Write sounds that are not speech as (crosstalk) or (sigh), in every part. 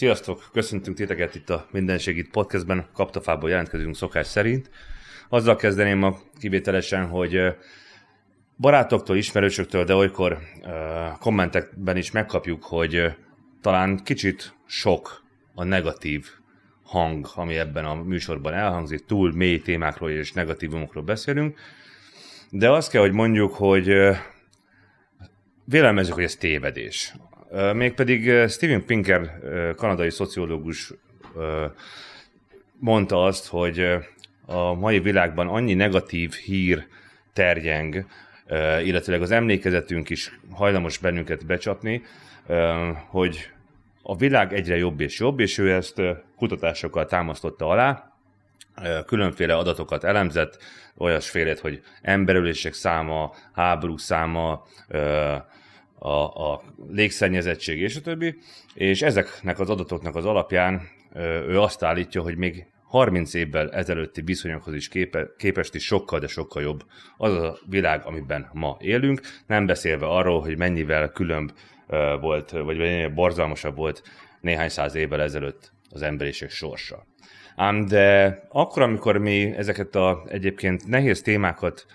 Sziasztok! Köszöntünk titeket itt a Minden Segít podcastben, Kaptafából jelentkezünk szokás szerint. Azzal kezdeném a kivételesen, hogy barátoktól, ismerősöktől, de olykor kommentekben is megkapjuk, hogy talán kicsit sok a negatív hang, ami ebben a műsorban elhangzik, túl mély témákról és negatívumokról beszélünk, de azt kell, hogy mondjuk, hogy vélelmezzük, hogy ez tévedés. Mégpedig Steven Pinker, kanadai szociológus mondta azt, hogy a mai világban annyi negatív hír terjeng, illetőleg az emlékezetünk is hajlamos bennünket becsapni, hogy a világ egyre jobb és jobb, és ő ezt kutatásokkal támasztotta alá, különféle adatokat elemzett, olyasfélét, hogy emberülések száma, háborúk száma, a, a légszennyezettség és a többi, és ezeknek az adatoknak az alapján ő azt állítja, hogy még 30 évvel ezelőtti viszonyokhoz is képe, képest is sokkal, de sokkal jobb az a világ, amiben ma élünk, nem beszélve arról, hogy mennyivel különb volt, vagy mennyivel borzalmasabb volt néhány száz évvel ezelőtt az emberiség sorsa. Ám de akkor, amikor mi ezeket a egyébként nehéz témákat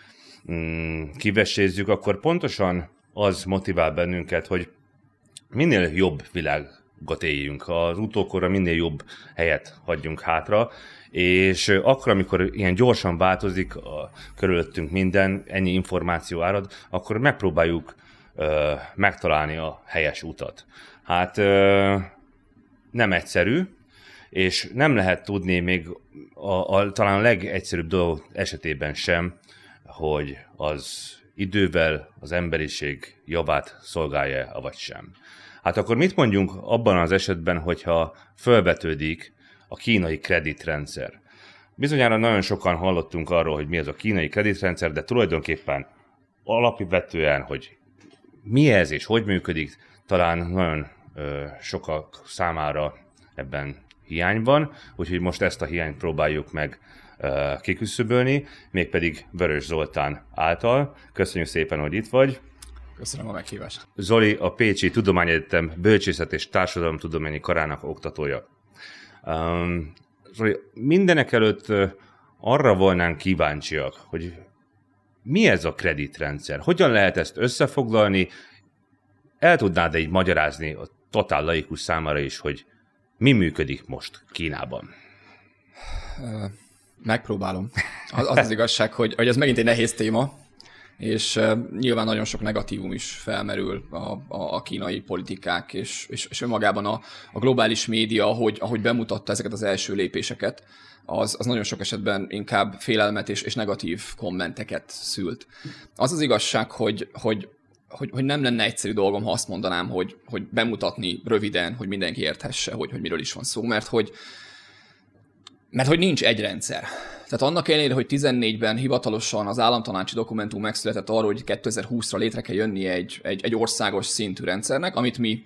mm, kivesézzük, akkor pontosan az motivál bennünket, hogy minél jobb világot éljünk, az utókorra minél jobb helyet hagyjunk hátra, és akkor, amikor ilyen gyorsan változik a, körülöttünk minden, ennyi információ árad, akkor megpróbáljuk ö, megtalálni a helyes utat. Hát ö, nem egyszerű, és nem lehet tudni még a, a, talán a legegyszerűbb dolog esetében sem, hogy az idővel az emberiség javát szolgálja, vagy sem. Hát akkor mit mondjunk abban az esetben, hogyha felvetődik a kínai kreditrendszer? Bizonyára nagyon sokan hallottunk arról, hogy mi ez a kínai kreditrendszer, de tulajdonképpen alapvetően, hogy mi ez és hogy működik, talán nagyon ö, sokak számára ebben hiány van, úgyhogy most ezt a hiányt próbáljuk meg kiküszöbölni, mégpedig Vörös Zoltán által. Köszönjük szépen, hogy itt vagy. Köszönöm a meghívást. Zoli a Pécsi Tudományegyetem Bölcsészet és Társadalomtudományi Karának oktatója. Um, Zoli, mindenek előtt arra volnánk kíváncsiak, hogy mi ez a kreditrendszer? Hogyan lehet ezt összefoglalni? El tudnád így magyarázni a totál laikus számára is, hogy mi működik most Kínában? Megpróbálom. Az az, az igazság, hogy, hogy ez megint egy nehéz téma, és nyilván nagyon sok negatívum is felmerül a, a, a kínai politikák, és, és, és önmagában a, a globális média, ahogy, ahogy bemutatta ezeket az első lépéseket, az, az nagyon sok esetben inkább félelmet és, és negatív kommenteket szült. Az az igazság, hogy, hogy hogy, hogy nem lenne egyszerű dolgom, ha azt mondanám, hogy, hogy bemutatni röviden, hogy mindenki érthesse, hogy, hogy miről is van szó, mert hogy, mert hogy nincs egy rendszer. Tehát annak ellenére, hogy 14-ben hivatalosan az államtanácsi dokumentum megszületett arról, hogy 2020-ra létre kell jönni egy, egy, egy országos szintű rendszernek, amit mi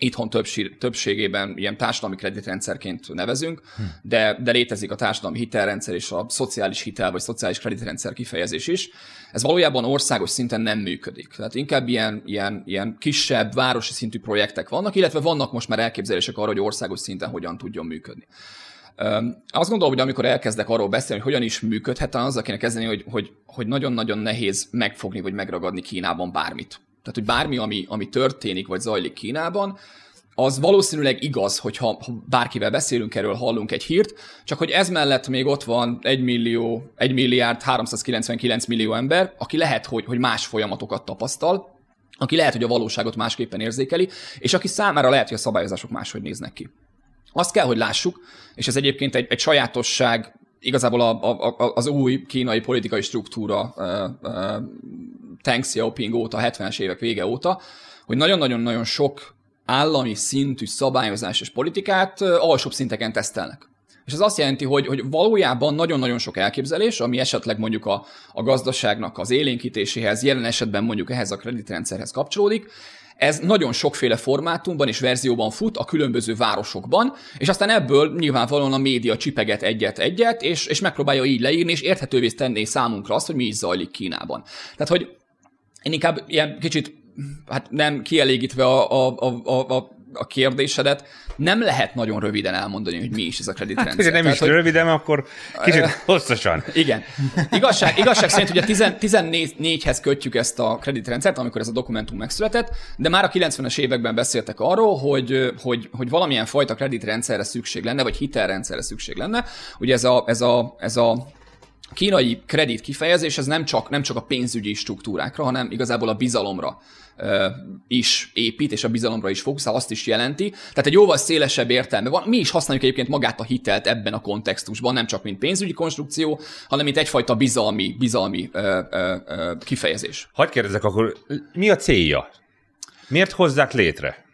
itthon többség, többségében ilyen társadalmi kreditrendszerként nevezünk, hm. de, de létezik a társadalmi hitelrendszer és a szociális hitel vagy szociális kreditrendszer kifejezés is. Ez valójában országos szinten nem működik. Tehát inkább ilyen, ilyen, ilyen kisebb, városi szintű projektek vannak, illetve vannak most már elképzelések arra, hogy országos szinten hogyan tudjon működni. Azt gondolom, hogy amikor elkezdek arról beszélni, hogy hogyan is működhet, talán azzal kéne kezdeni, hogy, hogy, hogy nagyon-nagyon nehéz megfogni vagy megragadni Kínában bármit. Tehát, hogy bármi, ami, ami történik vagy zajlik Kínában, az valószínűleg igaz, hogyha ha bárkivel beszélünk erről, hallunk egy hírt, csak hogy ez mellett még ott van 1 millió, 1 milliárd 399 millió ember, aki lehet, hogy, hogy más folyamatokat tapasztal, aki lehet, hogy a valóságot másképpen érzékeli, és aki számára lehet, hogy a szabályozások máshogy néznek ki. Azt kell, hogy lássuk, és ez egyébként egy, egy sajátosság igazából a, a, a, az új kínai politikai struktúra uh, uh, Teng Xiaoping óta, 70-es évek vége óta, hogy nagyon-nagyon-nagyon sok állami szintű szabályozás és politikát alsóbb szinteken tesztelnek. És ez azt jelenti, hogy, hogy valójában nagyon-nagyon sok elképzelés, ami esetleg mondjuk a, a gazdaságnak az élénkítéséhez, jelen esetben mondjuk ehhez a kreditrendszerhez kapcsolódik, ez nagyon sokféle formátumban és verzióban fut a különböző városokban, és aztán ebből nyilvánvalóan a média csipeget egyet-egyet, és, és megpróbálja így leírni, és érthetővé tenni számunkra azt, hogy mi is zajlik Kínában. Tehát, hogy én inkább ilyen kicsit hát nem kielégítve a, a, a, a, a kérdésedet, nem lehet nagyon röviden elmondani, hogy mi is ez a kreditrendszer. Hát, nem Tehát, is hogy... röviden, akkor kicsit hosszasan. Igen. Igazság, igazság szerint ugye 14-hez kötjük ezt a kreditrendszert, amikor ez a dokumentum megszületett, de már a 90-es években beszéltek arról, hogy, hogy, hogy valamilyen fajta kreditrendszerre szükség lenne, vagy hitelrendszerre szükség lenne. Ugye ez a, ez a, ez a kínai kredit kifejezés, ez nem csak, nem csak a pénzügyi struktúrákra, hanem igazából a bizalomra is épít, és a bizalomra is fókuszál, azt is jelenti. Tehát egy jóval szélesebb értelme van. Mi is használjuk egyébként magát a hitelt ebben a kontextusban, nem csak mint pénzügyi konstrukció, hanem mint egyfajta bizalmi, bizalmi ö, ö, ö, kifejezés. Hadd kérdezek akkor, mi a célja? Miért hozzák létre?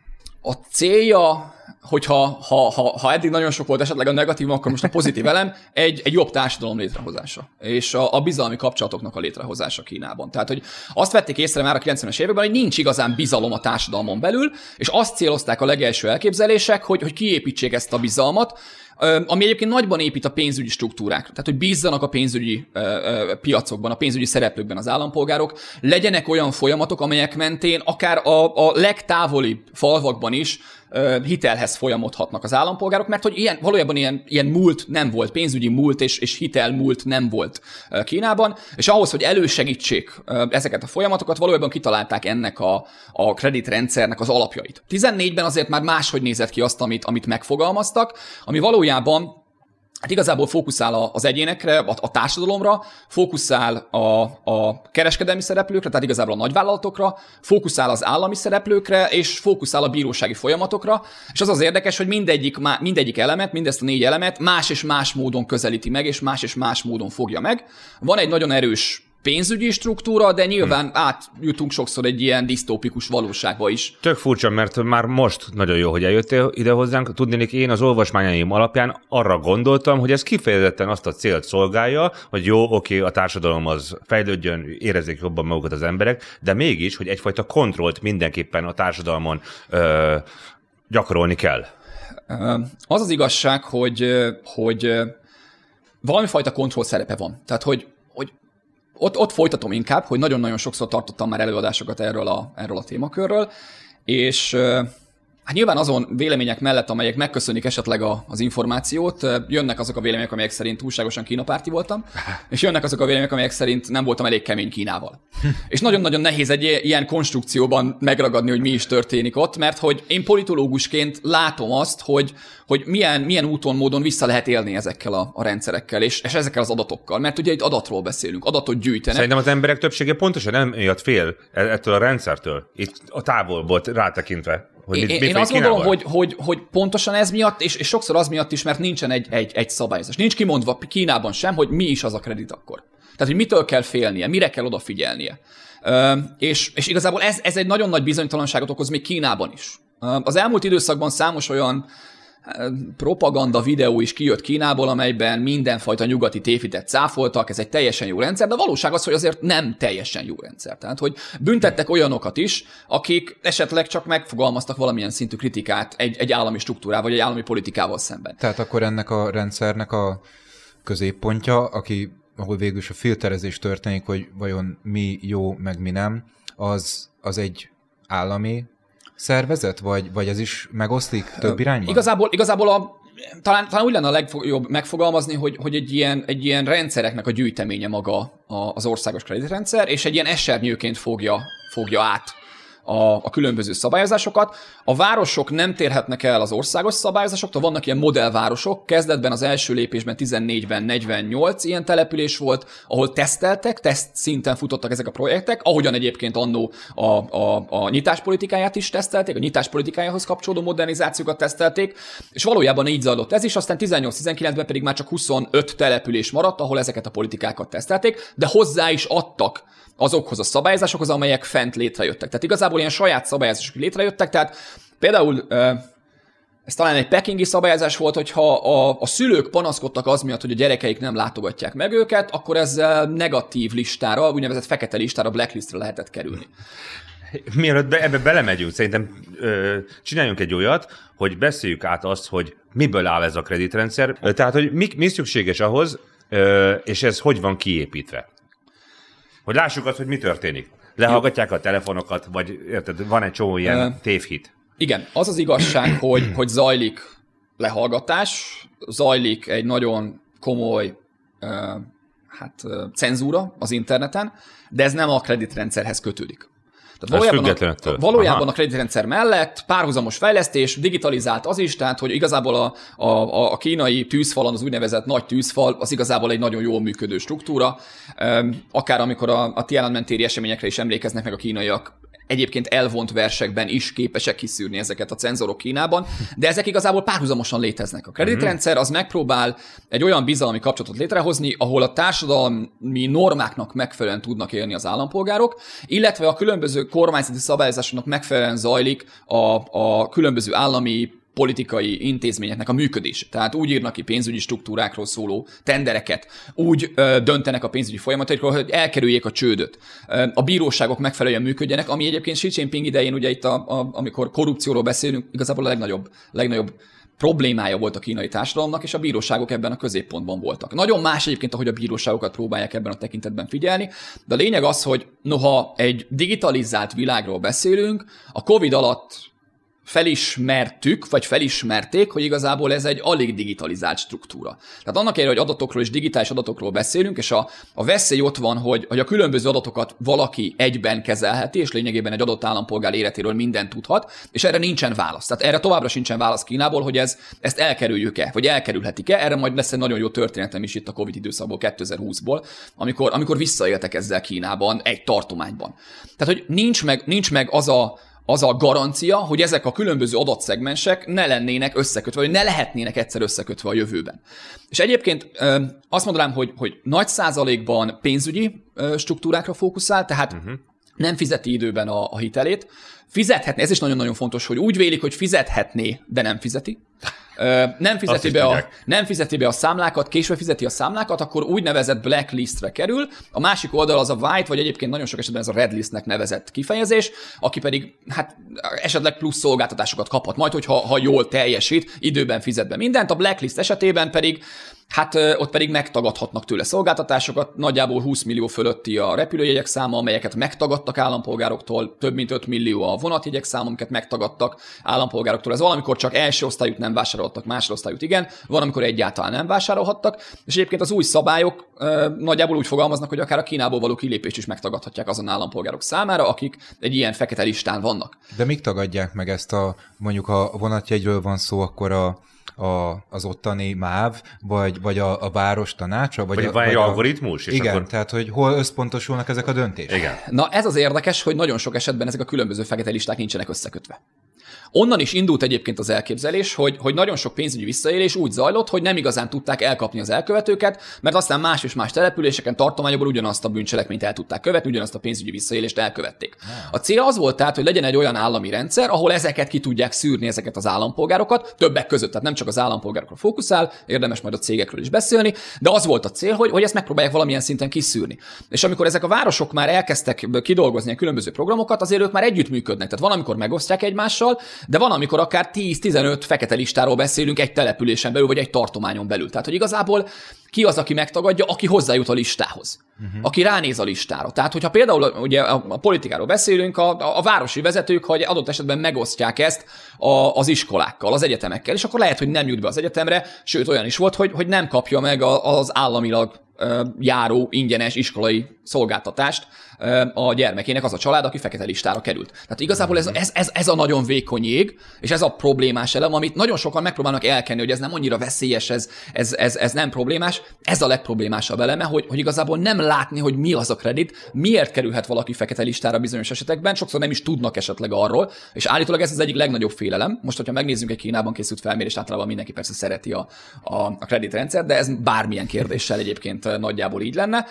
A célja hogyha ha, ha, ha eddig nagyon sok volt esetleg a negatív, akkor most a pozitív elem egy, egy jobb társadalom létrehozása, és a, a bizalmi kapcsolatoknak a létrehozása Kínában. Tehát, hogy azt vették észre már a 90-es években, hogy nincs igazán bizalom a társadalmon belül, és azt célozták a legelső elképzelések, hogy, hogy kiépítsék ezt a bizalmat, ami egyébként nagyban épít a pénzügyi struktúrákra. Tehát, hogy bízzanak a pénzügyi piacokban, a pénzügyi szereplőkben az állampolgárok, legyenek olyan folyamatok, amelyek mentén akár a, a legtávolibb falvakban is hitelhez folyamodhatnak az állampolgárok, mert hogy ilyen, valójában ilyen, ilyen múlt nem volt, pénzügyi múlt és, és hitel múlt nem volt Kínában, és ahhoz, hogy elősegítsék ezeket a folyamatokat, valójában kitalálták ennek a, a kreditrendszernek az alapjait. 14-ben azért már máshogy nézett ki azt, amit, amit megfogalmaztak, ami valójában hát igazából fókuszál az egyénekre, a, társadalomra, fókuszál a, a kereskedelmi szereplőkre, tehát igazából a nagyvállalatokra, fókuszál az állami szereplőkre, és fókuszál a bírósági folyamatokra, és az az érdekes, hogy mindegyik, mindegyik elemet, mindezt a négy elemet más és más módon közelíti meg, és más és más módon fogja meg. Van egy nagyon erős pénzügyi struktúra, de nyilván hmm. átjutunk sokszor egy ilyen disztópikus valóságba is. Tök furcsa, mert már most nagyon jó, hogy eljöttél ide hozzánk. Tudnék, én az olvasmányaim alapján arra gondoltam, hogy ez kifejezetten azt a célt szolgálja, hogy jó, oké, a társadalom az fejlődjön, érezzék jobban magukat az emberek, de mégis, hogy egyfajta kontrollt mindenképpen a társadalmon ö, gyakorolni kell. Az az igazság, hogy, hogy valami fajta kontroll szerepe van. Tehát, hogy ott, ott folytatom inkább, hogy nagyon-nagyon sokszor tartottam már előadásokat erről a, erről a témakörről, és Hát nyilván azon vélemények mellett, amelyek megköszönik esetleg a, az információt, jönnek azok a vélemények, amelyek szerint túlságosan kínapárti voltam, (laughs) és jönnek azok a vélemények, amelyek szerint nem voltam elég kemény Kínával. (laughs) és nagyon-nagyon nehéz egy ilyen konstrukcióban megragadni, hogy mi is történik ott, mert hogy én politológusként látom azt, hogy, hogy milyen, milyen úton, módon vissza lehet élni ezekkel a, a rendszerekkel, és, és ezekkel az adatokkal. Mert ugye itt adatról beszélünk, adatot gyűjtenek. Szerintem az emberek többsége pontosan nem miatt fél e- ettől a rendszertől, itt a távolból rátekintve. Hogy én, mit, én azt gondolom, hogy, hogy, hogy pontosan ez miatt, és, és sokszor az miatt is, mert nincsen egy, egy, egy szabályozás. Nincs kimondva Kínában sem, hogy mi is az a kredit akkor. Tehát, hogy mitől kell félnie, mire kell odafigyelnie. Ö, és, és igazából ez, ez egy nagyon nagy bizonytalanságot okoz még Kínában is. Az elmúlt időszakban számos olyan propaganda videó is kijött Kínából, amelyben mindenfajta nyugati tévhitet cáfoltak, ez egy teljesen jó rendszer, de a valóság az, hogy azért nem teljesen jó rendszer. Tehát, hogy büntettek olyanokat is, akik esetleg csak megfogalmaztak valamilyen szintű kritikát egy, egy állami struktúrával, vagy egy állami politikával szemben. Tehát akkor ennek a rendszernek a középpontja, aki, ahol végül is a filterezés történik, hogy vajon mi jó, meg mi nem, az, az egy állami szervezet, vagy, vagy ez is megoszlik több irányba? Igazából, igazából a, talán, talán úgy lenne a legjobb megfogalmazni, hogy, hogy egy, ilyen, egy ilyen rendszereknek a gyűjteménye maga az országos kreditrendszer, és egy ilyen esernyőként fogja, fogja át a, a különböző szabályozásokat. A városok nem térhetnek el az országos szabályozásoktól, vannak ilyen modellvárosok, kezdetben az első lépésben 14-ben 48 ilyen település volt, ahol teszteltek, teszt szinten futottak ezek a projektek, ahogyan egyébként annó a, a, a nyitáspolitikáját is tesztelték, a nyitáspolitikájához kapcsolódó modernizációkat tesztelték, és valójában így zajlott ez is, aztán 18-19-ben pedig már csak 25 település maradt, ahol ezeket a politikákat tesztelték, de hozzá is adtak azokhoz a szabályozásokhoz, amelyek fent létrejöttek. Tehát igazából ilyen saját szabályozások létrejöttek, tehát például ez talán egy pekingi szabályozás volt, hogyha a, a szülők panaszkodtak az miatt, hogy a gyerekeik nem látogatják meg őket, akkor ezzel negatív listára, úgynevezett fekete listára, blacklistre lehetett kerülni. Mielőtt be, ebbe belemegyünk, szerintem ö, csináljunk egy olyat, hogy beszéljük át azt, hogy miből áll ez a kreditrendszer, tehát hogy mi, mi szükséges ahhoz, ö, és ez hogy van kiépítve. Hogy lássuk azt, hogy mi történik. Lehallgatják a telefonokat, vagy érted, van egy csomó ilyen Ö, tévhit. Igen, az az igazság, (clears throat) hogy, hogy zajlik lehallgatás, zajlik egy nagyon komoly uh, hát, uh, cenzúra az interneten, de ez nem a kreditrendszerhez kötődik. Tehát valójában, független a, valójában Aha. a kreditrendszer mellett párhuzamos fejlesztés, digitalizált az is, tehát hogy igazából a, a, a kínai tűzfalon, az úgynevezett nagy tűzfal, az igazából egy nagyon jól működő struktúra. Akár amikor a, a Tiananmen téri eseményekre is emlékeznek meg a kínaiak, egyébként elvont versekben is képesek kiszűrni ezeket a cenzorok Kínában, de ezek igazából párhuzamosan léteznek. A kreditrendszer az megpróbál egy olyan bizalmi kapcsolatot létrehozni, ahol a társadalmi normáknak megfelelően tudnak élni az állampolgárok, illetve a különböző kormányzati szabályozásoknak megfelelően zajlik a, a különböző állami politikai intézményeknek a működés. Tehát úgy írnak ki pénzügyi struktúrákról szóló tendereket, úgy ö, döntenek a pénzügyi folyamatokról, hogy elkerüljék a csődöt. Ö, a bíróságok megfelelően működjenek, ami egyébként Xi Jinping idején, ugye itt, a, a, amikor korrupcióról beszélünk, igazából a legnagyobb, legnagyobb problémája volt a kínai társadalomnak, és a bíróságok ebben a középpontban voltak. Nagyon más egyébként, ahogy a bíróságokat próbálják ebben a tekintetben figyelni, de a lényeg az, hogy noha egy digitalizált világról beszélünk, a COVID alatt felismertük, vagy felismerték, hogy igazából ez egy alig digitalizált struktúra. Tehát annak ellenére, hogy adatokról és digitális adatokról beszélünk, és a, a veszély ott van, hogy, hogy a különböző adatokat valaki egyben kezelheti, és lényegében egy adott állampolgár életéről mindent tudhat, és erre nincsen válasz. Tehát erre továbbra sincsen válasz Kínából, hogy ez, ezt elkerüljük-e, vagy elkerülhetik-e. Erre majd lesz egy nagyon jó történetem is itt a COVID időszakból, 2020-ból, amikor, amikor visszaéltek ezzel Kínában egy tartományban. Tehát, hogy nincs meg, nincs meg az a, az a garancia, hogy ezek a különböző adatszegmensek ne lennének összekötve, vagy ne lehetnének egyszer összekötve a jövőben. És egyébként azt mondanám, hogy, hogy nagy százalékban pénzügyi struktúrákra fókuszál, tehát uh-huh. nem fizeti időben a, a hitelét. Fizethetné, ez is nagyon-nagyon fontos, hogy úgy vélik, hogy fizethetné, de nem fizeti. Nem fizeti, be a, nem fizeti be a számlákat, késve fizeti a számlákat, akkor úgynevezett blacklistre kerül. A másik oldal az a white, vagy egyébként nagyon sok esetben ez a red listnek nevezett kifejezés, aki pedig hát esetleg plusz szolgáltatásokat kaphat majd, hogyha ha jól teljesít, időben fizet be mindent. A blacklist esetében pedig Hát ott pedig megtagadhatnak tőle szolgáltatásokat, nagyjából 20 millió fölötti a repülőjegyek száma, amelyeket megtagadtak állampolgároktól, több mint 5 millió a vonatjegyek száma, amiket megtagadtak állampolgároktól. Ez valamikor csak első osztályút nem vásároltak, másodosztályút igen, van, amikor egyáltalán nem vásárolhattak, és egyébként az új szabályok ö, nagyjából úgy fogalmaznak, hogy akár a Kínából való kilépést is megtagadhatják azon állampolgárok számára, akik egy ilyen fekete listán vannak. De mik tagadják meg ezt a, mondjuk ha vonatjegyről van szó, akkor a, a, az ottani MÁV, vagy, vagy a, a város tanácsa? Vagy, Vagy a, van egy vagy a- algoritmus, és Igen, akkor- tehát hogy hol összpontosulnak ezek a döntések? Igen. Na ez az érdekes, hogy nagyon sok esetben ezek a különböző fekete listák nincsenek összekötve. Onnan is indult egyébként az elképzelés, hogy, hogy nagyon sok pénzügyi visszaélés úgy zajlott, hogy nem igazán tudták elkapni az elkövetőket, mert aztán más és más településeken, tartományokból ugyanazt a bűncselekményt el tudták követni, ugyanazt a pénzügyi visszaélést elkövették. A cél az volt tehát, hogy legyen egy olyan állami rendszer, ahol ezeket ki tudják szűrni, ezeket az állampolgárokat, többek között, tehát nem csak az állampolgárokra fókuszál, érdemes majd a cégekről is beszélni, de az volt a cél, hogy, hogy ezt megpróbálják valamilyen szinten kiszűrni. És amikor ezek a városok már elkezdtek kidolgozni a különböző programokat, azért ők már együttműködnek. Tehát van, megosztják egymással, de van, amikor akár 10-15 fekete listáról beszélünk egy településen belül, vagy egy tartományon belül. Tehát, hogy igazából ki az, aki megtagadja, aki hozzájut a listához. Uh-huh. Aki ránéz a listára. Tehát, hogyha például ugye a, a politikáról beszélünk, a, a, a városi vezetők, hogy adott esetben megosztják ezt a, az iskolákkal, az egyetemekkel, és akkor lehet, hogy nem jut be az egyetemre, sőt olyan is volt, hogy, hogy nem kapja meg a, az államilag járó ingyenes iskolai szolgáltatást a gyermekének az a család, aki fekete listára került. Tehát igazából ez, ez, ez, ez a nagyon vékony jég, és ez a problémás elem, amit nagyon sokan megpróbálnak elkenni, hogy ez nem annyira veszélyes, ez, ez, ez, ez nem problémás. Ez a legproblémásabb eleme, hogy, hogy igazából nem látni, hogy mi az a kredit, miért kerülhet valaki fekete listára bizonyos esetekben, sokszor nem is tudnak esetleg arról, és állítólag ez az egyik legnagyobb félelem. Most, hogyha megnézzünk egy Kínában készült felmérést, általában mindenki persze szereti a, a, a kreditrendszer, de ez bármilyen kérdéssel egyébként nagyjából így lenne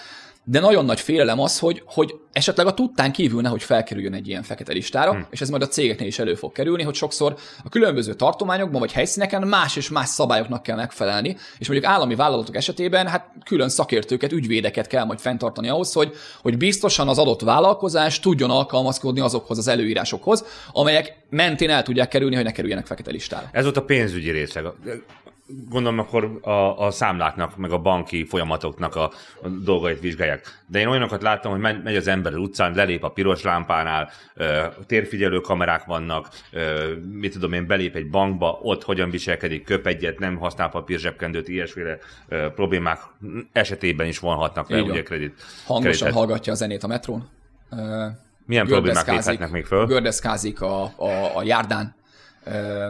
de nagyon nagy félelem az, hogy, hogy esetleg a tudtán kívül nehogy felkerüljön egy ilyen fekete listára, hmm. és ez majd a cégeknél is elő fog kerülni, hogy sokszor a különböző tartományokban vagy helyszíneken más és más szabályoknak kell megfelelni, és mondjuk állami vállalatok esetében hát külön szakértőket, ügyvédeket kell majd fenntartani ahhoz, hogy, hogy biztosan az adott vállalkozás tudjon alkalmazkodni azokhoz az előírásokhoz, amelyek mentén el tudják kerülni, hogy ne kerüljenek fekete listára. Ez ott a pénzügyi részleg gondolom akkor a, a számláknak, meg a banki folyamatoknak a, a dolgait vizsgálják. De én olyanokat láttam, hogy megy, megy az ember az utcán, lelép a piros lámpánál, ö, térfigyelő kamerák vannak, ö, mit tudom én, belép egy bankba, ott hogyan viselkedik, köp egyet, nem használ papírzsebkendőt, ilyesféle ö, problémák esetében is vonhatnak le, ugye kredit. Hangosan kreditet. hallgatja a zenét a metrón. Ö, Milyen problémák léphetnek még föl? Gördeszkázik a, a, a járdán. Ö,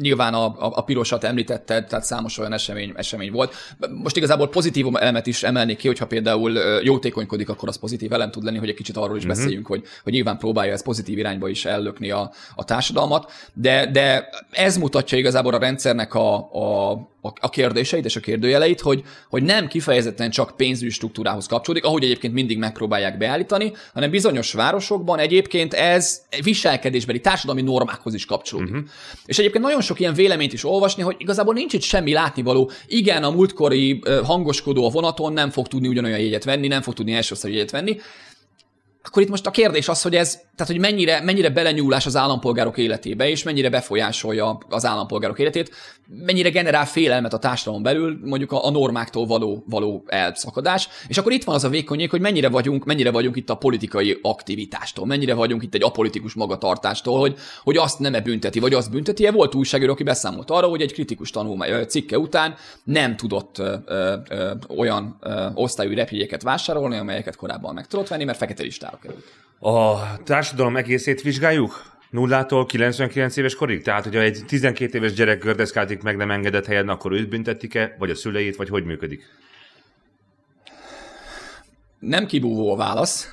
nyilván a, a, a pirosat említetted, tehát számos olyan esemény, esemény volt. Most igazából pozitív elemet is emelnék ki, hogyha például jótékonykodik, akkor az pozitív elem tud lenni, hogy egy kicsit arról is Mhm. uh-huh. beszéljünk, hogy, hogy nyilván próbálja ez pozitív irányba is ellökni a, a társadalmat, de, de ez mutatja igazából a rendszernek a, a, a, kérdéseit és a kérdőjeleit, hogy, hogy nem kifejezetten csak pénzügyi struktúrához kapcsolódik, ahogy egyébként mindig megpróbálják beállítani, hanem bizonyos városokban egyébként ez viselkedésbeli társadalmi normákhoz is kapcsolódik. Uh-huh. És egyébként nagyon sok ilyen véleményt is olvasni, hogy igazából nincs itt semmi látnivaló. Igen, a múltkori hangoskodó a vonaton nem fog tudni ugyanolyan jegyet venni, nem fog tudni elsőször jegyet venni, akkor itt most a kérdés az, hogy ez, tehát hogy mennyire, mennyire belenyúlás az állampolgárok életébe, és mennyire befolyásolja az állampolgárok életét, mennyire generál félelmet a társadalom belül, mondjuk a, a normáktól való, való elszakadás. És akkor itt van az a vékonyék, hogy mennyire vagyunk, mennyire vagyunk itt a politikai aktivitástól, mennyire vagyunk itt egy apolitikus magatartástól, hogy, hogy azt nem -e bünteti, vagy azt bünteti. -e. Volt újságíró, aki beszámolt arra, hogy egy kritikus tanulmány cikke után nem tudott ö, ö, ö, olyan ö, osztályú repjegyeket vásárolni, amelyeket korábban meg tudott venni, mert fekete listára került. A társadalom egészét vizsgáljuk? Nullától 99 éves korig? Tehát, hogyha egy 12 éves gyerek gördeszkázik meg nem engedett helyen, akkor őt büntetik-e, vagy a szüleit, vagy hogy működik? nem kibúvó a válasz,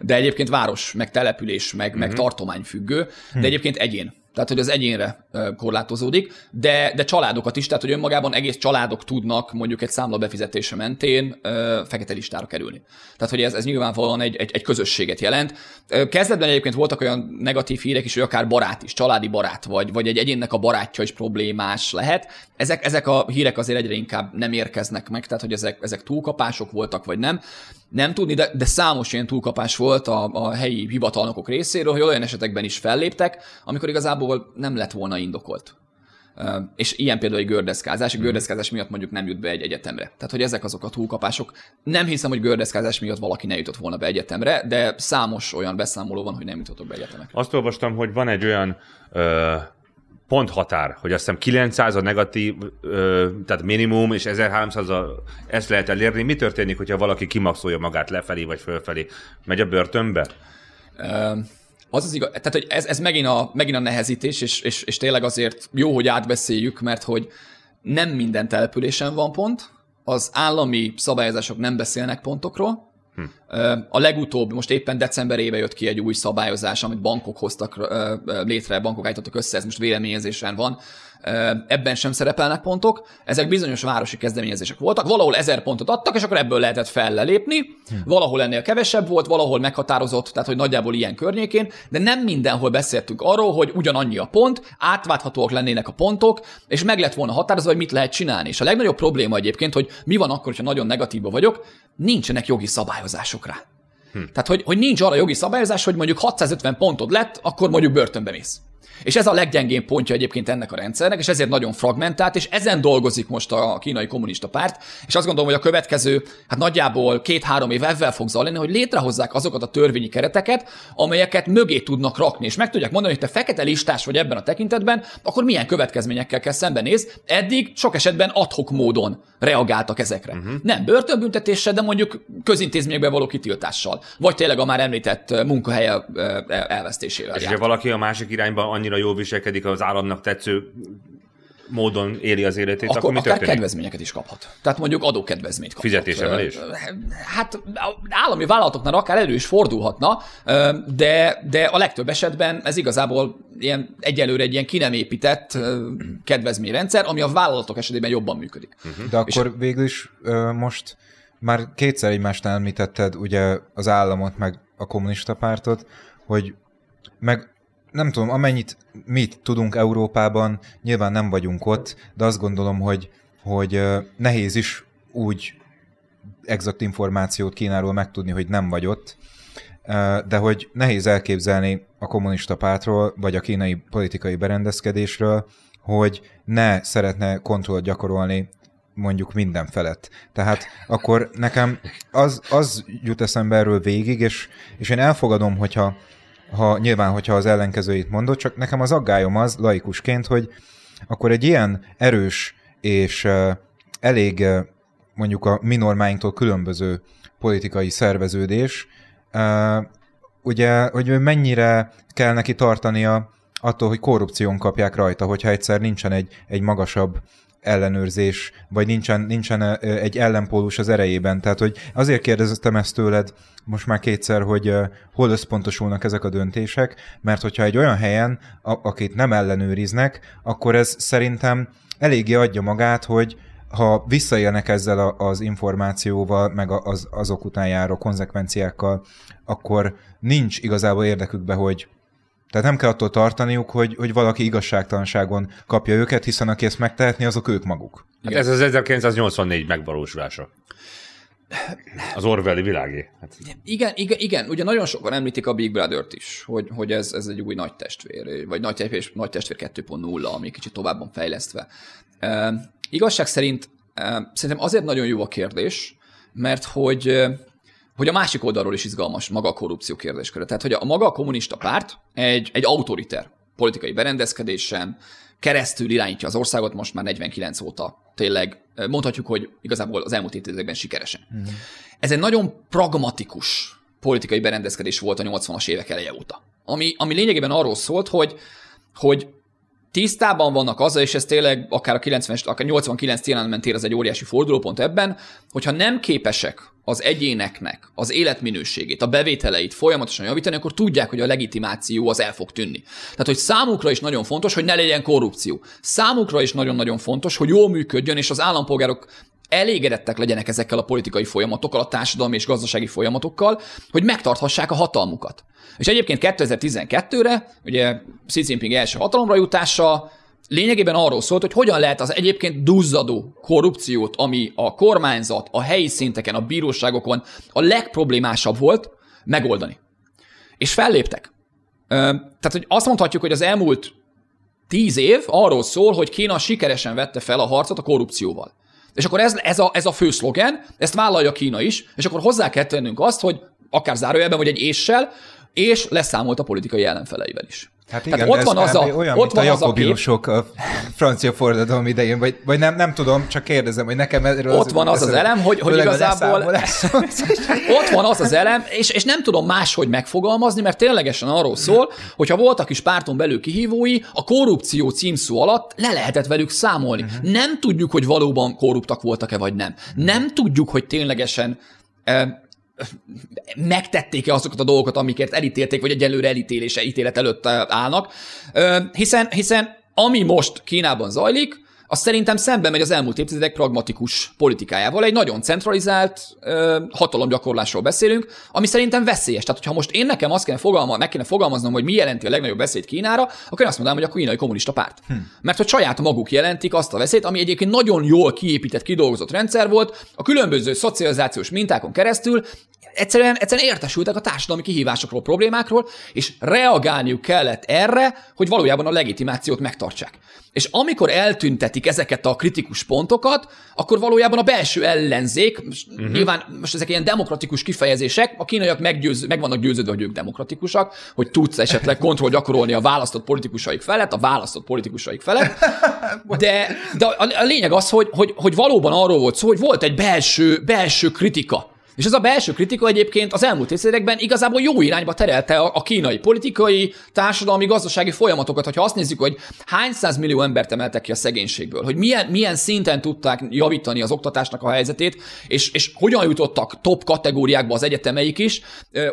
de egyébként város, meg település, meg, Mhm. meg tartomány függő, de egyébként egyén. Tehát, hogy az egyénre korlátozódik, de, de családokat is, tehát, hogy önmagában egész családok tudnak mondjuk egy számla befizetése mentén fekete listára kerülni. Tehát, hogy ez, ez nyilvánvalóan egy, egy, egy közösséget jelent. Kezdetben egyébként voltak olyan negatív hírek is, hogy akár barát is, családi barát, vagy, vagy egy egyénnek a barátja is problémás lehet. Ezek, ezek a hírek azért egyre inkább nem érkeznek meg, tehát, hogy ezek, ezek túlkapások voltak, vagy nem. Nem tudni, de, de számos ilyen túlkapás volt a, a helyi hivatalnokok részéről, hogy olyan esetekben is felléptek, amikor igazából nem lett volna indokolt. És ilyen például egy gördeszkázás, a gördeszkázás miatt mondjuk nem jut be egy egyetemre. Tehát, hogy ezek azok a túlkapások. Nem hiszem, hogy gördeszkázás miatt valaki ne jutott volna be egyetemre, de számos olyan beszámoló van, hogy nem jutottak be egyetemekre. Azt olvastam, hogy van egy olyan ö, ponthatár, hogy azt hiszem 900 a negatív, ö, tehát minimum, és 1300 a, ezt lehet elérni. Mi történik, hogyha valaki kimaxolja magát lefelé vagy fölfelé? Megy a börtönbe? Ö, Az az igaz, tehát hogy ez, ez megint, a, megint a nehezítés, és, és, és tényleg azért jó, hogy átbeszéljük, mert hogy nem minden településen van pont, az állami szabályozások nem beszélnek pontokról, Hm. A legutóbb, most éppen decemberében jött ki egy új szabályozás, amit bankok hoztak létre, bankok állítottak össze, ez most véleményezésen van. Ebben sem szerepelnek pontok. Ezek bizonyos városi kezdeményezések voltak. Valahol ezer pontot adtak, és akkor ebből lehetett fellelépni. Valahol ennél kevesebb volt, valahol meghatározott, tehát hogy nagyjából ilyen környékén, de nem mindenhol beszéltünk arról, hogy ugyanannyi a pont, átválthatóak lennének a pontok, és meg lett volna határozva, hogy mit lehet csinálni. És a legnagyobb probléma egyébként, hogy mi van akkor, hogyha nagyon negatívba vagyok, nincsenek jogi szabályozások rá. Hm. Tehát, hogy, hogy nincs arra jogi szabályozás, hogy mondjuk 650 pontod lett, akkor mondjuk börtönbe mész. És ez a leggyengébb pontja egyébként ennek a rendszernek, és ezért nagyon fragmentált, és ezen dolgozik most a kínai kommunista párt, és azt gondolom, hogy a következő, hát nagyjából két-három év ezzel fog zajlani, hogy létrehozzák azokat a törvényi kereteket, amelyeket mögé tudnak rakni, és meg tudják mondani, hogy te fekete listás vagy ebben a tekintetben, akkor milyen következményekkel kell szembenéz. Eddig sok esetben adhok módon reagáltak ezekre. Uh-huh. Nem börtönbüntetéssel, de mondjuk közintézményekbe való kitiltással, vagy tényleg a már említett munkahelye elvesztésével. És ha valaki a másik irányba annyira jól viselkedik az államnak tetsző módon éli az életét, akkor, akkor mi történik? kedvezményeket is kaphat. Tehát mondjuk adókedvezményt kaphat. Fizetésemelés? Hát állami vállalatoknál akár elő is fordulhatna, de, de a legtöbb esetben ez igazából ilyen egyelőre egy ilyen ki nem épített kedvezményrendszer, ami a vállalatok esetében jobban működik. De akkor végül is most már kétszer egymást említetted ugye az államot, meg a kommunista pártot, hogy meg nem tudom, amennyit mit tudunk Európában, nyilván nem vagyunk ott, de azt gondolom, hogy, hogy nehéz is úgy exakt információt Kínáról megtudni, hogy nem vagy ott, de hogy nehéz elképzelni a kommunista pártról, vagy a kínai politikai berendezkedésről, hogy ne szeretne kontrollt gyakorolni mondjuk minden felett. Tehát akkor nekem az, az jut eszembe erről végig, és, és én elfogadom, hogyha ha, nyilván, hogyha az ellenkezőit mondod, csak nekem az aggályom az laikusként, hogy akkor egy ilyen erős és elég mondjuk a mi normáinktól különböző politikai szerveződés, ugye, hogy mennyire kell neki tartania attól, hogy korrupción kapják rajta, hogyha egyszer nincsen egy, egy magasabb ellenőrzés, vagy nincsen, nincsen egy ellenpólus az erejében. Tehát, hogy azért kérdeztem ezt tőled most már kétszer, hogy hol összpontosulnak ezek a döntések, mert hogyha egy olyan helyen, akit nem ellenőriznek, akkor ez szerintem eléggé adja magát, hogy ha visszaélnek ezzel az információval, meg az, azok után járó konzekvenciákkal, akkor nincs igazából érdekükbe, hogy tehát nem kell attól tartaniuk, hogy, hogy valaki igazságtalanságon kapja őket, hiszen aki ezt megtehetni, azok ők maguk. Hát ez az 1984 megvalósulása. Az Orwelli világé. Hát, Igen, igen, igen, ugye nagyon sokan említik a Big Brother-t is, hogy, hogy ez, ez egy új nagy testvér, vagy nagy testvér, nagy testvér 2.0, ami kicsit tovább fejlesztve. E, igazság szerint e, szerintem azért nagyon jó a kérdés, mert hogy hogy a másik oldalról is izgalmas maga a korrupció kérdésköre. Tehát, hogy a maga a kommunista párt egy, egy autoriter politikai berendezkedésen keresztül irányítja az országot most már 49 óta. Tényleg mondhatjuk, hogy igazából az elmúlt évtizedekben sikeresen. Mm. Ez egy nagyon pragmatikus politikai berendezkedés volt a 80-as évek eleje óta. Ami, ami lényegében arról szólt, hogy, hogy tisztában vannak azzal, és ez tényleg akár a 90 akár 89 Tiananmen ez egy óriási fordulópont ebben, hogyha nem képesek az egyéneknek az életminőségét, a bevételeit folyamatosan javítani, akkor tudják, hogy a legitimáció az el fog tűnni. Tehát, hogy számukra is nagyon fontos, hogy ne legyen korrupció. Számukra is nagyon-nagyon fontos, hogy jól működjön, és az állampolgárok elégedettek legyenek ezekkel a politikai folyamatokkal, a társadalmi és gazdasági folyamatokkal, hogy megtarthassák a hatalmukat. És egyébként 2012-re, ugye Xi Jinping első hatalomra jutása lényegében arról szólt, hogy hogyan lehet az egyébként duzzadó korrupciót, ami a kormányzat, a helyi szinteken, a bíróságokon a legproblémásabb volt, megoldani. És felléptek. Tehát, hogy azt mondhatjuk, hogy az elmúlt tíz év arról szól, hogy Kína sikeresen vette fel a harcot a korrupcióval. És akkor ez, ez, a, ez a fő szlogen, ezt vállalja Kína is, és akkor hozzá kell tennünk azt, hogy akár zárójelben, vagy egy éssel, és leszámolt a politikai ellenfeleivel is. Hát igen, Tehát ott van az a, olyan, ott mint a van az a kép, a francia forradalom idején, vagy, vagy nem, nem tudom, csak kérdezem, hogy nekem erről Ott van az az elem, hogy- hogy igazából- ott van az az elem, és, és nem tudom máshogy megfogalmazni, mert ténylegesen arról szól, hogyha voltak is párton belül kihívói, a korrupció címszó alatt le lehetett velük számolni. Uh-huh. Nem tudjuk, hogy valóban korruptak voltak-e, vagy nem. Nem tudjuk, hogy ténylegesen eh, megtették-e azokat a dolgokat, amiket elítélték, vagy egyelőre elítélése, ítélet előtt eh, állnak. Hiszen, hiszen ami most Kínában zajlik, az szerintem szembe megy az elmúlt évtizedek pragmatikus politikájával. Egy nagyon centralizált ö, hatalomgyakorlásról beszélünk, ami szerintem veszélyes. Tehát, hogyha most én nekem azt kéne fogalma, meg kéne fogalmaznom, hogy mi jelenti a legnagyobb veszélyt Kínára, akkor én azt mondanám, hogy a kínai kommunista párt. Hm. Mert hogy saját maguk jelentik azt a veszélyt, ami egyébként nagyon jól kiépített, kidolgozott rendszer volt, a különböző szocializációs mintákon keresztül egyszerűen, egyszerűen értesültek a társadalmi kihívásokról, problémákról, és reagálniuk kellett erre, hogy valójában a legitimációt megtartsák. És amikor eltüntetik ezeket a kritikus pontokat, akkor valójában a belső ellenzék, uh-huh. nyilván most ezek ilyen demokratikus kifejezések, a kínaiak meggyőz, meg vannak győződve, hogy ők demokratikusak, hogy tudsz esetleg kontroll gyakorolni a választott politikusaik felett, a választott politikusaik felett, (laughs) de, de a, a lényeg az, hogy, hogy, hogy valóban arról volt szó, hogy volt egy belső, belső kritika és ez a belső kritika egyébként az elmúlt évtizedekben igazából jó irányba terelte a, kínai politikai, társadalmi, gazdasági folyamatokat, hogyha azt nézzük, hogy hány millió embert emeltek ki a szegénységből, hogy milyen, milyen szinten tudták javítani az oktatásnak a helyzetét, és, és hogyan jutottak top kategóriákba az egyetemeik is,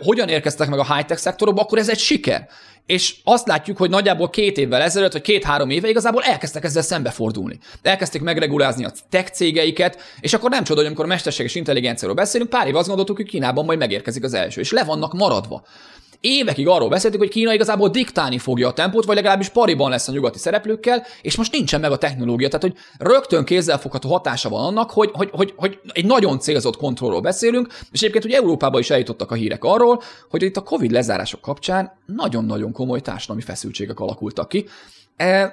hogyan érkeztek meg a high-tech szektorokba, akkor ez egy siker. És azt látjuk, hogy nagyjából két évvel ezelőtt, vagy két-három éve igazából elkezdtek ezzel szembefordulni. Elkezdték megregulázni a tech cégeiket, és akkor nem csoda, hogy amikor mesterséges intelligenciáról beszélünk, pár év azt gondoltuk, hogy Kínában majd megérkezik az első, és le vannak maradva évekig arról beszéltük, hogy Kína igazából diktálni fogja a tempót, vagy legalábbis pariban lesz a nyugati szereplőkkel, és most nincsen meg a technológia. Tehát, hogy rögtön kézzelfogható hatása van annak, hogy, hogy, hogy, hogy egy nagyon célzott kontrollról beszélünk, és egyébként ugye Európában is eljutottak a hírek arról, hogy itt a Covid lezárások kapcsán nagyon-nagyon komoly társadalmi feszültségek alakultak ki,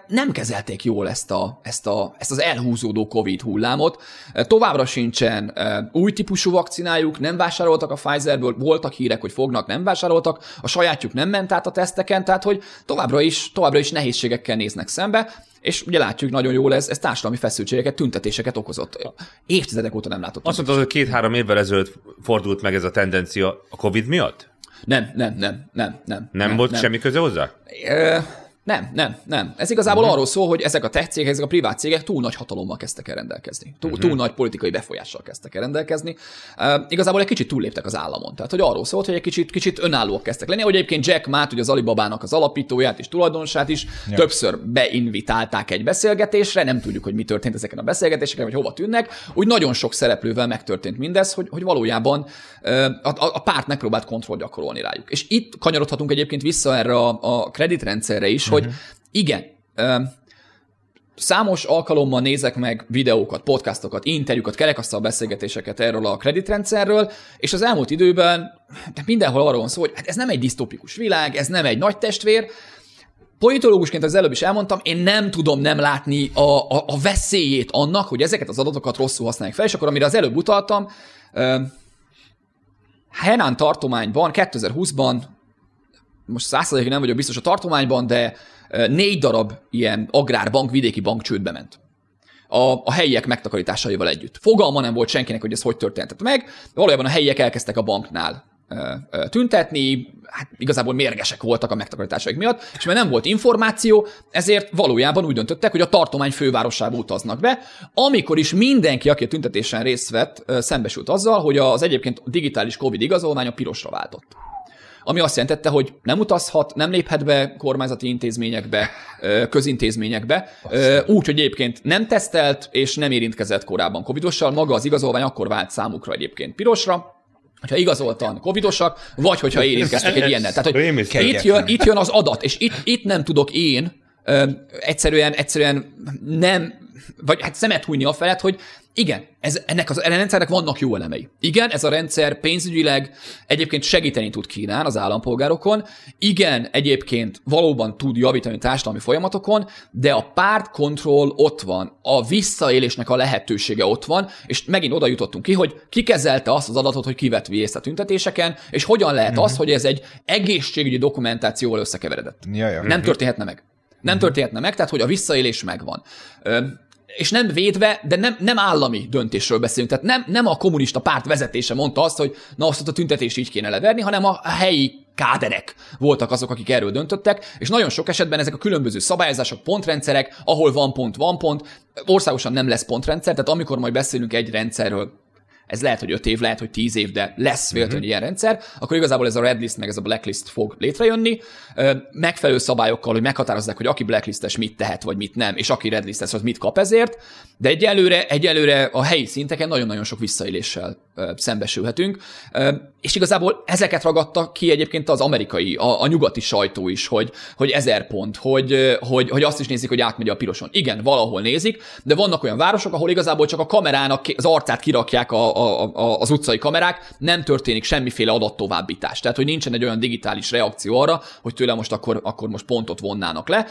nem kezelték jól ezt, a, ezt, a, ezt az elhúzódó Covid hullámot. Továbbra sincsen új típusú vakcinájuk, nem vásároltak a Pfizerből, voltak hírek, hogy fognak, nem vásároltak, a sajátjuk nem ment át a teszteken, tehát hogy továbbra is, továbbra is nehézségekkel néznek szembe, és ugye látjuk nagyon jól, ez, ez társadalmi feszültségeket, tüntetéseket okozott. Évtizedek óta nem látott. Azt mondtad, hogy két-három évvel ezelőtt fordult meg ez a tendencia a Covid miatt? Nem, nem, nem, nem, nem. Nem, nem volt nem. semmi köze hozzá? E- nem, nem, nem. Ez igazából uh-huh. arról szól, hogy ezek a tech cégek, ezek a privát cégek túl nagy hatalommal kezdtek el rendelkezni. Túl, uh-huh. túl nagy politikai befolyással kezdtek el rendelkezni. Uh, igazából egy kicsit túlléptek az államon. Tehát, hogy arról szólt, hogy egy kicsit, kicsit önállóak kezdtek lenni. Hogy egyébként Jack Mát, ugye az Alibabának az alapítóját és tulajdonosát is ja. többször beinvitálták egy beszélgetésre. Nem tudjuk, hogy mi történt ezeken a beszélgetéseken, vagy hova tűnnek. Úgy nagyon sok szereplővel megtörtént mindez, hogy, hogy valójában uh, a, a párt megpróbált kontroll gyakorolni rájuk. És itt kanyarodhatunk egyébként vissza erre a, a kreditrendszerre is, hogy uh-huh. igen, Számos alkalommal nézek meg videókat, podcastokat, interjúkat, kerekasztal beszélgetéseket erről a kreditrendszerről, és az elmúlt időben mindenhol arról van szó, hogy hát ez nem egy disztopikus világ, ez nem egy nagy testvér. Politológusként az előbb is elmondtam, én nem tudom nem látni a, a, a veszélyét annak, hogy ezeket az adatokat rosszul használják fel, és akkor amire az előbb utaltam, uh, Henan tartományban 2020-ban most százszerzalékig nem vagyok biztos a tartományban, de négy darab ilyen agrárbank, vidéki bank csődbe ment. A, a helyiek megtakarításaival együtt. Fogalma nem volt senkinek, hogy ez hogy történt meg. Valójában a helyiek elkezdtek a banknál tüntetni, hát igazából mérgesek voltak a megtakarításaik miatt, és mert nem volt információ, ezért valójában úgy döntöttek, hogy a tartomány fővárosába utaznak be, amikor is mindenki, aki a tüntetésen részt vett, szembesült azzal, hogy az egyébként digitális Covid igazolványa pirosra váltott ami azt jelentette, hogy nem utazhat, nem léphet be kormányzati intézményekbe, közintézményekbe, úgy, hogy egyébként nem tesztelt és nem érintkezett korábban covidossal, maga az igazolvány akkor vált számukra egyébként pirosra, hogyha igazoltan covidosak, vagy hogyha érintkeztek egy ilyennel. Tehát, hogy itt jön, itt jön az adat, és itt, itt nem tudok én ö, egyszerűen, egyszerűen nem, vagy hát szemet hújni a felett, hogy igen, ez, ennek az a rendszernek vannak jó elemei. Igen, ez a rendszer pénzügyileg egyébként segíteni tud Kínán az állampolgárokon. Igen, egyébként valóban tud javítani társadalmi folyamatokon, de a pártkontroll ott van, a visszaélésnek a lehetősége ott van, és megint oda jutottunk ki, hogy ki kezelte azt az adatot, hogy kivett részt a tüntetéseken, és hogyan lehet mm-hmm. az, hogy ez egy egészségügyi dokumentációval összekeveredett. Ja, ja. Nem történhetne meg. Nem mm-hmm. történhetne meg, tehát hogy a visszaélés megvan és nem védve, de nem, nem állami döntésről beszélünk. Tehát nem, nem a kommunista párt vezetése mondta azt, hogy na azt a tüntetést így kéne leverni, hanem a helyi káderek voltak azok, akik erről döntöttek, és nagyon sok esetben ezek a különböző szabályozások, pontrendszerek, ahol van pont, van pont, országosan nem lesz pontrendszer, tehát amikor majd beszélünk egy rendszerről, ez lehet, hogy 5 év, lehet, hogy 10 év, de lesz véletlenül uh-huh. ilyen rendszer, akkor igazából ez a redlist meg ez a blacklist fog létrejönni, megfelelő szabályokkal, hogy meghatározzák, hogy aki blacklistes mit tehet, vagy mit nem, és aki redlistes, az mit kap ezért, de egyelőre, egyelőre a helyi szinteken nagyon-nagyon sok visszaéléssel szembesülhetünk. És igazából ezeket ragadta ki egyébként az amerikai, a, a nyugati sajtó is, hogy, hogy ezer pont, hogy, hogy, hogy azt is nézik, hogy átmegy a piroson. Igen, valahol nézik, de vannak olyan városok, ahol igazából csak a kamerának az arcát kirakják a, a, a, az utcai kamerák, nem történik semmiféle adattovábbítás. Tehát, hogy nincsen egy olyan digitális reakció arra, hogy tőle most akkor, akkor most pontot vonnának le.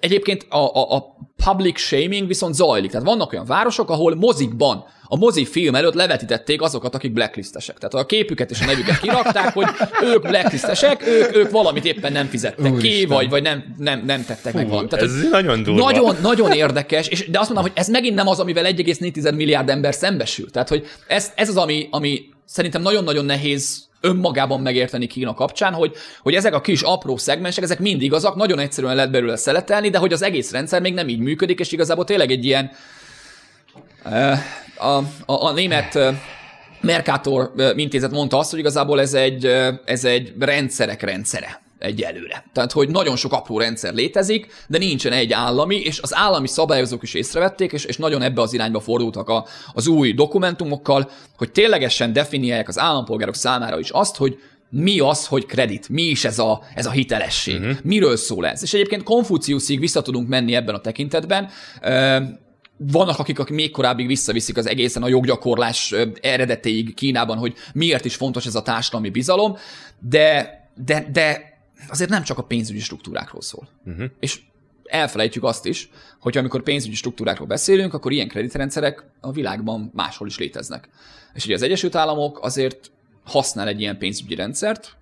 Egyébként a, a, a public shaming viszont zajlik. Tehát vannak olyan városok, ahol mozikban a mozi film előtt levetítették azokat, akik blacklistesek. Tehát a képüket és a nevüket kirakták, hogy ők blacklistesek, ők, ők valamit éppen nem fizettek ki, vagy, vagy nem, nem, nem tettek meg valamit. Tehát, ez nagyon durva. Nagyon, nagyon érdekes, és, de azt mondom, hogy ez megint nem az, amivel 1,4 milliárd ember szembesül. Tehát, hogy ez, ez az, ami, ami szerintem nagyon-nagyon nehéz önmagában megérteni Kína kapcsán, hogy, hogy ezek a kis apró szegmensek, ezek mind igazak, nagyon egyszerűen lehet belőle szeletelni, de hogy az egész rendszer még nem így működik, és igazából tényleg egy ilyen eh, a, a, a német eh, Mercator eh, intézet mondta azt, hogy igazából ez egy, ez egy rendszerek rendszere egyelőre. Tehát, hogy nagyon sok apró rendszer létezik, de nincsen egy állami, és az állami szabályozók is észrevették, és, és nagyon ebbe az irányba fordultak a, az új dokumentumokkal, hogy ténylegesen definiálják az állampolgárok számára is azt, hogy mi az, hogy kredit, mi is ez a, ez a hitelesség, uh-huh. miről szól ez. És egyébként Konfuciuszig vissza tudunk menni ebben a tekintetben, vannak akik, akik még korábbig visszaviszik az egészen a joggyakorlás eredetéig Kínában, hogy miért is fontos ez a társadalmi bizalom, de, de, de azért nem csak a pénzügyi struktúrákról szól. Uh-huh. És elfelejtjük azt is, hogy amikor pénzügyi struktúrákról beszélünk, akkor ilyen kreditrendszerek a világban máshol is léteznek. És ugye az Egyesült Államok azért használ egy ilyen pénzügyi rendszert,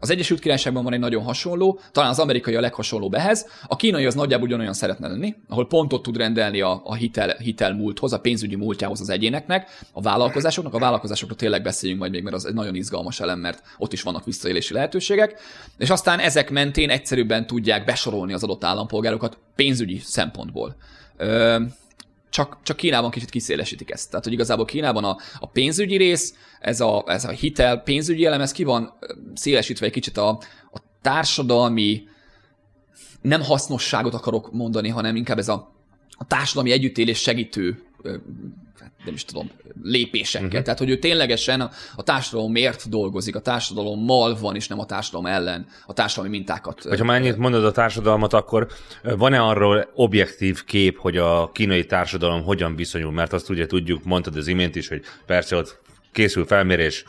az Egyesült Királyságban van egy nagyon hasonló, talán az amerikai a leghasonlóbb ehhez, a kínai az nagyjából ugyanolyan szeretne lenni, ahol pontot tud rendelni a, a hitel, hitel múlthoz, a pénzügyi múltjához az egyéneknek, a vállalkozásoknak, a vállalkozásokról tényleg beszéljünk majd még, mert az egy nagyon izgalmas elem, mert ott is vannak visszaélési lehetőségek, és aztán ezek mentén egyszerűbben tudják besorolni az adott állampolgárokat pénzügyi szempontból. Ö, csak, csak Kínában kicsit kiszélesítik ezt. Tehát, hogy igazából Kínában a, a pénzügyi rész, ez a, ez a hitel pénzügyi elem, ez ki van szélesítve egy kicsit a, a társadalmi, nem hasznosságot akarok mondani, hanem inkább ez a, a társadalmi együttélés segítő nem is tudom, lépésekkel. Uh-huh. Tehát, hogy ő ténylegesen a, a társadalomért dolgozik, a társadalommal van, és nem a társadalom ellen a társadalmi mintákat. Hogyha már ennyit mondod a társadalmat, akkor van-e arról objektív kép, hogy a kínai társadalom hogyan viszonyul? Mert azt ugye tudjuk, mondtad az imént is, hogy persze ott készül felmérés,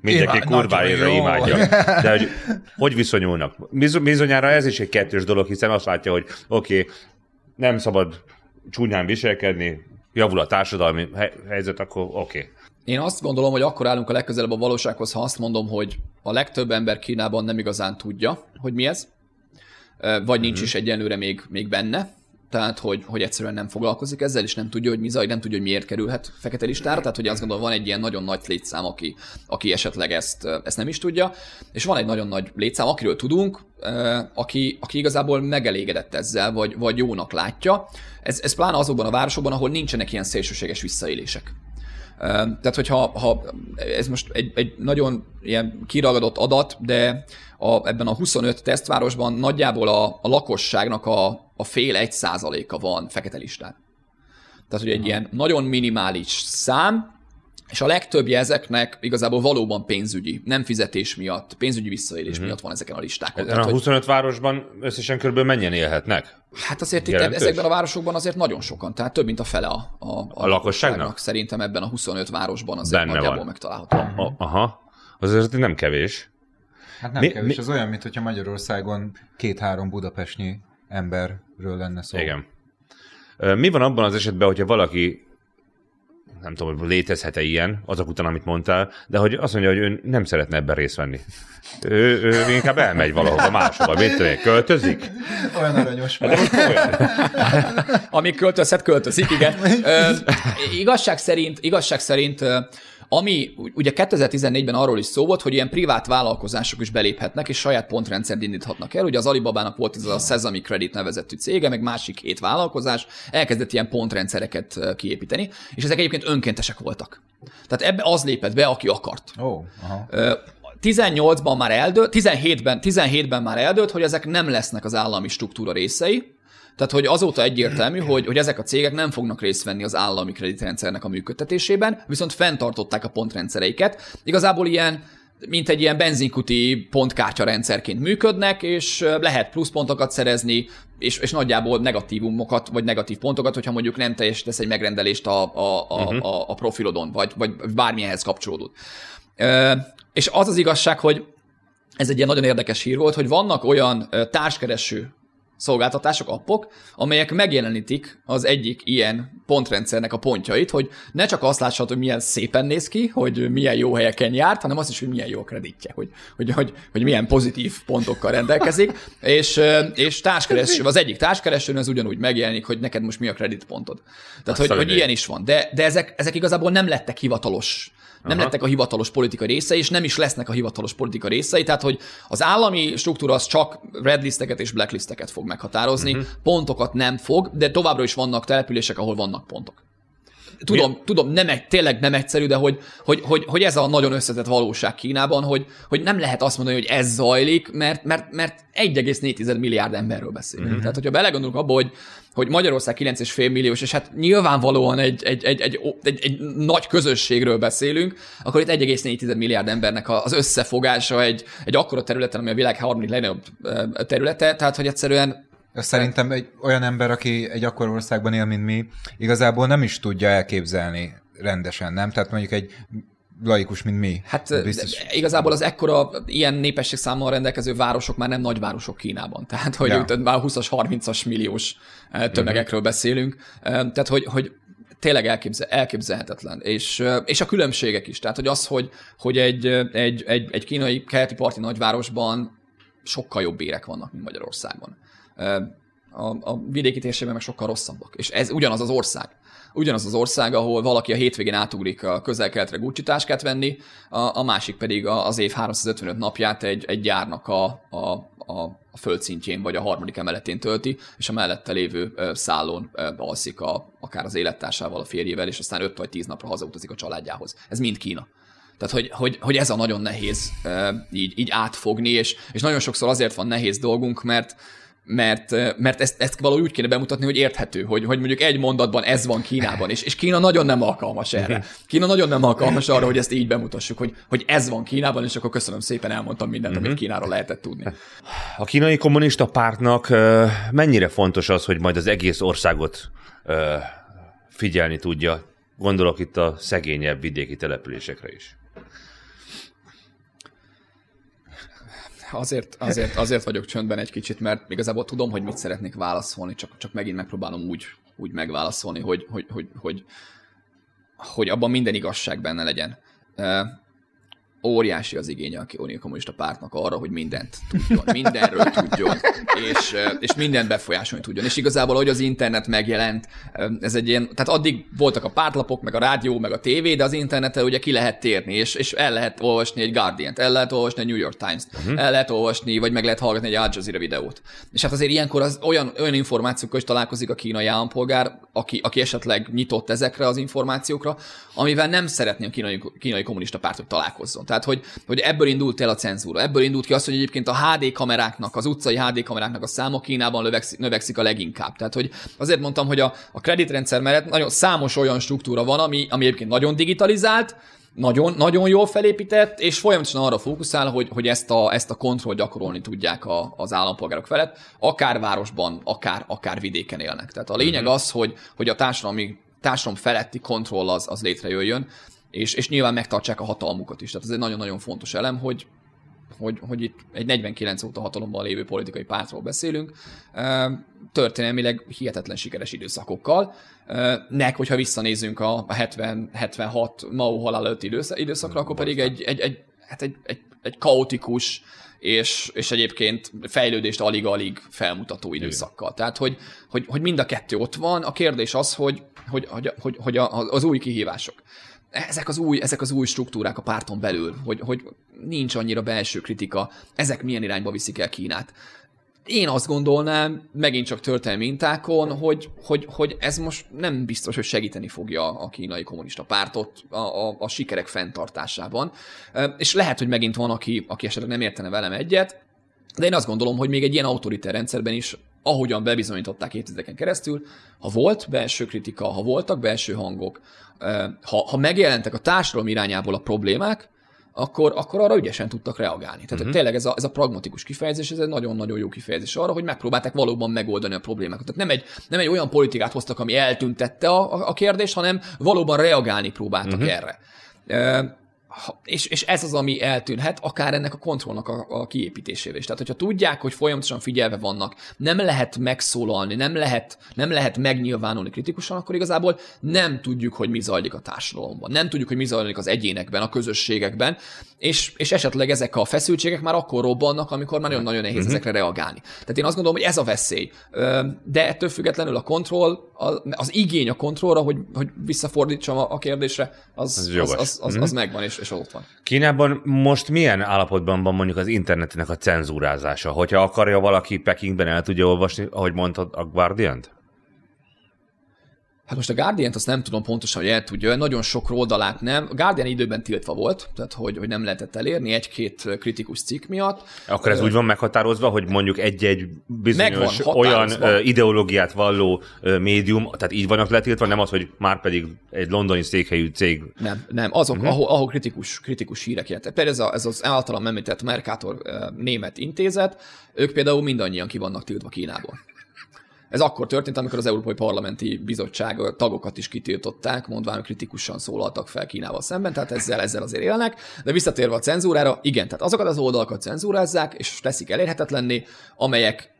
mindenki nagyon jó. imádja. (laughs) De hogy, hogy viszonyulnak? Bizo- Bizonyára ez is egy kettős dolog, hiszen azt látja, hogy oké, okay, nem szabad csúnyán viselkedni, javul a társadalmi he- helyzet, akkor oké. Okay. Én azt gondolom, hogy akkor állunk a legközelebb a valósághoz, ha azt mondom, hogy a legtöbb ember Kínában nem igazán tudja, hogy mi ez, vagy nincs is egyenlőre még, még benne, tehát hogy, hogy egyszerűen nem foglalkozik ezzel, és nem tudja, hogy mi zajlik, nem tudja, hogy miért kerülhet fekete listára, tehát hogy azt gondolom, van egy ilyen nagyon nagy létszám, aki, aki esetleg ezt, ezt nem is tudja, és van egy nagyon nagy létszám, akiről tudunk, aki, aki igazából megelégedett ezzel, vagy, vagy jónak látja. Ez, ez pláne azokban a városokban, ahol nincsenek ilyen szélsőséges visszaélések. Tehát, hogyha ha ez most egy, egy nagyon ilyen kiragadott adat, de a, ebben a 25 tesztvárosban nagyjából a, a lakosságnak a, a fél egy százaléka van fekete listán. Tehát, hogy egy ilyen nagyon minimális szám, és a legtöbbje ezeknek igazából valóban pénzügyi, nem fizetés miatt, pénzügyi visszaélés uh-huh. miatt van ezeken a listákon. Ezen a hogy, 25 városban összesen körülbelül mennyien élhetnek? hát azért itt ezekben a városokban azért nagyon sokan, tehát több mint a fele a, a, a, lakosságnak? Szerintem ebben a 25 városban azért Benne nagyjából van. megtalálható. A- Aha, azért nem kevés. Hát nem Mi- kevés, mi- az olyan, mintha Magyarországon két-három budapestnyi emberről lenne szó. Igen. Mi van abban az esetben, hogyha valaki nem tudom, hogy létezhet-e ilyen, azok után, amit mondtál, de hogy azt mondja, hogy ő nem szeretne ebben részt venni. Ő, ő inkább elmegy valahova máshova, mit tudom költözik? Olyan aranyos vagy. Ami költözhet, költözik, igen. Ö, igazság szerint, igazság szerint ö, ami ugye 2014-ben arról is szó volt, hogy ilyen privát vállalkozások is beléphetnek, és saját pontrendszert indíthatnak el. Ugye az Alibabának volt ez a Sesame Credit nevezetű cége, meg másik hét vállalkozás, elkezdett ilyen pontrendszereket kiépíteni, és ezek egyébként önkéntesek voltak. Tehát ebbe az lépett be, aki akart. Aha. Ö, 18-ban már eldőlt, 17-ben, 17-ben már eldőlt, hogy ezek nem lesznek az állami struktúra részei, Tehát, hogy azóta egyértelmű, hogy, hogy ezek a cégek nem fognak részt venni az állami kreditrendszernek a működtetésében, viszont fenntartották a pontrendszereiket. Igazából ilyen mint egy ilyen benzinkuti pontkártya rendszerként működnek, és lehet pluszpontokat szerezni, és, és nagyjából negatívumokat, vagy negatív pontokat, hogyha mondjuk nem teljesítesz egy megrendelést a, a, a, uh-huh. a, a profilodon, vagy, vagy bármilyenhez kapcsolódott. És az az igazság, hogy ez egy ilyen nagyon érdekes hír volt, hogy vannak olyan társkereső szolgáltatások, appok, amelyek megjelenítik az egyik ilyen pontrendszernek a pontjait, hogy ne csak azt lássad, hogy milyen szépen néz ki, hogy milyen jó helyeken járt, hanem azt is, hogy milyen jó a kreditje, hogy, hogy, hogy, hogy milyen pozitív pontokkal rendelkezik, (laughs) és, és társkereső, az egyik társkeresőn az ugyanúgy megjelenik, hogy neked most mi a kreditpontod. Tehát, hogy, hogy ilyen is van. De, de ezek, ezek igazából nem lettek hivatalos nem lettek a hivatalos politika részei, és nem is lesznek a hivatalos politika részei, tehát hogy az állami struktúra az csak redlisteket és blacklisteket fog meghatározni, uh-huh. pontokat nem fog, de továbbra is vannak települések, ahol vannak pontok. Tudom, Mi? tudom, nem egy, tényleg nem egyszerű, de hogy, hogy, hogy, hogy, ez a nagyon összetett valóság Kínában, hogy, hogy nem lehet azt mondani, hogy ez zajlik, mert, mert, mert 1,4 milliárd emberről beszélünk. Uh-huh. Tehát, hogyha belegondolunk abba, hogy hogy Magyarország 9,5 milliós, és hát nyilvánvalóan egy, egy, egy, egy, egy, egy nagy közösségről beszélünk, akkor itt 1,4 milliárd embernek az összefogása egy, egy akkora területen, ami a világ harmadik legnagyobb területe, tehát hogy egyszerűen Szerintem egy olyan ember, aki egy akkor országban él, mint mi, igazából nem is tudja elképzelni rendesen, nem? Tehát mondjuk egy laikus, mint mi. Hát biztos. igazából az ekkora ilyen népességszámmal rendelkező városok már nem nagyvárosok Kínában. (laughs) Tehát, hogy ja. már 20-as, 30-as milliós tömegekről uh-huh. beszélünk. Tehát, hogy, hogy tényleg elképzel, elképzelhetetlen. És, és a különbségek is. Tehát, hogy az, hogy, hogy egy, egy, egy, egy kínai keleti parti nagyvárosban sokkal jobb bérek vannak, mint Magyarországon. A, a vidéki térségben meg sokkal rosszabbak. És ez ugyanaz az ország ugyanaz az ország, ahol valaki a hétvégén átugrik a közel-keletre Gucci táskát venni, a, a másik pedig az év 355 napját egy, egy gyárnak a, a, a, a földszintjén vagy a harmadik emeletén tölti, és a mellette lévő szállón alszik a, akár az élettársával, a férjével, és aztán 5 vagy 10 napra hazautazik a családjához. Ez mind Kína. Tehát, hogy, hogy, hogy ez a nagyon nehéz így, így átfogni, és, és nagyon sokszor azért van nehéz dolgunk, mert, mert, mert ezt, ezt valahogy úgy kéne bemutatni, hogy érthető, hogy, hogy mondjuk egy mondatban ez van Kínában, és, és Kína nagyon nem alkalmas erre. Kína nagyon nem alkalmas arra, hogy ezt így bemutassuk, hogy, hogy ez van Kínában, és akkor köszönöm szépen, elmondtam mindent, amit mhm. Kínáról lehetett tudni. A kínai kommunista pártnak mennyire fontos az, hogy majd az egész országot figyelni tudja? Gondolok itt a szegényebb vidéki településekre is. Azért, azért, azért vagyok csöndben egy kicsit, mert igazából tudom, hogy mit szeretnék válaszolni, csak, csak megint megpróbálom úgy, úgy megválaszolni, hogy, hogy, hogy, hogy, hogy abban minden igazság benne legyen óriási az igény a kommunista pártnak arra, hogy mindent tudjon, mindenről tudjon, és, és mindent befolyásolni tudjon. És igazából, hogy az internet megjelent, ez egy ilyen, tehát addig voltak a pártlapok, meg a rádió, meg a tévé, de az interneten ugye ki lehet térni, és, és el lehet olvasni egy Guardian-t, el lehet olvasni egy New York Times-t, uh-huh. el lehet olvasni, vagy meg lehet hallgatni egy Al Jazeera videót. És hát azért ilyenkor az olyan, olyan információkkal is találkozik a kínai állampolgár, aki, aki esetleg nyitott ezekre az információkra, amivel nem szeretné a kínai, kínai kommunista párt, hogy találkozzon. Tehát, hogy, hogy ebből indult el a cenzúra. Ebből indult ki az, hogy egyébként a HD kameráknak, az utcai HD kameráknak a száma Kínában növekszik, növekszik a leginkább. Tehát, hogy azért mondtam, hogy a, a kreditrendszer mellett nagyon számos olyan struktúra van, ami, ami egyébként nagyon digitalizált, nagyon, nagyon jól felépített, és folyamatosan arra fókuszál, hogy, hogy ezt a, ezt a kontroll gyakorolni tudják a, az állampolgárok felett, akár városban, akár, akár vidéken élnek. Tehát a lényeg az, hogy, hogy a társadalmi társadalom feletti kontroll az, az létrejöjjön, és, és nyilván megtartsák a hatalmukat is. Tehát ez egy nagyon-nagyon fontos elem, hogy, hogy, hogy itt egy 49 óta hatalomban lévő politikai pártról beszélünk, történelmileg hihetetlen sikeres időszakokkal. Nek, hogyha visszanézünk a 70-76 Mao halál előtti időszakra, akkor pedig egy, egy, egy, hát egy, egy, egy kaotikus, és, és egyébként fejlődést alig-alig felmutató időszakkal. Tehát, hogy, hogy, hogy mind a kettő ott van. A kérdés az, hogy, hogy, hogy, hogy, hogy az új kihívások ezek az új, ezek az új struktúrák a párton belül, hogy, hogy nincs annyira belső kritika, ezek milyen irányba viszik el Kínát. Én azt gondolnám, megint csak történelmi mintákon, hogy, hogy, hogy ez most nem biztos, hogy segíteni fogja a kínai kommunista pártot a, a, a sikerek fenntartásában. És lehet, hogy megint van, aki, aki esetleg nem értene velem egyet, de én azt gondolom, hogy még egy ilyen autoritár rendszerben is ahogyan bebizonyították évtizedeken keresztül, ha volt belső kritika, ha voltak belső hangok, ha, ha megjelentek a társadalom irányából a problémák, akkor, akkor arra ügyesen tudtak reagálni. Tehát uh-huh. tényleg ez a, ez a pragmatikus kifejezés, ez egy nagyon-nagyon jó kifejezés arra, hogy megpróbálták valóban megoldani a problémákat. Tehát nem egy, nem egy olyan politikát hoztak, ami eltüntette a, a kérdést, hanem valóban reagálni próbáltak uh-huh. erre és, és ez az, ami eltűnhet, akár ennek a kontrollnak a, a kiépítésével is. Tehát, hogyha tudják, hogy folyamatosan figyelve vannak, nem lehet megszólalni, nem lehet, nem lehet megnyilvánulni kritikusan, akkor igazából nem tudjuk, hogy mi zajlik a társadalomban. Nem tudjuk, hogy mi zajlik az egyénekben, a közösségekben, és, és esetleg ezek a feszültségek már akkor robbannak, amikor már nagyon-nagyon nehéz uh-huh. ezekre reagálni. Tehát én azt gondolom, hogy ez a veszély. De ettől függetlenül a kontroll, az igény a kontrollra, hogy, hogy visszafordítsam a kérdésre, az, az, az, az, az, az uh-huh. megvan, és, és ott van. Kínában most milyen állapotban van mondjuk az internetnek a cenzúrázása? Hogyha akarja valaki Pekingben el tudja olvasni, ahogy mondtad, a Guardian-t? Hát most a guardian azt nem tudom pontosan, hogy el tudja, nagyon sok oldalát nem. A Guardian időben tiltva volt, tehát hogy, hogy nem lehetett elérni egy-két kritikus cikk miatt. Akkor ez uh, úgy van meghatározva, hogy mondjuk egy-egy bizonyos olyan ideológiát valló médium, tehát így vannak letiltva, nem az, hogy már pedig egy londoni székhelyű cég. Nem, nem, azok, uh-huh. ahol, ahol kritikus, kritikus hírek jelentek. Például ez, a, ez az általam említett Mercator német intézet, ők például mindannyian ki vannak tiltva Kínából. Ez akkor történt, amikor az Európai Parlamenti Bizottság tagokat is kitiltották, mondván, kritikusan szólaltak fel Kínával szemben, tehát ezzel, ezzel azért élnek. De visszatérve a cenzúrára, igen, tehát azokat az oldalakat cenzúrázzák, és teszik elérhetetlenné, amelyek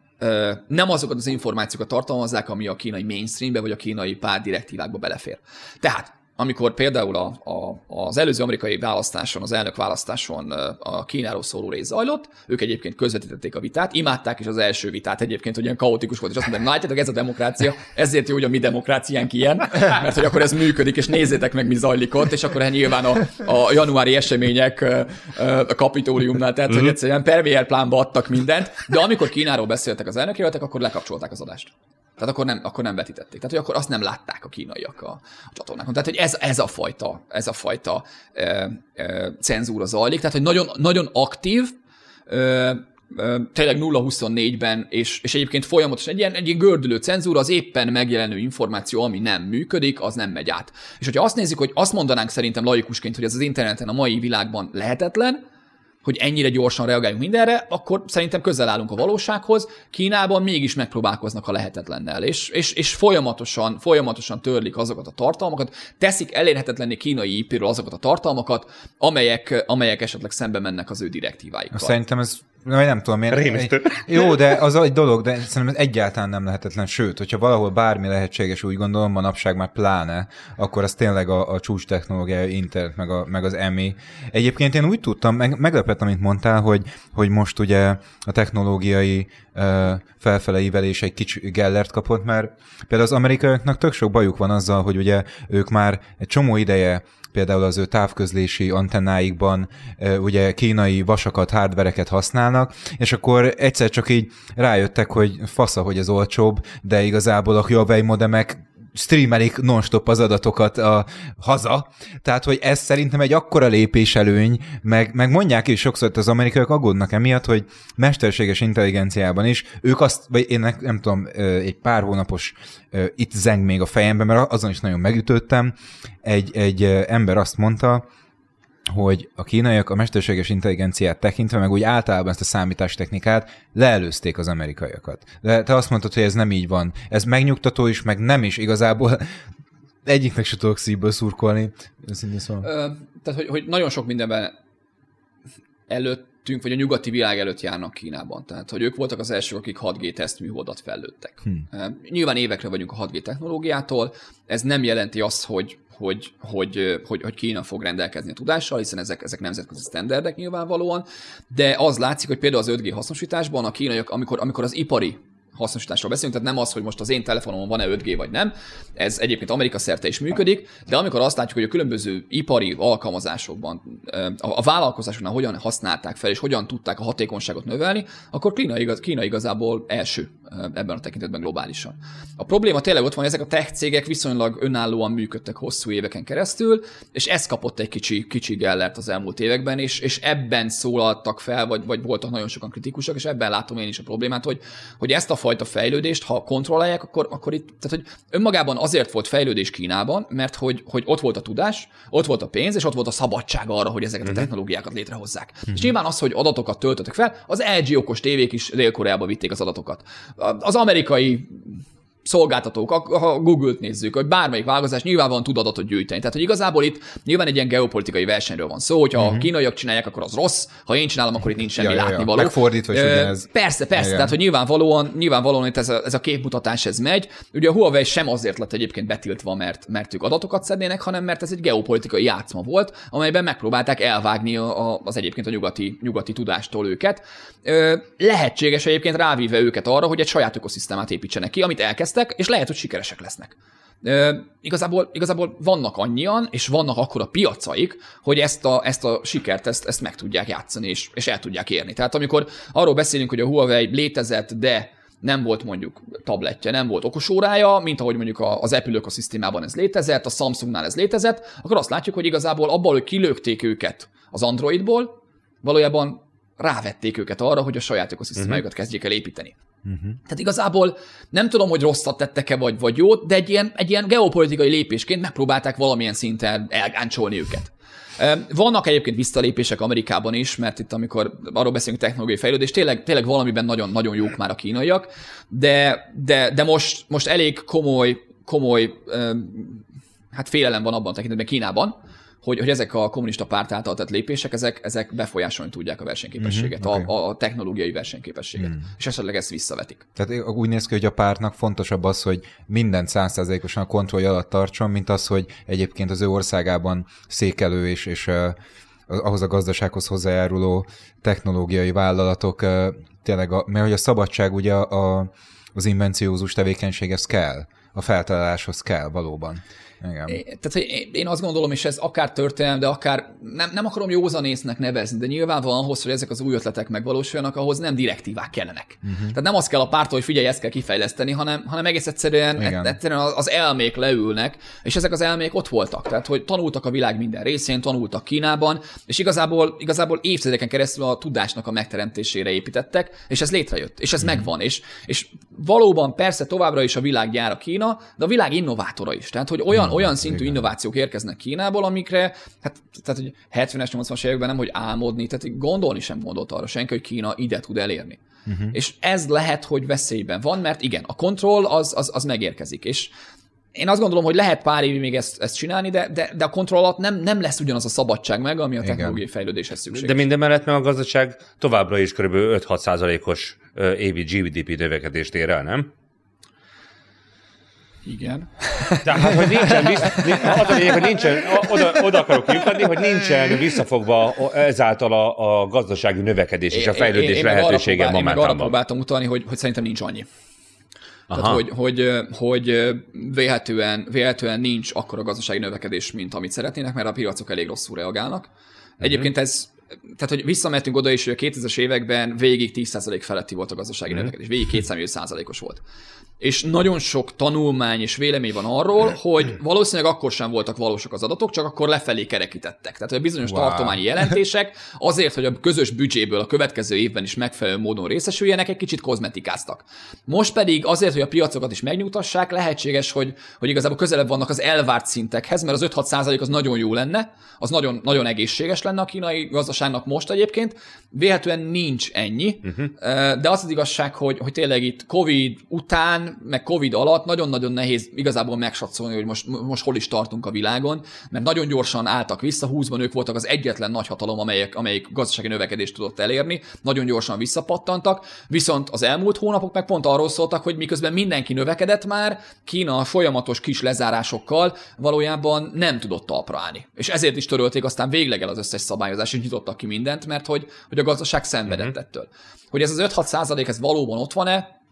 nem azokat az információkat tartalmazzák, ami a kínai mainstreambe vagy a kínai pár direktívákba belefér. Tehát amikor például a, a, az előző amerikai választáson, az elnök választáson a Kínáról szóló rész zajlott, ők egyébként közvetítették a vitát, imádták is az első vitát egyébként, hogy ilyen kaotikus volt, és azt mondták, látjátok, ez a demokrácia, ezért jó, hogy a mi demokráciánk ilyen, mert hogy akkor ez működik, és nézzétek meg, mi zajlik ott, és akkor hát nyilván a, a januári események a kapitóliumnál, tehát hogy mhm. egyszerűen per plánba adtak mindent, de amikor Kínáról beszéltek az elnökjelöltek, akkor lekapcsolták az adást. Tehát akkor nem, akkor nem vetítették. Tehát, hogy akkor azt nem látták a kínaiak a, a csatornákon. Tehát, hogy ez, ez a fajta, ez a fajta e, e, cenzúra zajlik. Tehát, hogy nagyon, nagyon aktív, e, tényleg 0-24-ben, és, és egyébként folyamatosan egy ilyen, egy ilyen gördülő cenzúra, az éppen megjelenő információ, ami nem működik, az nem megy át. És hogyha azt nézzük, hogy azt mondanánk szerintem laikusként, hogy ez az interneten a mai világban lehetetlen, hogy ennyire gyorsan reagáljunk mindenre, akkor szerintem közel állunk a valósághoz. Kínában mégis megpróbálkoznak a lehetetlennel, és, és, és folyamatosan, folyamatosan törlik azokat a tartalmakat, teszik elérhetetlenné kínai ip azokat a tartalmakat, amelyek, amelyek esetleg szembe mennek az ő direktíváikkal. Szerintem ez vagy nem tudom, miért. Rémisztő. Jó, de az egy dolog, de szerintem ez egyáltalán nem lehetetlen. Sőt, hogyha valahol bármi lehetséges, úgy gondolom, manapság már pláne, akkor az tényleg a, a csúcs technológia, internet, meg, a, meg az EMI. Egyébként én úgy tudtam, meg, meglepett, amit mondtál, hogy, hogy most ugye a technológiai uh, felfele ívelés egy kicsi gellert kapott, mert például az amerikaiaknak tök sok bajuk van azzal, hogy ugye ők már egy csomó ideje például az ő távközlési antennáikban ugye kínai vasakat, hardvereket használnak, és akkor egyszer csak így rájöttek, hogy fasza, hogy ez olcsóbb, de igazából a Huawei modemek streamelik non-stop az adatokat a haza, tehát hogy ez szerintem egy akkora lépés előny, meg, meg mondják is sokszor, hogy az amerikaiak aggódnak emiatt, hogy mesterséges intelligenciában is, ők azt, vagy én nem, nem tudom, egy pár hónapos itt zeng még a fejemben, mert azon is nagyon megütöttem, egy, egy ember azt mondta, hogy a kínaiak a mesterséges intelligenciát tekintve, meg úgy általában ezt a számítástechnikát leelőzték az amerikaiakat. De te azt mondtad, hogy ez nem így van. Ez megnyugtató is, meg nem is igazából (laughs) egyiknek se tudok szívből szurkolni. Szóval. Ö, tehát, hogy, hogy nagyon sok mindenben előttünk, vagy a nyugati világ előtt járnak Kínában. Tehát, hogy ők voltak az elsők, akik 6G tesztműholdat fejlődtek. Hmm. Nyilván évekre vagyunk a 6G technológiától, ez nem jelenti azt, hogy hogy, hogy, hogy, hogy Kína fog rendelkezni a tudással, hiszen ezek, ezek nemzetközi sztenderdek nyilvánvalóan, de az látszik, hogy például az 5G hasznosításban a kínaiak, amikor, amikor az ipari hasznosításról beszélünk, tehát nem az, hogy most az én telefonomon van-e 5G vagy nem, ez egyébként Amerika szerte is működik, de amikor azt látjuk, hogy a különböző ipari alkalmazásokban, a vállalkozásoknál hogyan használták fel, és hogyan tudták a hatékonyságot növelni, akkor Kína, igaz, Kína igazából első ebben a tekintetben globálisan. A probléma tényleg ott van, ezek a tech cégek viszonylag önállóan működtek hosszú éveken keresztül, és ez kapott egy kicsi, kicsi gellert az elmúlt években, és, és ebben szólaltak fel, vagy, vagy voltak nagyon sokan kritikusak, és ebben látom én is a problémát, hogy, hogy ezt a fajta fejlődést, ha kontrollálják, akkor, akkor itt, tehát hogy önmagában azért volt fejlődés Kínában, mert hogy, hogy ott volt a tudás, ott volt a pénz, és ott volt a szabadság arra, hogy ezeket a technológiákat létrehozzák. És nyilván az, hogy adatokat töltöttek fel, az LG okos tévék is Dél-Koreába vitték az adatokat. Az amerikai szolgáltatók, ha Google-t nézzük, hogy bármelyik vállalkozás nyilvánvalóan tud adatot gyűjteni. Tehát, hogy igazából itt nyilván egy ilyen geopolitikai versenyről van szó, hogyha uh-huh. a kínaiak csinálják, akkor az rossz, ha én csinálom, akkor itt nincs semmi Ja, ja, ja. látnivaló. Megfordítva is ugyanez. Persze, persze, Igen. tehát, hogy nyilvánvalóan, nyilvánvalóan itt ez a, ez a képmutatás ez megy. Ugye a Huawei sem azért lett egyébként betiltva, mert, mert ők adatokat szednének, hanem mert ez egy geopolitikai játszma volt, amelyben megpróbálták elvágni a, a, az egyébként a nyugati, nyugati tudástól őket. Ö, lehetséges egyébként rávíve őket arra, hogy egy saját ökoszisztémát építsenek ki, amit elkezdtek, és lehet, hogy sikeresek lesznek. Ö, igazából, igazából vannak annyian, és vannak akkor a piacaik, hogy ezt a, ezt a sikert, ezt, ezt meg tudják játszani, és, és el tudják érni. Tehát amikor arról beszélünk, hogy a Huawei létezett, de nem volt mondjuk tabletje, nem volt okosórája, mint ahogy mondjuk az Apple ökoszisztémában ez létezett, a Samsungnál ez létezett, akkor azt látjuk, hogy igazából abból, hogy kilőgték őket az Androidból, valójában rávették őket arra, hogy a saját ökoszisztémájukat uh-huh. kezdjék el építeni. Uh-huh. Tehát igazából nem tudom, hogy rosszat tettek-e vagy, vagy jót, de egy ilyen, egy ilyen geopolitikai lépésként megpróbálták valamilyen szinten elgáncsolni őket. Vannak egyébként visszalépések Amerikában is, mert itt amikor arról beszélünk technológiai fejlődés, tényleg, tényleg valamiben nagyon, nagyon jók már a kínaiak, de, de, de most, most elég komoly, komoly hát félelem van abban a tekintetben Kínában, hogy, hogy ezek a kommunista párt által tett lépések, ezek, ezek befolyásolni tudják a versenyképességet, Mhm, uh-huh, oké. a, a technológiai versenyképességet, mm. és esetleg ezt visszavetik. Tehát úgy néz ki, hogy a pártnak fontosabb az, hogy mindent százszerzékosan a kontroll alatt tartson, mint az, hogy egyébként az ő országában székelő és, és ahhoz a gazdasághoz hozzájáruló technológiai vállalatok ö, tényleg, a, mert hogy a szabadság ugye a, a, az invenciózus tevékenységhez kell, a feltaláláshoz kell valóban. Igen. Tehát, hogy én- azt gondolom, és ez akár történelem, de akár nem, nem akarom józanésznek nevezni, de nyilvánvalóan ahhoz, hogy ezek az új ötletek megvalósuljanak, ahhoz nem direktívák kellenek. Uh-huh. Tehát nem az kell a pártól, hogy figyelj, ezt kell kifejleszteni, hanem, hanem egész egyszerűen, Igen. egyszerűen az az elmék leülnek, és ezek az elmék ott voltak. Tehát, hogy tanultak a világ minden részén, tanultak Kínában, és igazából, igazából évtizedeken keresztül a tudásnak a megteremtésére építettek, és ez létrejött, és ez uh-huh. megvan. És, és valóban persze továbbra is a világ gyára Kína, de a világ innovátora is. Tehát, hogy olyan, olyan szintű igen. innovációk érkeznek Kínából, amikre, hát, tehát, hogy 70-es, 80-as években nem, hogy álmodni, tehát gondolni sem gondolt arra senki, hogy Kína ide tud elérni. Uh-huh. És ez lehet, hogy veszélyben van, mert igen, a kontroll az, az, az megérkezik, és én azt gondolom, hogy lehet pár évig még ezt, ezt csinálni, de, de, de a kontroll alatt nem, nem lesz ugyanaz a szabadság meg, ami a technológiai fejlődéshez szükséges. De minden mellett meg a gazdaság továbbra is kb. 5-6 százalékos évi GDP növekedést ér el, nem? Igen. Tehát, hogy nincsen, az a lényeg, hogy nincsen, oda, oda akarok kiukadni, hogy nincsen visszafogva ezáltal a, a gazdasági növekedés és a fejlődés én, én, lehetősége arra próbáltam utalni, hogy, hogy szerintem nincs annyi. Tehát, Aha. hogy, hogy, hogy véletlenül, véletlenül nincs akkora gazdasági növekedés, mint amit szeretnének, mert a piacok elég rosszul reagálnak. Egyébként ez, tehát hogy visszamehetünk oda is, hogy a 2000-es években végig 10% feletti volt a gazdasági növekedés, végig 200%-os volt. És nagyon sok tanulmány és vélemény van arról, hogy valószínűleg akkor sem voltak valósak az adatok, csak akkor lefelé kerekítettek. Tehát hogy a bizonyos Wow. wow. tartományi jelentések azért, hogy a közös büdzséből a következő évben is megfelelő módon részesüljenek, egy kicsit kozmetikáztak. Most pedig azért, hogy a piacokat is megnyugtassák, lehetséges, hogy, hogy igazából közelebb vannak az elvárt szintekhez, mert az 5-6 százalék az nagyon jó lenne, az nagyon, nagyon egészséges lenne a kínai gazdaságnak most egyébként. Véletlenül nincs ennyi, uh-huh. de az az igazság, hogy, hogy tényleg itt Covid után, meg Covid alatt nagyon-nagyon nehéz igazából megsatszolni, hogy most, most hol is tartunk a világon, mert nagyon gyorsan álltak vissza, 20-ban ők voltak az egyetlen nagyhatalom, amelyek, amelyik gazdasági növekedést tudott elérni, nagyon gyorsan visszapattantak, viszont az elmúlt hónapok meg pont arról szóltak, hogy miközben mindenki növekedett már, Kína folyamatos kis lezárásokkal valójában nem tudott talpra állni. És ezért is törölték aztán végleg el az összes szabályozást, és nyitottak ki mindent, mert hogy, hogy a gazdaság szenvedett uh-huh. ettől. Hogy ez az 5-6 százalék, ez valóban ott van-e,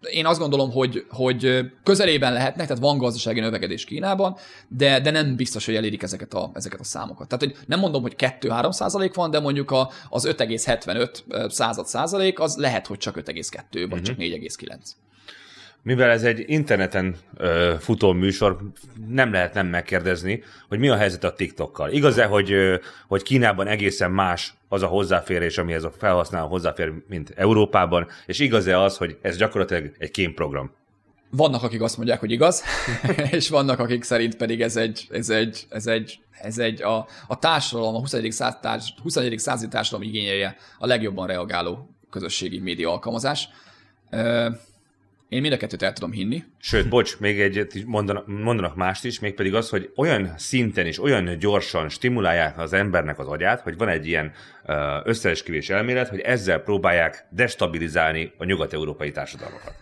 én azt gondolom, hogy, hogy közelében lehetnek, tehát van gazdasági növekedés Kínában, de, de nem biztos, hogy elérik ezeket a, ezeket a számokat. Tehát hogy nem mondom, hogy 2-3 százalék van, de mondjuk a, az 5,75 század százalék, az lehet, hogy csak 5,2 vagy csak 4,9. Mivel ez egy interneten ö, futó műsor, nem lehet nem megkérdezni, hogy mi a helyzet a TikTokkal. Igaz-e, hogy, ö, hogy Kínában egészen más az a hozzáférés, amihez a felhasználó hozzáfér, mint Európában, és igaz-e az, hogy ez gyakorlatilag egy kémprogram? Vannak, akik azt mondják, hogy igaz, (laughs) és vannak, akik szerint pedig ez egy, ez egy, ez egy, ez egy a, a társadalom, a 20. század, 20. századi társadalom igényeje a legjobban reagáló közösségi média alkalmazás. Ö, Én mind a kettőt el tudom hinni. Sőt, bocs, még egyet mondanak, mondanak mást is, mégpedig az, hogy olyan szinten és olyan gyorsan stimulálják az embernek az agyát, hogy van egy ilyen összeesküvés elmélet, hogy ezzel próbálják destabilizálni a nyugat-európai társadalmakat.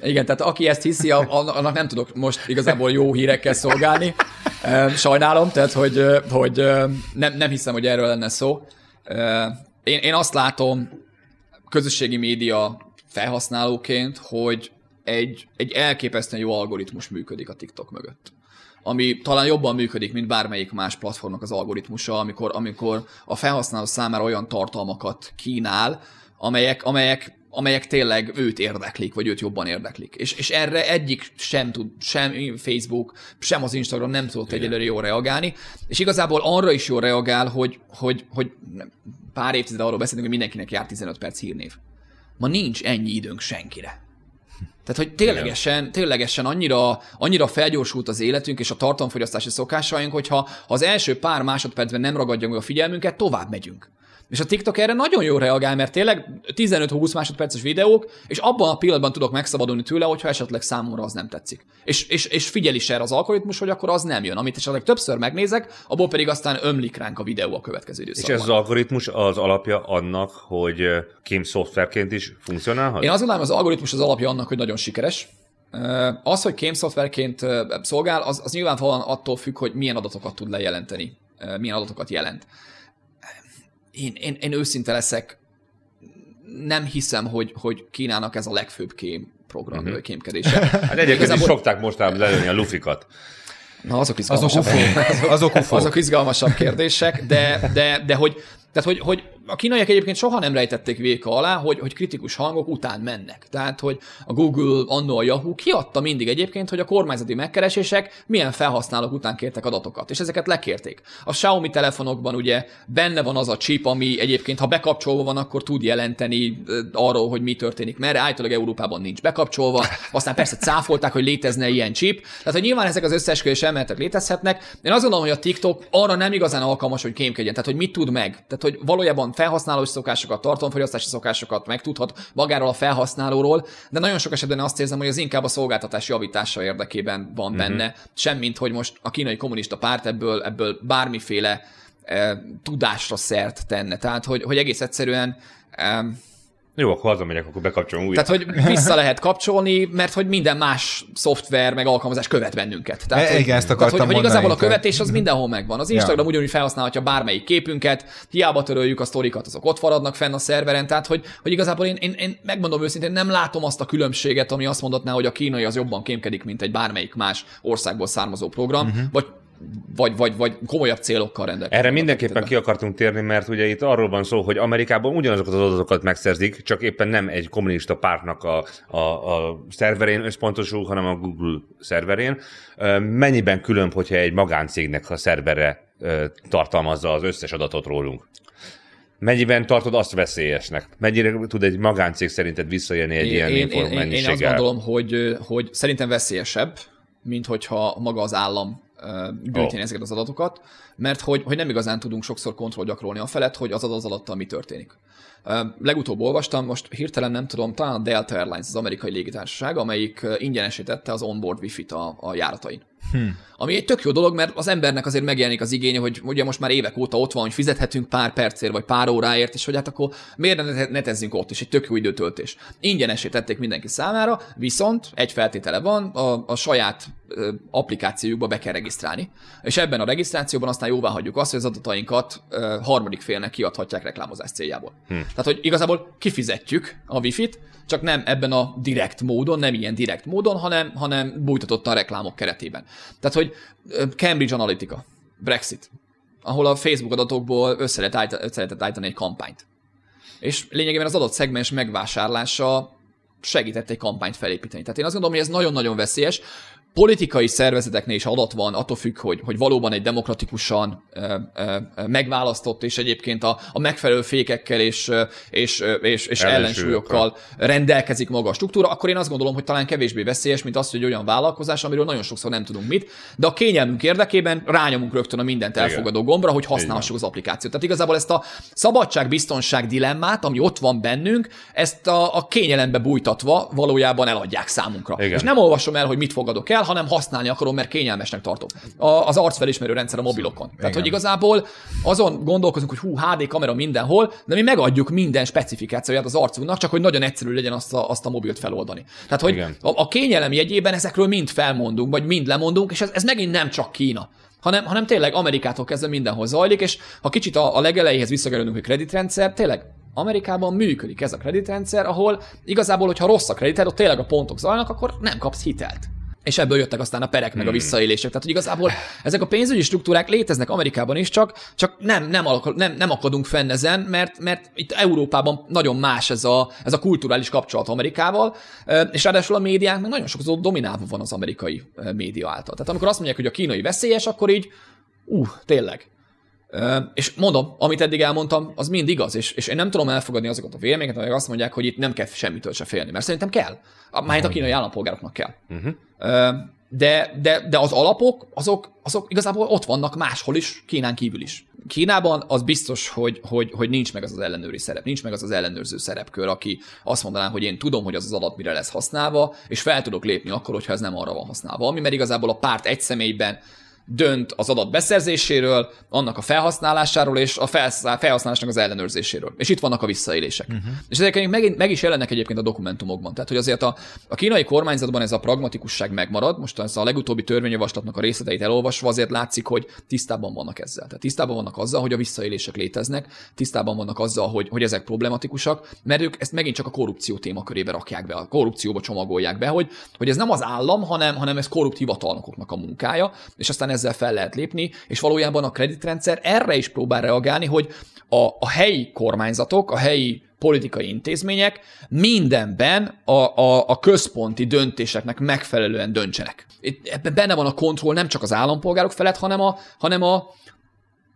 Igen, tehát aki ezt hiszi, annak nem tudok most igazából jó hírekkel szolgálni. Sajnálom, tehát hogy, hogy nem, nem hiszem, hogy erről lenne szó. Én, én azt látom közösségi média felhasználóként, hogy egy, egy elképesztően jó algoritmus működik a TikTok mögött ami talán jobban működik, mint bármelyik más platformnak az algoritmusa, amikor, amikor a felhasználó számára olyan tartalmakat kínál, amelyek, amelyek amelyek tényleg őt érdeklik, vagy őt jobban érdeklik. És, és erre egyik sem tud, sem Facebook, sem az Instagram nem tudott egyelőre jól reagálni, és igazából arra is jól reagál, hogy, hogy, hogy pár évtized arról beszélünk, hogy mindenkinek jár 15 perc hírnév. Ma nincs ennyi időnk senkire. Tehát, hogy ténylegesen, ténylegesen annyira, annyira felgyorsult az életünk és a tartalomfogyasztási szokásaink, hogyha ha az első pár másodpercben nem ragadja meg a figyelmünket, tovább megyünk. És a TikTok erre nagyon jól reagál, mert tényleg 15-20 másodperces videók, és abban a pillanatban tudok megszabadulni tőle, hogyha esetleg számomra az nem tetszik. És, és, és figyel is erre az algoritmus, hogy akkor az nem jön. Amit esetleg többször megnézek, abból pedig aztán ömlik ránk a videó a következő És időszakban. ez az algoritmus az alapja annak, hogy kém szoftverként is funkcionálhat? Én azt gondolom, az algoritmus az alapja annak, hogy nagyon sikeres. Az, hogy kém szoftverként szolgál, az, az nyilvánvalóan attól függ, hogy milyen adatokat tud lejelenteni, milyen adatokat jelent. Én, én, én őszinte leszek, nem hiszem, hogy, hogy Kínának ez a legfőbb kém program, uh-huh. kémkedése. Hát egyébként is Igazából- szokták mostában lelőni a lufikat. Na, azok Azok izgalmasabb. ufók. Azok ufók. azok izgalmasabb kérdések, de, de, de hogy, tehát, hogy, hogy a kínaiak egyébként soha nem rejtették véka alá, hogy, hogy kritikus hangok után mennek. Tehát, hogy a Google, annó a Yahoo kiadta mindig egyébként, hogy a kormányzati megkeresések milyen felhasználók után kértek adatokat, és ezeket lekérték. A Xiaomi telefonokban ugye benne van az a chip, ami egyébként, ha bekapcsolva van, akkor tud jelenteni arról, hogy mi történik, mert állítólag Európában nincs bekapcsolva, aztán persze cáfolták, hogy létezne ilyen chip. Tehát, hogy nyilván ezek az összeesküvés elméletek létezhetnek. Én azt gondolom, hogy a TikTok arra nem igazán alkalmas, hogy kémkedjen. Tehát, hogy mit tud meg. Tehát, hogy valójában felhasználós szokásokat, tartalomfogyasztási szokásokat megtudhat magáról a felhasználóról, de nagyon sok esetben azt érzem, hogy az inkább a szolgáltatás javítása érdekében van Mhm. uh-huh. benne, semmint, hogy most a kínai kommunista párt ebből, ebből bármiféle eh, tudásra szert tenne. Tehát, hogy, hogy egész egyszerűen eh, Jó, akkor hazamegyek, akkor bekapcsolom újra. tehát, hogy vissza lehet kapcsolni, mert hogy minden más szoftver meg alkalmazás követ bennünket. Tehát, E, hogy, igen, ezt tehát, akartam hogy, hogy mondani, igazából a tehát- követés az mindenhol megvan. Az Instagram Ja. ugyanúgy felhasználhatja bármelyik képünket, hiába töröljük a sztorikat, azok ott maradnak fenn a szerveren, tehát hogy, hogy igazából én, én, én megmondom őszintén, nem látom azt a különbséget, ami azt mondatná, hogy a kínai az jobban kémkedik, mint egy bármelyik más országból származó program, uh-huh. vagy, vagy, vagy, vagy komolyabb célokkal rendelkezik. Erre mindenképpen ki akartunk térni, mert ugye itt arról van szó, hogy Amerikában ugyanazokat az adatokat megszerzik, csak éppen nem egy kommunista pártnak a, a, a szerverén összpontosul, hanem a Google szerverén. Mennyiben különb, hogyha egy magáncégnek a szervere tartalmazza az összes adatot rólunk? Mennyiben tartod azt veszélyesnek? Mennyire tud egy magáncég szerinted visszaélni egy ilyen én, én, én, én azt gondolom, hogy, hogy szerintem veszélyesebb, mint hogyha maga az állam gyűjteni ezeket az adatokat, mert hogy, hogy nem igazán tudunk sokszor kontroll gyakorolni a felett, hogy az adat alattal mi történik. Legutóbb olvastam, most hirtelen nem tudom, talán a Delta Airlines, az amerikai légitársaság, amelyik ingyenesítette az onboard wifi-t a, a járatain. Hmm. Ami egy tök jó dolog, mert az embernek azért megjelenik az igénye, hogy ugye most már évek óta ott van, hogy fizethetünk pár percért, vagy pár óráért, és hogy hát akkor miért ne netezzünk ott is, egy tök jó időtöltés. Ingyenesé tették mindenki számára, viszont egy feltétele van, a, a saját ö, applikációjukba be kell regisztrálni, és ebben a regisztrációban aztán jóvá hagyjuk azt, hogy az adatainkat ö, harmadik félnek kiadhatják reklámozás céljából. Hmm. Tehát, hogy igazából kifizetjük a wifi-t, csak nem ebben a direkt módon, nem ilyen direkt módon, hanem, hanem bújtatottan reklámok keretében. Tehát, hogy Cambridge Analytica, Brexit, ahol a Facebook adatokból össze lehet állít- össze lehetett állítani egy kampányt. És lényegében az adott szegmens megvásárlása segített egy kampányt felépíteni. Tehát én azt gondolom, hogy ez nagyon-nagyon veszélyes politikai szervezeteknél is adat van, attól függ, hogy, hogy valóban egy demokratikusan ö, ö, megválasztott, és egyébként a, a megfelelő fékekkel és, és, és, és ellensúlyokkal rendelkezik maga a struktúra, akkor én azt gondolom, hogy talán kevésbé veszélyes, mint az, hogy olyan vállalkozás, amiről nagyon sokszor nem tudunk mit, de a kényelmünk érdekében rányomunk rögtön a mindent elfogadó gombra, hogy használhassuk az applikációt. Tehát igazából ezt a szabadság-biztonság dilemmát, ami ott van bennünk, ezt a, a kényelembe bújtatva valójában eladják számunkra. Igen. És nem olvasom el, hogy mit fogadok el, hanem használni akarom, mert kényelmesnek tartom. A, az arcfelismerő rendszer a mobilokon. Igen. Tehát, hogy igazából azon gondolkozunk, hogy hú, HD kamera mindenhol, de mi megadjuk minden specifikációját az arcunknak, csak hogy nagyon egyszerű legyen azt a, azt a mobilt feloldani. Tehát, hogy a, a kényelem jegyében ezekről mind felmondunk, vagy mind lemondunk, és ez, ez megint nem csak Kína hanem, hanem tényleg Amerikától kezdve mindenhol zajlik, és ha kicsit a, a legelejéhez visszakerülünk, hogy kreditrendszer, tényleg Amerikában működik ez a kreditrendszer, ahol igazából, hogyha rossz a kredited, ott tényleg a pontok zajlanak, akkor nem kapsz hitelt és ebből jöttek aztán a perek meg a hmm. visszaélések. Tehát, hogy igazából ezek a pénzügyi struktúrák léteznek Amerikában is, csak, csak nem, nem, nem, nem akadunk fenn ezen, mert, mert itt Európában nagyon más ez a, ez a kulturális kapcsolat Amerikával, és ráadásul a médiánk meg nagyon sokszor dominálva van az amerikai média által. Tehát amikor azt mondják, hogy a kínai veszélyes, akkor így, ú, uh, tényleg, és mondom, amit eddig elmondtam, az mind igaz, és, és én nem tudom elfogadni azokat a véleményeket, amelyek azt mondják, hogy itt nem kell semmitől se félni, mert szerintem kell. Már a kínai állampolgároknak kell. Uh-huh. De, de, de az alapok, azok, azok igazából ott vannak máshol is, Kínán kívül is. Kínában az biztos, hogy, hogy, hogy nincs meg az az ellenőri szerep, nincs meg az az ellenőrző szerepkör, aki azt mondaná, hogy én tudom, hogy az az adat mire lesz használva, és fel tudok lépni akkor, hogyha ez nem arra van használva. Ami mert igazából a párt egy személyben dönt az adat beszerzéséről, annak a felhasználásáról és a felhasználásnak az ellenőrzéséről. És itt vannak a visszaélések. Uh-huh. És ezek megint meg is jelennek egyébként a dokumentumokban. Tehát, hogy azért a, a kínai kormányzatban ez a pragmatikusság megmarad. Most ez a legutóbbi törvényjavaslatnak a részleteit elolvasva azért látszik, hogy tisztában vannak ezzel. Tehát tisztában vannak azzal, hogy a visszaélések léteznek, tisztában vannak azzal, hogy, hogy ezek problematikusak, mert ők ezt megint csak a korrupció témakörébe rakják be, a korrupcióba csomagolják be, hogy, hogy ez nem az állam, hanem, hanem ez korrupt hivatalnokoknak a munkája, és aztán ezzel fel lehet lépni, és valójában a kreditrendszer erre is próbál reagálni, hogy a, a helyi kormányzatok, a helyi politikai intézmények mindenben a, a, a központi döntéseknek megfelelően döntsenek. Itt, ebben benne van a kontroll nem csak az állampolgárok felett, hanem a, hanem a,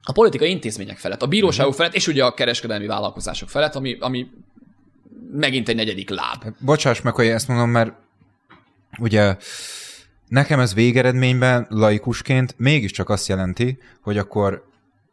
a politikai intézmények felett, a bíróságok felett, és ugye a kereskedelmi vállalkozások felett, ami, ami megint egy negyedik láb. Bocsáss meg, hogy ezt mondom, mert ugye Nekem ez végeredményben laikusként mégiscsak azt jelenti, hogy akkor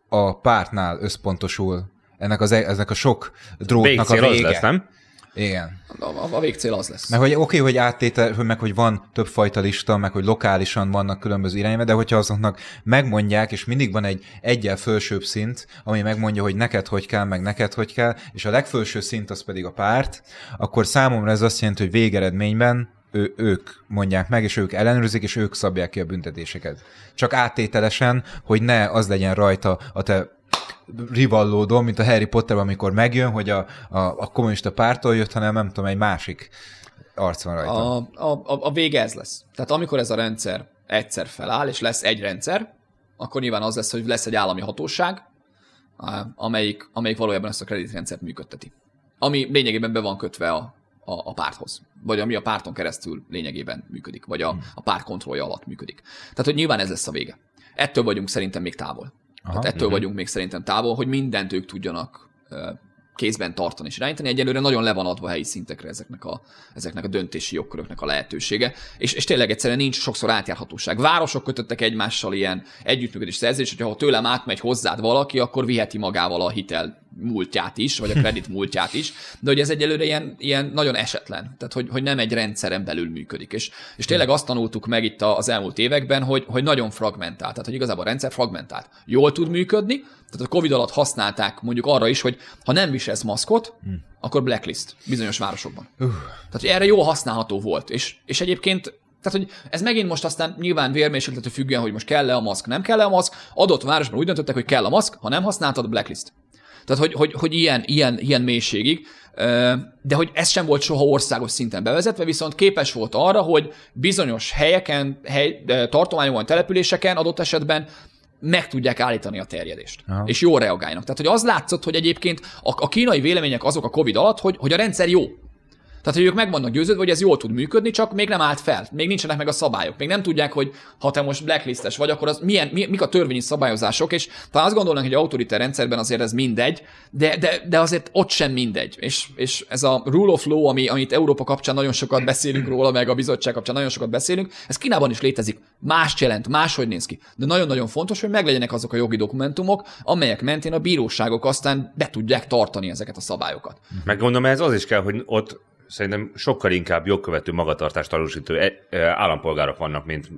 a pártnál összpontosul ennek, az, e- ennek a sok drótnak a vége. Az lesz, nem? Igen. A, a, a végcél az lesz. Mert hogy oké, okay, hogy áttétel, hogy meg hogy van többfajta lista, meg hogy lokálisan vannak különböző irányba, de hogyha azoknak megmondják, és mindig van egy egyel fölsőbb szint, ami megmondja, hogy neked hogy kell, meg neked hogy kell, és a legfelső szint az pedig a párt, akkor számomra ez azt jelenti, hogy végeredményben ő, ők mondják meg, és ők ellenőrzik, és ők szabják ki a büntetéseket. Csak áttételesen, hogy ne az legyen rajta a te rivallódó, mint a Harry Potter, amikor megjön, hogy a, a, a kommunista pártól jött, hanem nem tudom, egy másik arc van rajta. A, a, a vége ez lesz. Tehát amikor ez a rendszer egyszer feláll, és lesz egy rendszer, akkor nyilván az lesz, hogy lesz egy állami hatóság, amelyik, amelyik valójában ezt a kreditrendszert működteti. Ami lényegében be van kötve a, a, a párthoz, vagy ami a párton keresztül lényegében működik, vagy a, a párt kontrollja alatt működik. Tehát, hogy nyilván ez lesz a vége. Ettől vagyunk szerintem még távol. Aha, Tehát ettől uh-huh. vagyunk még szerintem távol, hogy mindent ők tudjanak kézben tartani és irányítani. Egyelőre nagyon le van adva helyi szintekre ezeknek a, ezeknek a döntési jogköröknek a lehetősége. És, és tényleg egyszerűen nincs sokszor átjárhatóság. Városok kötöttek egymással ilyen együttműködés szerződést, hogyha tőlem átmegy hozzád valaki, akkor viheti magával a hitel múltját is, vagy a kredit múltját is, de hogy ez egyelőre ilyen, ilyen nagyon esetlen, tehát hogy, hogy nem egy rendszeren belül működik. És, és tényleg azt tanultuk meg itt az elmúlt években, hogy, hogy nagyon fragmentált, tehát hogy igazából a rendszer fragmentált. Jól tud működni, tehát a Covid alatt használták mondjuk arra is, hogy ha nem viselsz maszkot, hmm. akkor blacklist bizonyos városokban. Uh. Tehát hogy erre jó használható volt. És, és egyébként tehát, hogy ez megint most aztán nyilván vérmérsékletű függően, hogy most kell-e a maszk, nem kell-e a maszk. Adott városban úgy döntöttek, hogy kell a maszk, ha nem használtad, blacklist. Tehát, hogy, hogy, hogy ilyen, ilyen, ilyen mélységig, de hogy ez sem volt soha országos szinten bevezetve, viszont képes volt arra, hogy bizonyos helyeken, hely, tartományokon, településeken adott esetben meg tudják állítani a terjedést. Aha. És jól reagálnak. Tehát, hogy az látszott, hogy egyébként a, a kínai vélemények azok a COVID alatt, hogy, hogy a rendszer jó. Tehát, hogy ők meg vannak győződve, hogy ez jól tud működni, csak még nem állt fel, még nincsenek meg a szabályok, még nem tudják, hogy ha te most blacklistes vagy, akkor az milyen, mi, mik a törvényi szabályozások, és talán azt gondolnak, hogy egy autoritár rendszerben azért ez mindegy, de, de, de azért ott sem mindegy. És, és ez a rule of law, ami, amit Európa kapcsán nagyon sokat beszélünk róla, meg a bizottság kapcsán nagyon sokat beszélünk, ez Kínában is létezik. Más jelent, máshogy néz ki. De nagyon-nagyon fontos, hogy meglegyenek azok a jogi dokumentumok, amelyek mentén a bíróságok aztán be tudják tartani ezeket a szabályokat. Meggondolom, ez az is kell, hogy ott szerintem sokkal inkább jogkövető magatartást tanúsító e- e, állampolgárok vannak, mint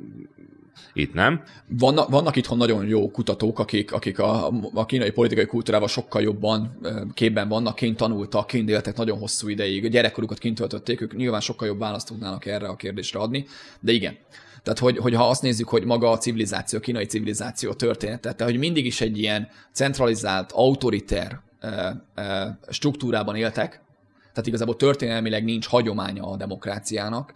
itt, nem? Vannak, vannak itthon nagyon jó kutatók, akik, akik a, a kínai politikai kultúrával sokkal jobban képben vannak, kint tanultak, kint éltek nagyon hosszú ideig, a gyerekkorukat kint töltötték, ők nyilván sokkal jobb választ tudnának erre a kérdésre adni, de igen. Tehát, hogy, hogy ha azt nézzük, hogy maga a civilizáció, a kínai civilizáció története, tehát, hogy mindig is egy ilyen centralizált, autoriter struktúrában éltek, tehát igazából történelmileg nincs hagyománya a demokráciának,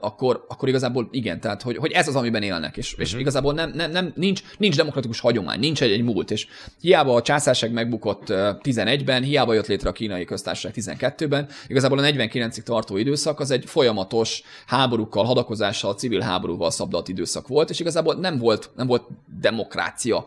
akkor, akkor igazából igen, tehát hogy, hogy ez az, amiben élnek, és, és igazából nem, nem, nem, nincs, nincs demokratikus hagyomány, nincs egy, egy múlt, és hiába a császárság megbukott 11-ben, hiába jött létre a kínai köztársaság 12-ben, igazából a 49-ig tartó időszak az egy folyamatos háborúkkal, hadakozással, civil háborúval szabdalt időszak volt, és igazából nem volt, nem volt demokrácia.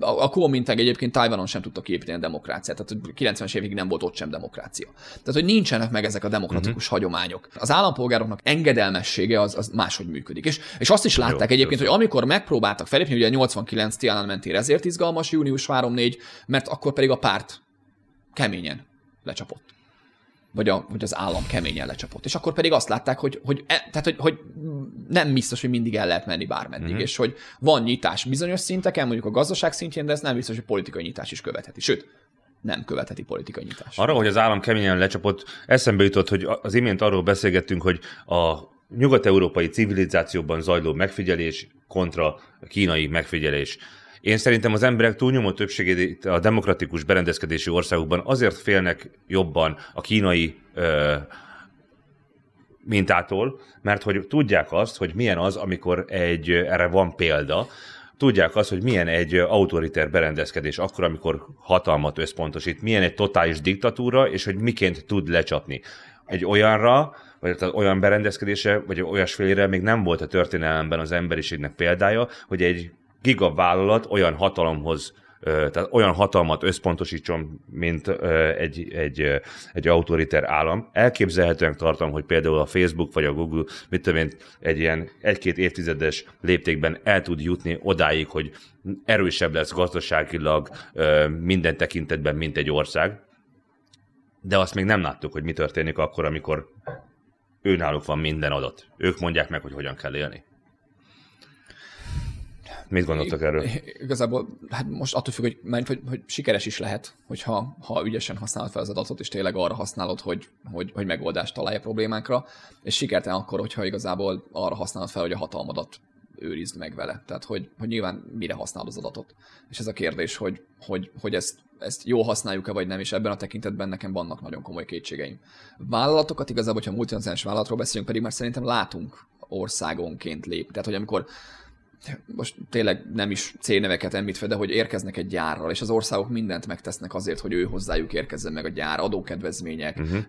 A, a Kuomintang egyébként Tajvanon sem tudta képíteni a demokráciát, tehát 90-es évig nem volt ott sem demokrácia. Tehát hogy nincsenek meg ezek a demokratikus uh-huh. hagyományok. Az állampolgároknak engedelmessége az, az máshogy működik. És, és azt is látták Jó, egyébként, hogy amikor megpróbáltak felépni, ugye 88 Tiananmen tér ezért izgalmas, június 3-4, mert akkor pedig a párt keményen lecsapott. Vagy, a, vagy az állam keményen lecsapott. És akkor pedig azt látták, hogy, hogy, e, tehát, hogy, hogy nem biztos, hogy mindig el lehet menni bármeddig, uh-huh. és hogy van nyitás bizonyos szinteken, mondjuk a gazdaság szintjén, de ez nem biztos, hogy politikai nyitás is követheti. Sőt, nem követheti politikai nyitás. Arra, hogy az állam keményen lecsapott, eszembe jutott, hogy az imént arról beszélgettünk, hogy a nyugat-európai civilizációban zajló megfigyelés kontra kínai megfigyelés. Én szerintem az emberek túlnyomó többségét a demokratikus berendezkedési országokban azért félnek jobban a kínai ö, mintától, mert hogy tudják azt, hogy milyen az, amikor egy, erre van példa, tudják azt, hogy milyen egy autoriter berendezkedés akkor, amikor hatalmat összpontosít, milyen egy totális diktatúra, és hogy miként tud lecsapni. Egy olyanra, vagy olyan berendezkedése, vagy olyasfélére még nem volt a történelemben az emberiségnek példája, hogy egy gigavállalat olyan hatalomhoz tehát olyan hatalmat összpontosítson, mint egy, egy, egy autoriter állam. Elképzelhetően tartom, hogy például a Facebook vagy a Google, mit tudom én, egy ilyen egy-két évtizedes léptékben el tud jutni odáig, hogy erősebb lesz gazdaságilag minden tekintetben, mint egy ország. De azt még nem láttuk, hogy mi történik akkor, amikor őnáluk van minden adat. Ők mondják meg, hogy hogyan kell élni. Mit gondoltak erről? Igazából, hát most attól függ, hogy, mert, hogy, hogy sikeres is lehet, hogyha ha ügyesen használod fel az adatot, és tényleg arra használod, hogy, hogy, hogy megoldást találj a problémákra, és sikertelen akkor, hogyha igazából arra használod fel, hogy a hatalmadat őrizd meg vele. Tehát, hogy, hogy nyilván mire használod az adatot. És ez a kérdés, hogy, hogy, hogy ezt, ezt jó használjuk-e vagy nem, és ebben a tekintetben nekem vannak nagyon komoly kétségeim. Vállalatokat igazából, hogyha multinacionális vállalatról beszélünk, pedig már szerintem látunk országonként lép. Tehát, hogy amikor most tényleg nem is cégneveket említve, de hogy érkeznek egy gyárral, és az országok mindent megtesznek azért, hogy ő hozzájuk érkezzen meg a gyár, adókedvezmények, uh-huh.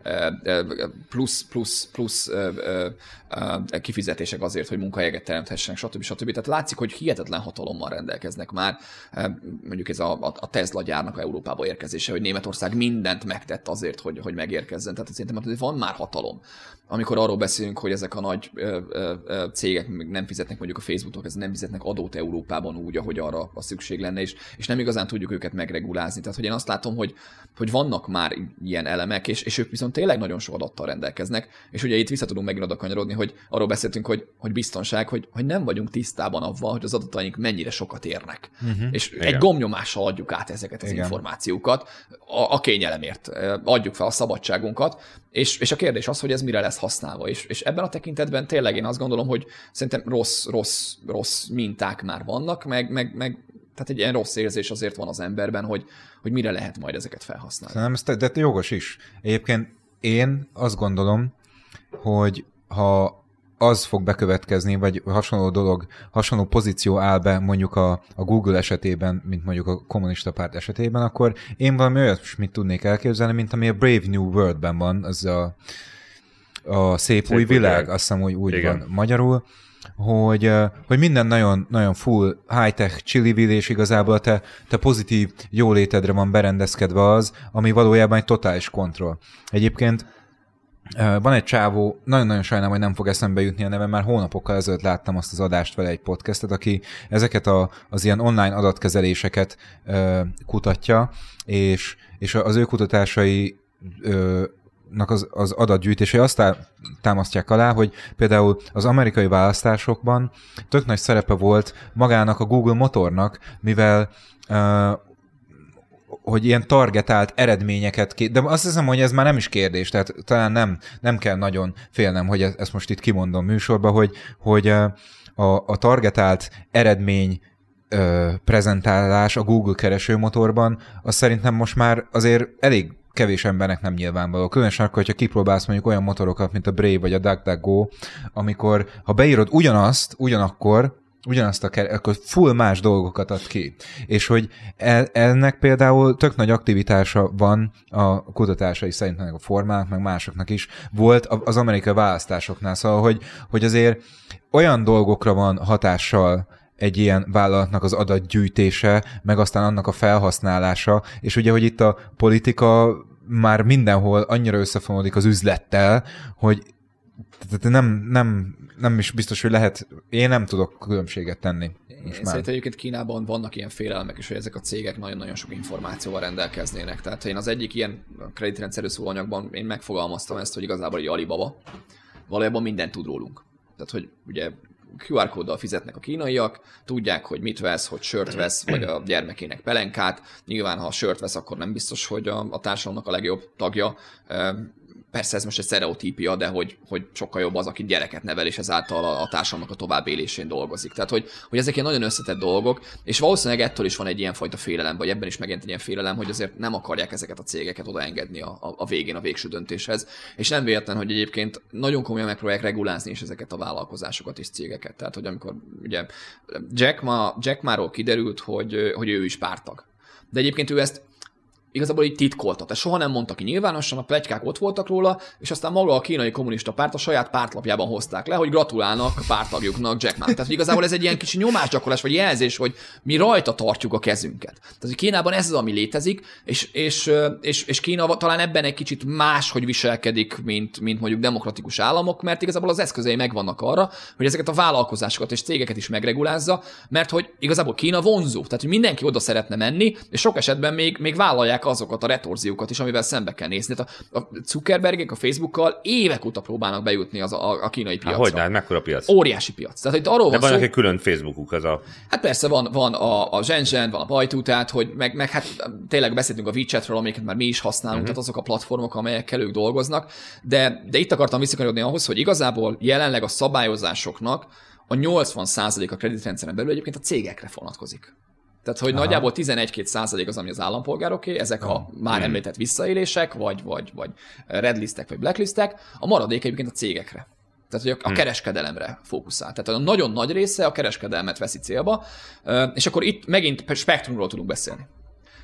plusz, plusz, plusz kifizetések azért, hogy munkahelyeket teremthessenek, stb. stb. Tehát látszik, hogy hihetetlen hatalommal rendelkeznek már. Mondjuk ez a, a Tesla gyárnak a Európába érkezése, hogy Németország mindent megtett azért, hogy, hogy megérkezzen. Tehát szerintem van már hatalom amikor arról beszélünk, hogy ezek a nagy ö, ö, cégek nem fizetnek mondjuk a Facebooknak, ez nem fizetnek adót Európában úgy, ahogy arra a szükség lenne, és, és nem igazán tudjuk őket megregulázni. Tehát, hogy én azt látom, hogy, hogy vannak már ilyen elemek, és, és ők viszont tényleg nagyon sok adattal rendelkeznek, és ugye itt vissza tudunk megint oda kanyarodni, hogy arról beszéltünk, hogy, hogy biztonság, hogy, hogy nem vagyunk tisztában avval, hogy az adataink mennyire sokat érnek. Uh-huh. És Igen. egy gomnyomással adjuk át ezeket az Igen. információkat, a, a kényelemért adjuk fel a szabadságunkat, és, és a kérdés az, hogy ez mire lesz használva. És, és ebben a tekintetben tényleg én azt gondolom, hogy szerintem rossz, rossz, rossz minták már vannak, meg, meg, meg tehát egy ilyen rossz érzés azért van az emberben, hogy, hogy mire lehet majd ezeket felhasználni. Nem, de jogos is. Egyébként én azt gondolom, hogy ha az fog bekövetkezni, vagy hasonló dolog, hasonló pozíció áll be mondjuk a, a Google esetében, mint mondjuk a kommunista párt esetében, akkor én valami olyat mit tudnék elképzelni, mint ami a Brave New World-ben van, az a a Szép, Szép új világ, világ. azt hiszem úgy, úgy Igen. van magyarul, hogy, hogy minden nagyon, nagyon full high-tech chili és igazából a te, te pozitív jólétedre van berendezkedve az, ami valójában egy totális kontroll. Egyébként Van egy csávó, nagyon-nagyon sajnálom, hogy nem fog eszembe jutni a nevem, már hónapokkal ezelőtt láttam azt az adást vele egy podcastet, aki ezeket a, az ilyen online adatkezeléseket ö, kutatja, és, és az ő kutatásai ö, az, az adatgyűjtése azt tá- támasztják alá, hogy például az amerikai választásokban tök nagy szerepe volt magának a Google motornak, mivel hogy ilyen targetált eredményeket ki... De azt hiszem, hogy ez már nem is kérdés, tehát talán nem, nem kell nagyon félnem, hogy e- ezt most itt kimondom műsorban, hogy, hogy ö, a, a targetált eredmény ö, prezentálás a Google keresőmotorban, az szerintem most már azért elég kevés embernek nem nyilvánvaló. Különösen akkor, hogyha kipróbálsz mondjuk olyan motorokat, mint a Brave vagy a DuckDuckGo, amikor ha beírod ugyanazt, ugyanakkor, ugyanazt a ker- akkor full más dolgokat ad ki. És hogy e- ennek például tök nagy aktivitása van a kutatásai szerint ennek a formának, meg másoknak is volt az amerikai választásoknál. Szóval, hogy, hogy azért olyan dolgokra van hatással egy ilyen vállalatnak az adatgyűjtése, meg aztán annak a felhasználása, és ugye, hogy itt a politika már mindenhol annyira összefonódik az üzlettel, hogy tehát nem, nem, nem is biztos, hogy lehet, én nem tudok különbséget tenni. Én Most már. szerintem egyébként Kínában vannak ilyen félelmek is, hogy ezek a cégek nagyon-nagyon sok információval rendelkeznének. Tehát én az egyik ilyen kreditrendszerű szóló anyagban én megfogalmaztam ezt, hogy igazából egy Alibaba valójában mindent tud rólunk. Tehát, hogy ugye QR kóddal fizetnek a kínaiak, tudják, hogy mit vesz, hogy sört vesz, vagy a gyermekének pelenkát. Nyilván, ha sört vesz, akkor nem biztos, hogy a, a társadalomnak a legjobb tagja. Persze ez most egy sztereotípia, de hogy, hogy sokkal jobb az, aki gyereket nevel, és ezáltal a, a társadalomnak a továbbélésén dolgozik. Tehát, hogy, hogy ezek ilyen nagyon összetett dolgok, és valószínűleg ettől is van egy ilyen fajta félelem, vagy ebben is megint egy ilyen félelem, hogy azért nem akarják ezeket a cégeket odaengedni a, a, a végén, a végső döntéshez. És nem véletlen, hogy egyébként nagyon komolyan megpróbálják regulázni is ezeket a vállalkozásokat és cégeket. Tehát, hogy amikor ugye Jack, ma, Jack máról kiderült, hogy, hogy ő is pártag. De egyébként ő ezt igazából így titkolta. Tehát soha nem mondta ki nyilvánosan, a plegykák ott voltak róla, és aztán maga a kínai kommunista párt a saját pártlapjában hozták le, hogy gratulálnak a pártagjuknak Jack Ma. Tehát hogy igazából ez egy ilyen kicsi nyomásgyakorlás, vagy jelzés, hogy mi rajta tartjuk a kezünket. Tehát hogy Kínában ez az, ami létezik, és, és, és, és Kína talán ebben egy kicsit más, hogy viselkedik, mint, mint mondjuk demokratikus államok, mert igazából az eszközei megvannak arra, hogy ezeket a vállalkozásokat és cégeket is megregulázza, mert hogy igazából Kína vonzó, tehát hogy mindenki oda szeretne menni, és sok esetben még, még vállalják azokat a retorziókat is, amivel szembe kell nézni. Tehát a, a Zuckerbergek a Facebookkal évek óta próbálnak bejutni az a, a kínai piacra. hogy hát mekkora piac? Óriási piac. Tehát, hogy arról De van van szó, neki külön Facebookuk, az a... Hát persze van, van a, a Zsenzsen, van a Bajtú, tehát hogy meg, meg hát tényleg beszéltünk a WeChatről, amiket már mi is használunk, uh-huh. tehát azok a platformok, amelyekkel ők dolgoznak, de, de itt akartam visszakanyarodni ahhoz, hogy igazából jelenleg a szabályozásoknak a 80% a kreditrendszeren belül egyébként a cégekre vonatkozik. Tehát, hogy Aha. nagyjából 11-2 százalék az, ami az állampolgároké, ezek a már említett visszaélések, vagy, vagy, vagy redlistek, vagy blacklistek, a maradék egyébként a cégekre. Tehát, hogy a, a kereskedelemre fókuszál. Tehát a nagyon nagy része a kereskedelmet veszi célba, és akkor itt megint spektrumról tudunk beszélni.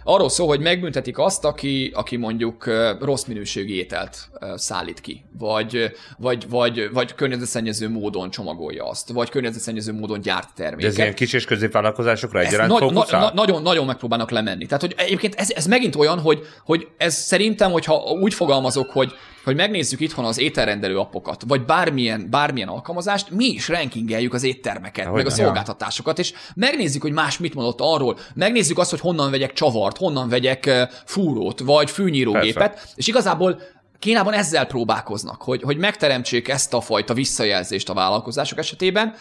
Arról szól, hogy megbüntetik azt, aki, aki mondjuk rossz minőségű ételt szállít ki, vagy, vagy, vagy, vagy környezetszennyező módon csomagolja azt, vagy környezetszennyező módon gyárt De ez terméket. ilyen kis és középvállalkozásokra egyaránt nagy, na, na, nagyon, nagyon megpróbálnak lemenni. Tehát, hogy egyébként ez, ez megint olyan, hogy, hogy ez szerintem, hogyha úgy fogalmazok, hogy, hogy megnézzük itthon az ételrendelő appokat, vagy bármilyen, bármilyen alkalmazást, mi is rankingeljük az éttermeket, meg a szolgáltatásokat, és megnézzük, hogy más mit mondott arról, megnézzük azt, hogy honnan vegyek csavart, honnan vegyek fúrót, vagy fűnyírógépet, és igazából Kínában ezzel próbálkoznak, hogy, hogy megteremtsék ezt a fajta visszajelzést a vállalkozások esetében,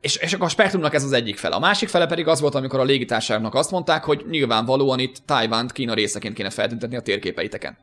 és, és akkor a spektrumnak ez az egyik fele. A másik fele pedig az volt, amikor a légitársaságnak azt mondták, hogy nyilvánvalóan itt Tájvánt Kína részeként kéne feltüntetni a térképeiteken.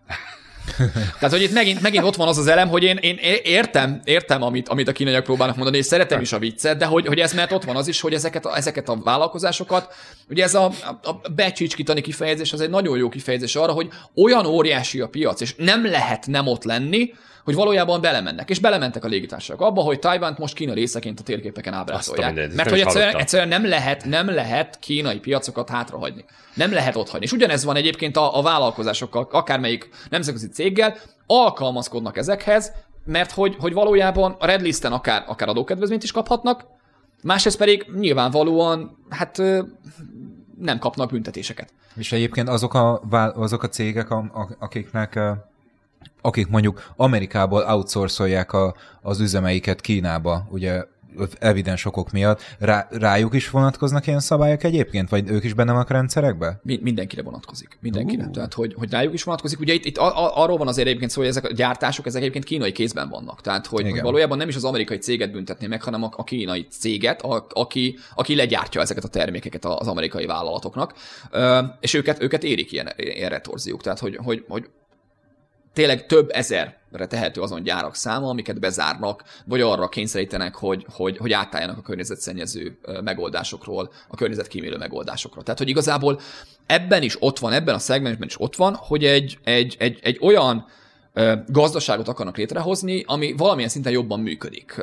Tehát, hogy itt megint, megint ott van az az elem, hogy én, én értem, értem amit, amit a kínaiak próbálnak mondani, és szeretem is a viccet, de hogy, hogy ez mert ott van az is, hogy ezeket a, ezeket a vállalkozásokat, ugye ez a, a, becsicskítani kifejezés, az egy nagyon jó kifejezés arra, hogy olyan óriási a piac, és nem lehet nem ott lenni, hogy valójában belemennek. És belementek a légitársaságok abba, hogy Tajvánt most Kína részeként a térképeken ábrázolják. Mert hogy egyszerűen, egyszerűen nem lehet, nem lehet kínai piacokat hátrahagyni. Nem lehet ott hagyni. És ugyanez van egyébként a, a vállalkozásokkal, akármelyik nemzetközi céggel, alkalmazkodnak ezekhez, mert hogy, hogy valójában a Red Listen akár, akár adókedvezményt is kaphatnak, másrészt pedig nyilvánvalóan hát nem kapnak büntetéseket. És egyébként azok a, azok a cégek, akiknek akik mondjuk Amerikából outsourcolják a, az üzemeiket Kínába, ugye evidens okok miatt, rá, rájuk is vonatkoznak ilyen szabályok egyébként, vagy ők is benne vannak a rendszerekbe? Mi- mindenkire vonatkozik. Mindenkire. Uh. Tehát, hogy, hogy rájuk is vonatkozik. Ugye itt, itt a, a, arról van azért egyébként szó, hogy ezek a gyártások, ezek egyébként kínai kézben vannak. Tehát, hogy, hogy valójában nem is az amerikai céget büntetné meg, hanem a, a kínai céget, a, aki, aki legyártja ezeket a termékeket az amerikai vállalatoknak. És őket, őket érik ilyen, ilyen retorziók. Tehát, hogy, hogy, hogy tényleg több ezerre tehető azon gyárak száma, amiket bezárnak, vagy arra kényszerítenek, hogy, hogy, hogy átálljanak a környezetszennyező megoldásokról, a környezetkímélő megoldásokra. Tehát, hogy igazából ebben is ott van, ebben a szegmensben is ott van, hogy egy, egy, egy, egy olyan gazdaságot akarnak létrehozni, ami valamilyen szinten jobban működik.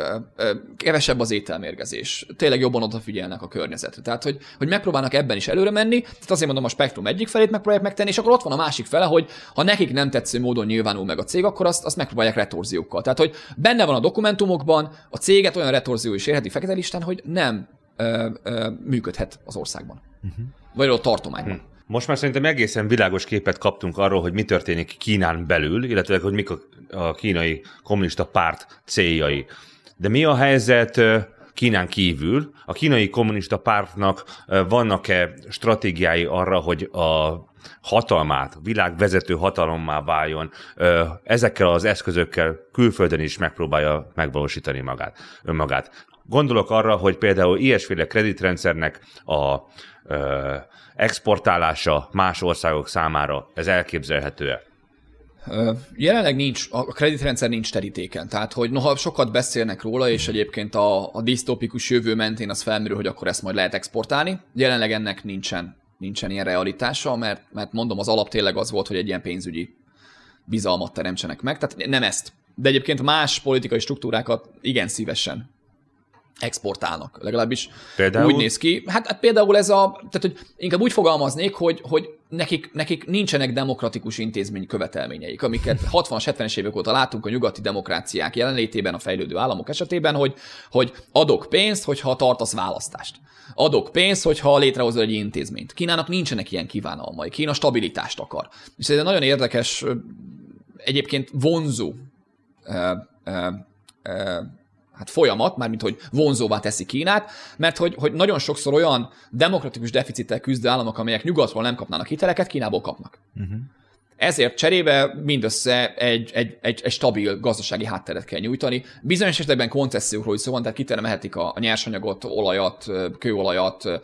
Kevesebb az ételmérgezés. Tényleg jobban odafigyelnek a környezetre. Tehát, hogy, hogy megpróbálnak ebben is előre menni. Tehát azért mondom, a spektrum egyik felét megpróbálják megtenni, és akkor ott van a másik fele, hogy ha nekik nem tetsző módon nyilvánul meg a cég, akkor azt, azt megpróbálják retorziókkal. Tehát, hogy benne van a dokumentumokban, a céget olyan retorzió is érheti fekete listán, hogy nem ö, ö, működhet az országban. Uh-huh. Vagy a tartományban. Most már szerintem egészen világos képet kaptunk arról, hogy mi történik Kínán belül, illetve hogy mik a, kínai kommunista párt céljai. De mi a helyzet Kínán kívül? A kínai kommunista pártnak vannak-e stratégiái arra, hogy a hatalmát, világ vezető hatalommá váljon, ezekkel az eszközökkel külföldön is megpróbálja megvalósítani magát, önmagát. Gondolok arra, hogy például ilyesféle kreditrendszernek a exportálása más országok számára, ez elképzelhető-e? Jelenleg nincs, a kreditrendszer nincs terítéken, tehát hogy noha sokat beszélnek róla, és egyébként a, a disztópikus jövő mentén az felmerül, hogy akkor ezt majd lehet exportálni, jelenleg ennek nincsen, nincsen ilyen realitása, mert, mert mondom, az alap tényleg az volt, hogy egy ilyen pénzügyi bizalmat teremtsenek meg, tehát nem ezt. De egyébként más politikai struktúrákat igen szívesen exportálnak, legalábbis Például? úgy néz ki. Hát, hát például ez a, tehát hogy inkább úgy fogalmaznék, hogy, hogy nekik, nekik nincsenek demokratikus intézmény követelményeik, amiket 60-as, 70-es évek óta látunk a nyugati demokráciák jelenlétében, a fejlődő államok esetében, hogy, hogy adok pénzt, hogyha tartasz választást. Adok pénzt, hogyha létrehozol egy intézményt. Kínának nincsenek ilyen kívánalmai. Kína stabilitást akar. És ez egy nagyon érdekes, egyébként vonzó hát folyamat, mármint hogy vonzóvá teszi Kínát, mert hogy, hogy nagyon sokszor olyan demokratikus deficittel küzdő államok, amelyek nyugatról nem kapnának hiteleket, Kínából kapnak. Uh-huh. Ezért cserébe mindössze egy, egy, egy, egy stabil gazdasági hátteret kell nyújtani. Bizonyos esetekben koncesziókról is szó van, tehát kitermelhetik a, a nyersanyagot, olajat, kőolajat,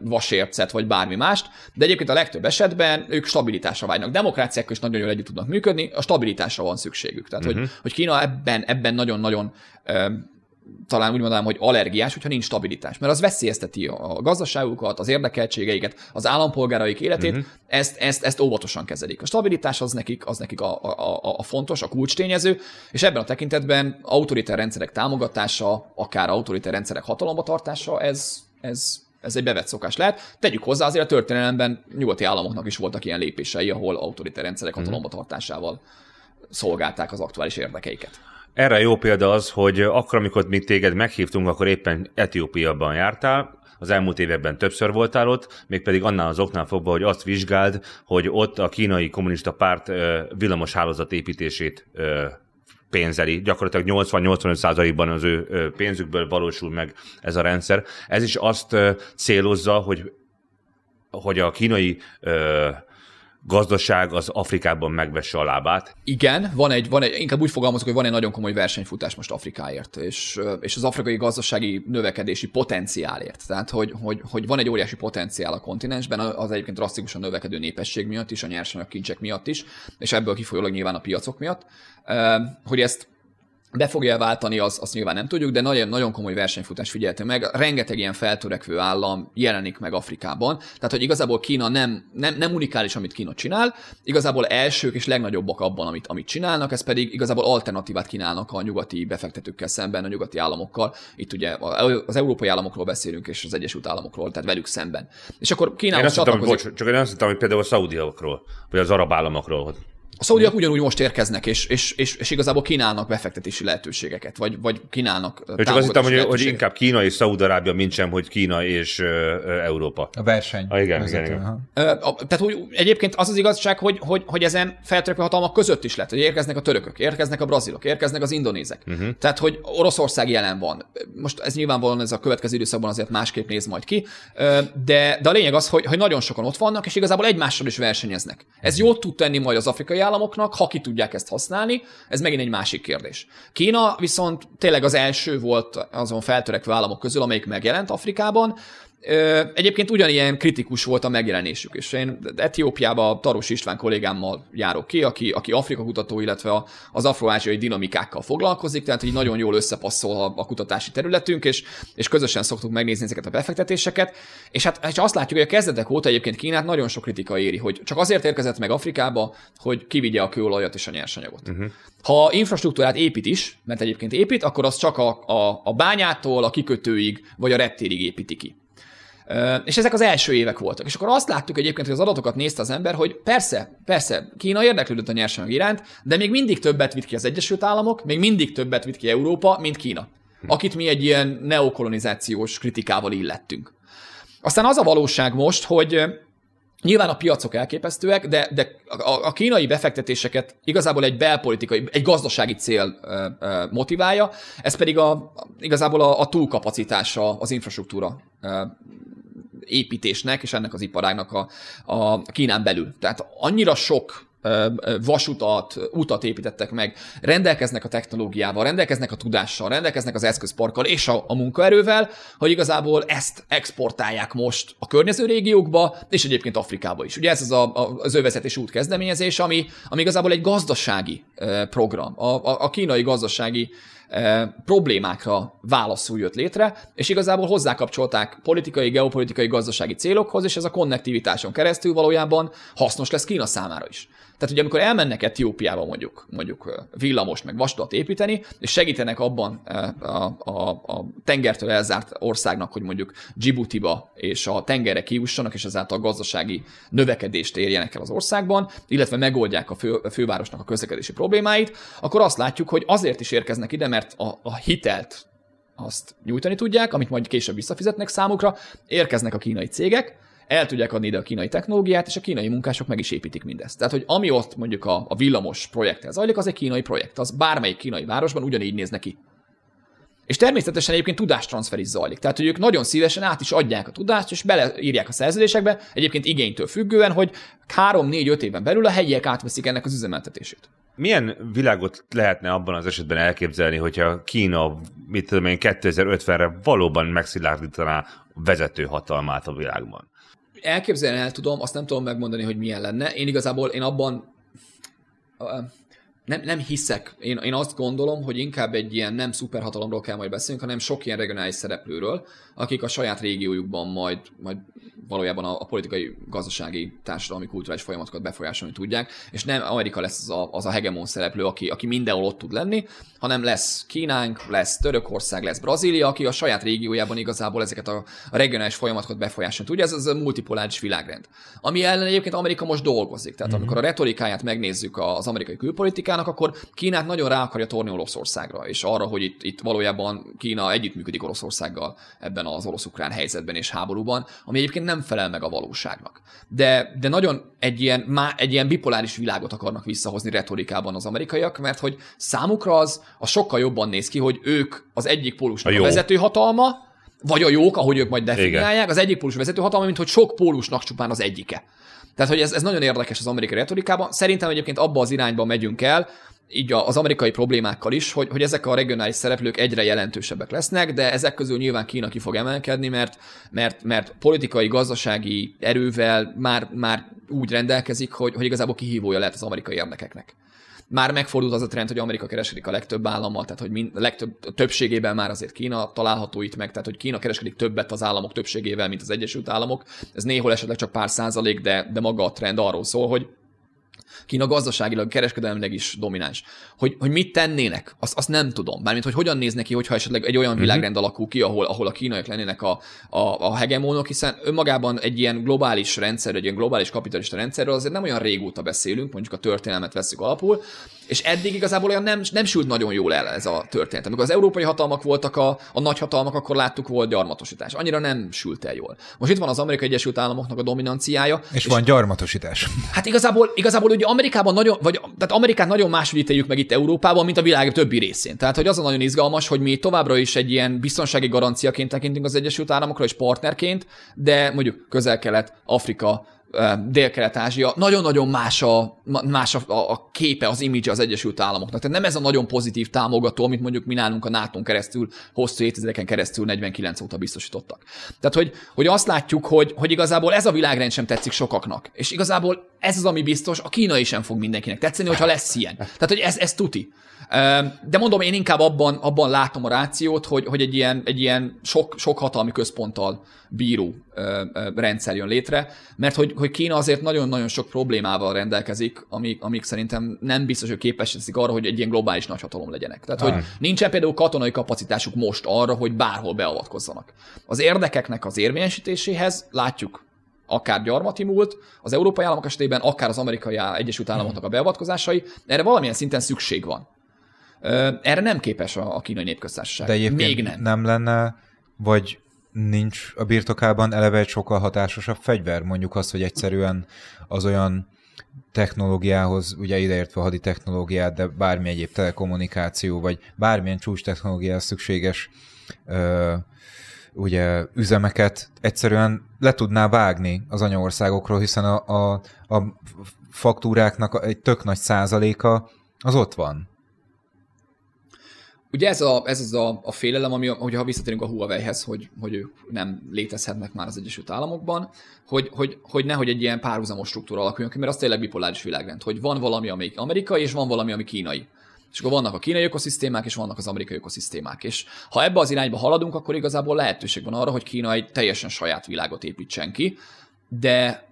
vasércet, vagy bármi mást, de egyébként a legtöbb esetben ők stabilitásra vágynak. Demokráciákkal is nagyon jól együtt tudnak működni, a stabilitásra van szükségük. Tehát, uh-huh. hogy, hogy Kína ebben, ebben nagyon-nagyon talán úgy mondanám, hogy allergiás, hogyha nincs stabilitás. Mert az veszélyezteti a gazdaságukat, az érdekeltségeiket, az állampolgáraik életét, uh-huh. ezt, ezt, ezt óvatosan kezelik. A stabilitás az nekik, az nekik a, a, a, a fontos, a kulcstényező, és ebben a tekintetben autoritár rendszerek támogatása, akár autoritár rendszerek hatalomba tartása, ez, ez, ez egy bevett szokás lehet. Tegyük hozzá, azért a történelemben nyugati államoknak is voltak ilyen lépései, ahol autoritár rendszerek hatalomba tartásával szolgálták az aktuális érdekeiket. Erre jó példa az, hogy akkor, amikor mi téged meghívtunk, akkor éppen Etiópiában jártál, az elmúlt években többször voltál ott, mégpedig annál az oknál fogva, hogy azt vizsgáld, hogy ott a kínai kommunista párt villamos hálózat építését pénzeli. Gyakorlatilag 80-85%-ban az ő pénzükből valósul meg ez a rendszer. Ez is azt célozza, hogy, hogy a kínai gazdaság az Afrikában megvesse a lábát. Igen, van egy, van egy, inkább úgy fogalmazok, hogy van egy nagyon komoly versenyfutás most Afrikáért, és, és az afrikai gazdasági növekedési potenciálért. Tehát, hogy, hogy, hogy van egy óriási potenciál a kontinensben, az egyébként drasztikusan növekedő népesség miatt is, a nyersanyagkincsek miatt is, és ebből kifolyólag nyilván a piacok miatt, hogy ezt be fogja váltani, azt, azt nyilván nem tudjuk, de nagyon, nagyon komoly versenyfutás figyelte meg. Rengeteg ilyen feltörekvő állam jelenik meg Afrikában. Tehát, hogy igazából Kína nem, nem, nem unikális, amit Kína csinál, igazából elsők és legnagyobbak abban, amit, amit csinálnak, ez pedig igazából alternatívát kínálnak a nyugati befektetőkkel szemben, a nyugati államokkal. Itt ugye az európai államokról beszélünk, és az Egyesült Államokról, tehát velük szemben. És akkor Kínához én azt hittem, bocs, csak én azt hittem, hogy például a szaudiakról, vagy az arab államokról, A szaudiak ugyanúgy most érkeznek, és, és, és, és igazából kínálnak befektetési lehetőségeket, vagy, vagy kínálnak Ő csak azt hittem, hogy, hogy inkább Kína és Szaúd-Arábia, mint sem, hogy Kína és ö, ö, Európa. A verseny. Ah, igen, igen, igen. a- Tehát úgy, egyébként az az igazság, hogy, hogy, hogy ezen feltörekvő hatalmak között is lehet, hogy érkeznek a törökök, érkeznek a brazilok, érkeznek az indonézek. Uh-huh. Tehát, hogy Oroszország jelen van. Most ez nyilvánvalóan ez a következő időszakban azért másképp néz majd ki, de, de a lényeg az, hogy, hogy nagyon sokan ott vannak, és igazából egymással is versenyeznek. Ez jót tud tenni majd az afrikai államoknak, ha ki tudják ezt használni, ez megint egy másik kérdés. Kína viszont tényleg az első volt azon feltörekvő államok közül, amelyik megjelent Afrikában, Egyébként ugyanilyen kritikus volt a megjelenésük, és én Etiópiába Taros István kollégámmal járok ki, aki, aki Afrika kutató, illetve az afroázsiai dinamikákkal foglalkozik, tehát így nagyon jól összepasszol a, a kutatási területünk, és, és közösen szoktuk megnézni ezeket a befektetéseket, és hát és azt látjuk, hogy a kezdetek óta egyébként Kínát nagyon sok kritika éri, hogy csak azért érkezett meg Afrikába, hogy kivigye a kőolajat és a nyersanyagot. Uh-huh. Ha infrastruktúrát épít is, mert egyébként épít, akkor az csak a, a, a bányától a kikötőig, vagy a reptérig építi ki. És ezek az első évek voltak. És akkor azt láttuk egyébként, hogy az adatokat nézte az ember, hogy persze, persze, Kína érdeklődött a nyersanyag iránt, de még mindig többet vitt ki az Egyesült Államok, még mindig többet vitt ki Európa, mint Kína. Akit mi egy ilyen neokolonizációs kritikával illettünk. Aztán az a valóság most, hogy Nyilván a piacok elképesztőek, de, de a, a kínai befektetéseket igazából egy belpolitikai, egy gazdasági cél ö, ö, motiválja, ez pedig a, igazából a, a túlkapacitása az infrastruktúra ö, építésnek és ennek az iparágnak a, a Kínán belül. Tehát annyira sok vasutat, utat építettek meg, rendelkeznek a technológiával, rendelkeznek a tudással, rendelkeznek az eszközparkkal és a, a munkaerővel, hogy igazából ezt exportálják most a környező régiókba, és egyébként Afrikába is. Ugye ez az a, a, az övezetés út kezdeményezés, ami, ami igazából egy gazdasági program. A, a, a kínai gazdasági problémákra válaszul jött létre, és igazából hozzákapcsolták politikai, geopolitikai, gazdasági célokhoz, és ez a konnektivitáson keresztül valójában hasznos lesz Kína számára is. Tehát ugye amikor elmennek Etiópiába mondjuk, mondjuk villamos meg vasutat építeni, és segítenek abban a, a, a tengertől elzárt országnak, hogy mondjuk Djibouti-ba és a tengerre kiussanak, és ezáltal gazdasági növekedést érjenek el az országban, illetve megoldják a, fő, a fővárosnak a közlekedési problémáit, akkor azt látjuk, hogy azért is érkeznek ide, mert a, a hitelt azt nyújtani tudják, amit majd később visszafizetnek számukra, érkeznek a kínai cégek, el tudják adni ide a kínai technológiát, és a kínai munkások meg is építik mindezt. Tehát, hogy ami ott mondjuk a, a villamos projekthez zajlik, az egy kínai projekt. Az bármelyik kínai városban ugyanígy néz neki. És természetesen egyébként tudástranszfer is zajlik. Tehát, hogy ők nagyon szívesen át is adják a tudást, és beleírják a szerződésekbe, egyébként igénytől függően, hogy 3-4-5 éven belül a helyiek átveszik ennek az üzemeltetését. Milyen világot lehetne abban az esetben elképzelni, hogyha Kína, mit tudom én, 2050-re valóban megszilárdítaná vezető hatalmát a világban? elképzelni el tudom, azt nem tudom megmondani, hogy milyen lenne. Én igazából én abban nem, nem hiszek. Én, én azt gondolom, hogy inkább egy ilyen nem szuperhatalomról kell majd beszélnünk, hanem sok ilyen regionális szereplőről, akik a saját régiójukban majd, majd valójában a, a politikai, gazdasági, társadalmi, kulturális folyamatokat befolyásolni tudják, és nem Amerika lesz az a, az a hegemon szereplő, aki, aki mindenhol ott tud lenni, hanem lesz Kínánk, lesz Törökország, lesz Brazília, aki a saját régiójában igazából ezeket a, a regionális folyamatokat befolyásolni tudja. Ez az a multipoláris világrend. Ami ellen egyébként Amerika most dolgozik. Tehát amikor a retorikáját megnézzük az amerikai külpolitikának, akkor Kínát nagyon rá akarja torni Oroszországra, és arra, hogy itt, itt valójában Kína együttműködik Oroszországgal ebben az orosz-ukrán helyzetben és háborúban, ami egyébként nem felel meg a valóságnak. De, de nagyon egy ilyen, má, egy ilyen bipoláris világot akarnak visszahozni retorikában az amerikaiak, mert hogy számukra az, az sokkal jobban néz ki, hogy ők az egyik pólusnak A a, jó. a vezető hatalma, vagy a jók, ahogy ők majd definiálják, az egyik pólus vezető hatalma, mint hogy sok pólusnak csupán az egyike. Tehát, hogy ez, ez nagyon érdekes az amerikai retorikában. Szerintem egyébként abba az irányba megyünk el, így az amerikai problémákkal is, hogy, hogy ezek a regionális szereplők egyre jelentősebbek lesznek, de ezek közül nyilván Kína ki fog emelkedni, mert, mert, mert politikai, gazdasági erővel már, már úgy rendelkezik, hogy, hogy igazából kihívója lehet az amerikai érdekeknek. Már megfordult az a trend, hogy Amerika kereskedik a legtöbb állammal, tehát hogy mind, a legtöbb a többségében már azért Kína található itt meg, tehát hogy Kína kereskedik többet az államok többségével, mint az Egyesült Államok. Ez néhol esetleg csak pár százalék, de, de maga a trend arról szól, hogy Kína gazdaságilag, kereskedelmileg is domináns. Hogy, hogy mit tennének, azt, azt nem tudom. Mármint, hogy hogyan néz neki, hogyha esetleg egy olyan világrend alakul ki, ahol, ahol a kínaiak lennének a, a, a hegemónok, hiszen önmagában egy ilyen globális rendszer, egy ilyen globális kapitalista rendszerről azért nem olyan régóta beszélünk, mondjuk a történelmet veszük alapul, és eddig igazából olyan nem, nem sült nagyon jól el ez a történet. Amikor az európai hatalmak voltak a, a nagy hatalmak, akkor láttuk volt gyarmatosítás. Annyira nem sült el jól. Most itt van az Amerikai Egyesült Államoknak a dominanciája. És, és van gyarmatosítás. Hát igazából, igazából ugye Amerikában nagyon, vagy tehát Amerikát nagyon máshogy ítéljük meg itt Európában, mint a világ többi részén. Tehát, hogy az a nagyon izgalmas, hogy mi továbbra is egy ilyen biztonsági garanciaként tekintünk az Egyesült Államokra és partnerként, de mondjuk közel-kelet, Afrika, Dél-Kelet-Ázsia, nagyon-nagyon más, a, más a, a képe, az image az Egyesült Államoknak. Tehát nem ez a nagyon pozitív támogató, amit mondjuk mi nálunk a nato keresztül, hosszú évtizedeken keresztül 49 óta biztosítottak. Tehát, hogy, hogy azt látjuk, hogy, hogy igazából ez a világrend sem tetszik sokaknak. És igazából ez az, ami biztos, a kínai sem fog mindenkinek tetszeni, hogyha lesz ilyen. Tehát, hogy ez, ez tuti. De mondom, én inkább abban, abban látom a rációt, hogy, hogy egy ilyen, egy ilyen sok, sok hatalmi központtal bíró rendszer jön létre, mert hogy, hogy Kína azért nagyon-nagyon sok problémával rendelkezik, amik, amik szerintem nem biztos, hogy képes teszik arra, hogy egy ilyen globális nagyhatalom legyenek. Tehát, hogy nincsen például katonai kapacitásuk most arra, hogy bárhol beavatkozzanak. Az érdekeknek az érvényesítéséhez látjuk akár gyarmati múlt, az európai államok esetében, akár az amerikai Egyesült Államoknak a beavatkozásai, erre valamilyen szinten szükség van. Erre nem képes a, kínai népköztársaság. De egyébként Még nem. nem lenne, vagy nincs a birtokában eleve egy sokkal hatásosabb fegyver, mondjuk azt, hogy egyszerűen az olyan technológiához, ugye ideértve a hadi technológiát, de bármi egyéb telekommunikáció, vagy bármilyen csúcs technológiához szükséges ö, ugye üzemeket egyszerűen le tudná vágni az anyaországokról, hiszen a, a, a faktúráknak egy tök nagy százaléka az ott van. Ugye ez, a, ez az a, a félelem, ami, hogyha visszatérünk a Huawei-hez, hogy, hogy ők nem létezhetnek már az Egyesült Államokban, hogy, hogy, hogy nehogy egy ilyen párhuzamos struktúra alakuljon ki, mert az tényleg bipoláris világrend, hogy van valami, amelyik amerikai, és van valami, ami kínai. És akkor vannak a kínai ökoszisztémák, és vannak az amerikai ökoszisztémák. És ha ebbe az irányba haladunk, akkor igazából lehetőség van arra, hogy Kína egy teljesen saját világot építsen ki, de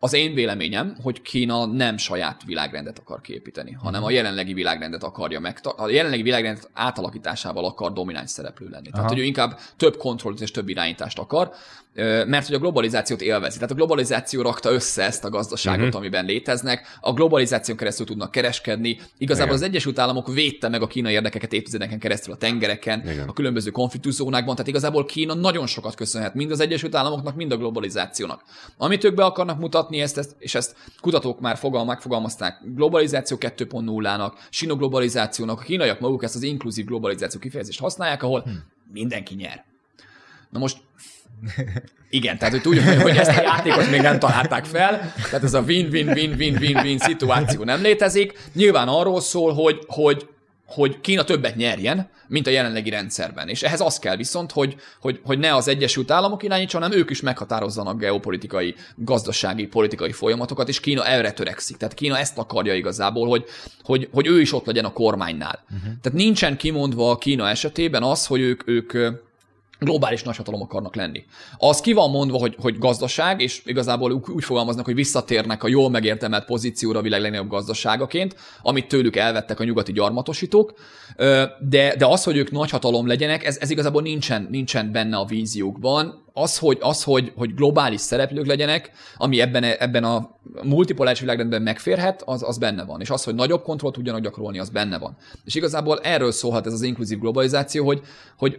az én véleményem, hogy Kína nem saját világrendet akar kiépíteni, hanem a jelenlegi világrendet akarja meg, a jelenlegi világrend átalakításával akar domináns szereplő lenni. Aha. Tehát, hogy ő inkább több kontrollt és több irányítást akar, mert hogy a globalizációt élvezi. Tehát a globalizáció rakta össze ezt a gazdaságot, uh-huh. amiben léteznek, a globalizáción keresztül tudnak kereskedni. Igazából Igen. az Egyesült Államok védte meg a kínai érdekeket évtizedeken keresztül a tengereken, Igen. a különböző konfliktuszónákban, tehát igazából Kína nagyon sokat köszönhet mind az Egyesült Államoknak, mind a globalizációnak. Amit ők be akarnak mutatni, ezt, ezt és ezt kutatók már fogal, megfogalmazták globalizáció 2.0-nak, sinoglobalizációnak, a kínaiak maguk ezt az inkluzív globalizáció kifejezést használják, ahol hm. mindenki nyer. Na most igen, tehát hogy tudjuk, hogy ezt a játékot még nem találták fel, tehát ez a win-win-win-win-win-win szituáció nem létezik. Nyilván arról szól, hogy, hogy hogy Kína többet nyerjen, mint a jelenlegi rendszerben. És ehhez az kell viszont, hogy, hogy, hogy ne az Egyesült Államok irányítsa, hanem ők is meghatározzanak geopolitikai, gazdasági, politikai folyamatokat, és Kína erre törekszik. Tehát Kína ezt akarja igazából, hogy, hogy, hogy ő is ott legyen a kormánynál. Uh-huh. Tehát nincsen kimondva a Kína esetében az, hogy ők, ők globális nagyhatalom akarnak lenni. Az ki van mondva, hogy, hogy gazdaság, és igazából úgy, fogalmaznak, hogy visszatérnek a jól megértemelt pozícióra a világ legnagyobb gazdaságaként, amit tőlük elvettek a nyugati gyarmatosítók, de, de az, hogy ők nagyhatalom legyenek, ez, ez igazából nincsen, nincsen benne a víziókban. Az, hogy, az hogy, hogy globális szereplők legyenek, ami ebben, ebben a multipoláris világrendben megférhet, az, az benne van. És az, hogy nagyobb kontrollt tudjanak gyakorolni, az benne van. És igazából erről szólhat ez az inkluzív globalizáció, hogy, hogy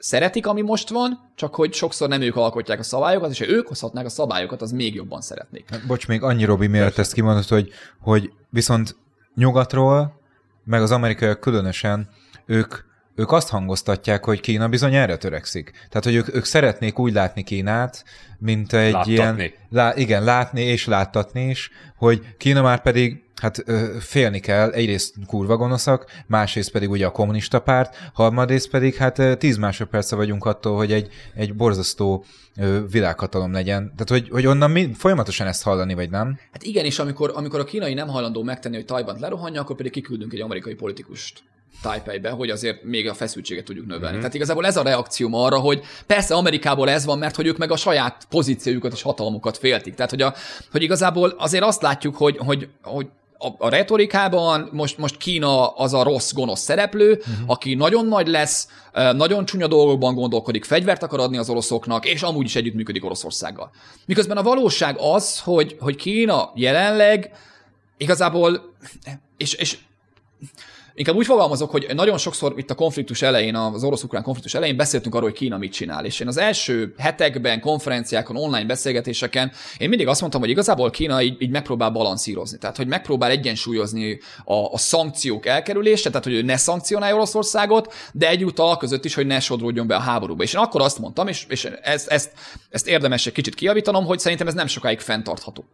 szeretik, ami most van, csak hogy sokszor nem ők alkotják a szabályokat, és ha ők hozhatnák a szabályokat, az még jobban szeretnék. Bocs, még annyi, Robi, miért ezt kimondod, hogy, hogy viszont nyugatról, meg az amerikaiak különösen, ők, ők azt hangoztatják, hogy Kína bizony erre törekszik. Tehát, hogy ők, ők szeretnék úgy látni Kínát, mint egy láttatni. ilyen... Lá, igen, látni és láttatni is, hogy Kína már pedig hát félni kell, egyrészt kurva gonoszak, másrészt pedig ugye a kommunista párt, harmadrészt pedig hát tíz másodperce vagyunk attól, hogy egy, egy borzasztó világhatalom legyen. Tehát, hogy, hogy onnan mi, folyamatosan ezt hallani, vagy nem? Hát igen, és amikor, amikor a kínai nem hajlandó megtenni, hogy Tajvant lerohanja, akkor pedig kiküldünk egy amerikai politikust Taipeibe, hogy azért még a feszültséget tudjuk növelni. Mm. Tehát igazából ez a reakcióm arra, hogy persze Amerikából ez van, mert hogy ők meg a saját pozíciójukat és hatalmukat féltik. Tehát, hogy, a, hogy igazából azért azt látjuk, hogy, hogy, hogy a, a retorikában most, most Kína az a rossz, gonosz szereplő, uh-huh. aki nagyon nagy lesz, nagyon csúnya dolgokban gondolkodik, fegyvert akar adni az oroszoknak, és amúgy is együttműködik Oroszországgal. Miközben a valóság az, hogy, hogy Kína jelenleg igazából, és, és Inkább úgy fogalmazok, hogy nagyon sokszor itt a konfliktus elején, az orosz-ukrán konfliktus elején beszéltünk arról, hogy Kína mit csinál. És én az első hetekben, konferenciákon, online beszélgetéseken én mindig azt mondtam, hogy igazából Kína így, így megpróbál balanszírozni. Tehát, hogy megpróbál egyensúlyozni a, a szankciók elkerülése, tehát, hogy ő ne szankcionálja Oroszországot, de egyúttal között is, hogy ne sodródjon be a háborúba. És én akkor azt mondtam, és, és ezt, ezt, ezt érdemes egy kicsit kiavítanom, hogy szerintem ez nem sokáig fenntartható.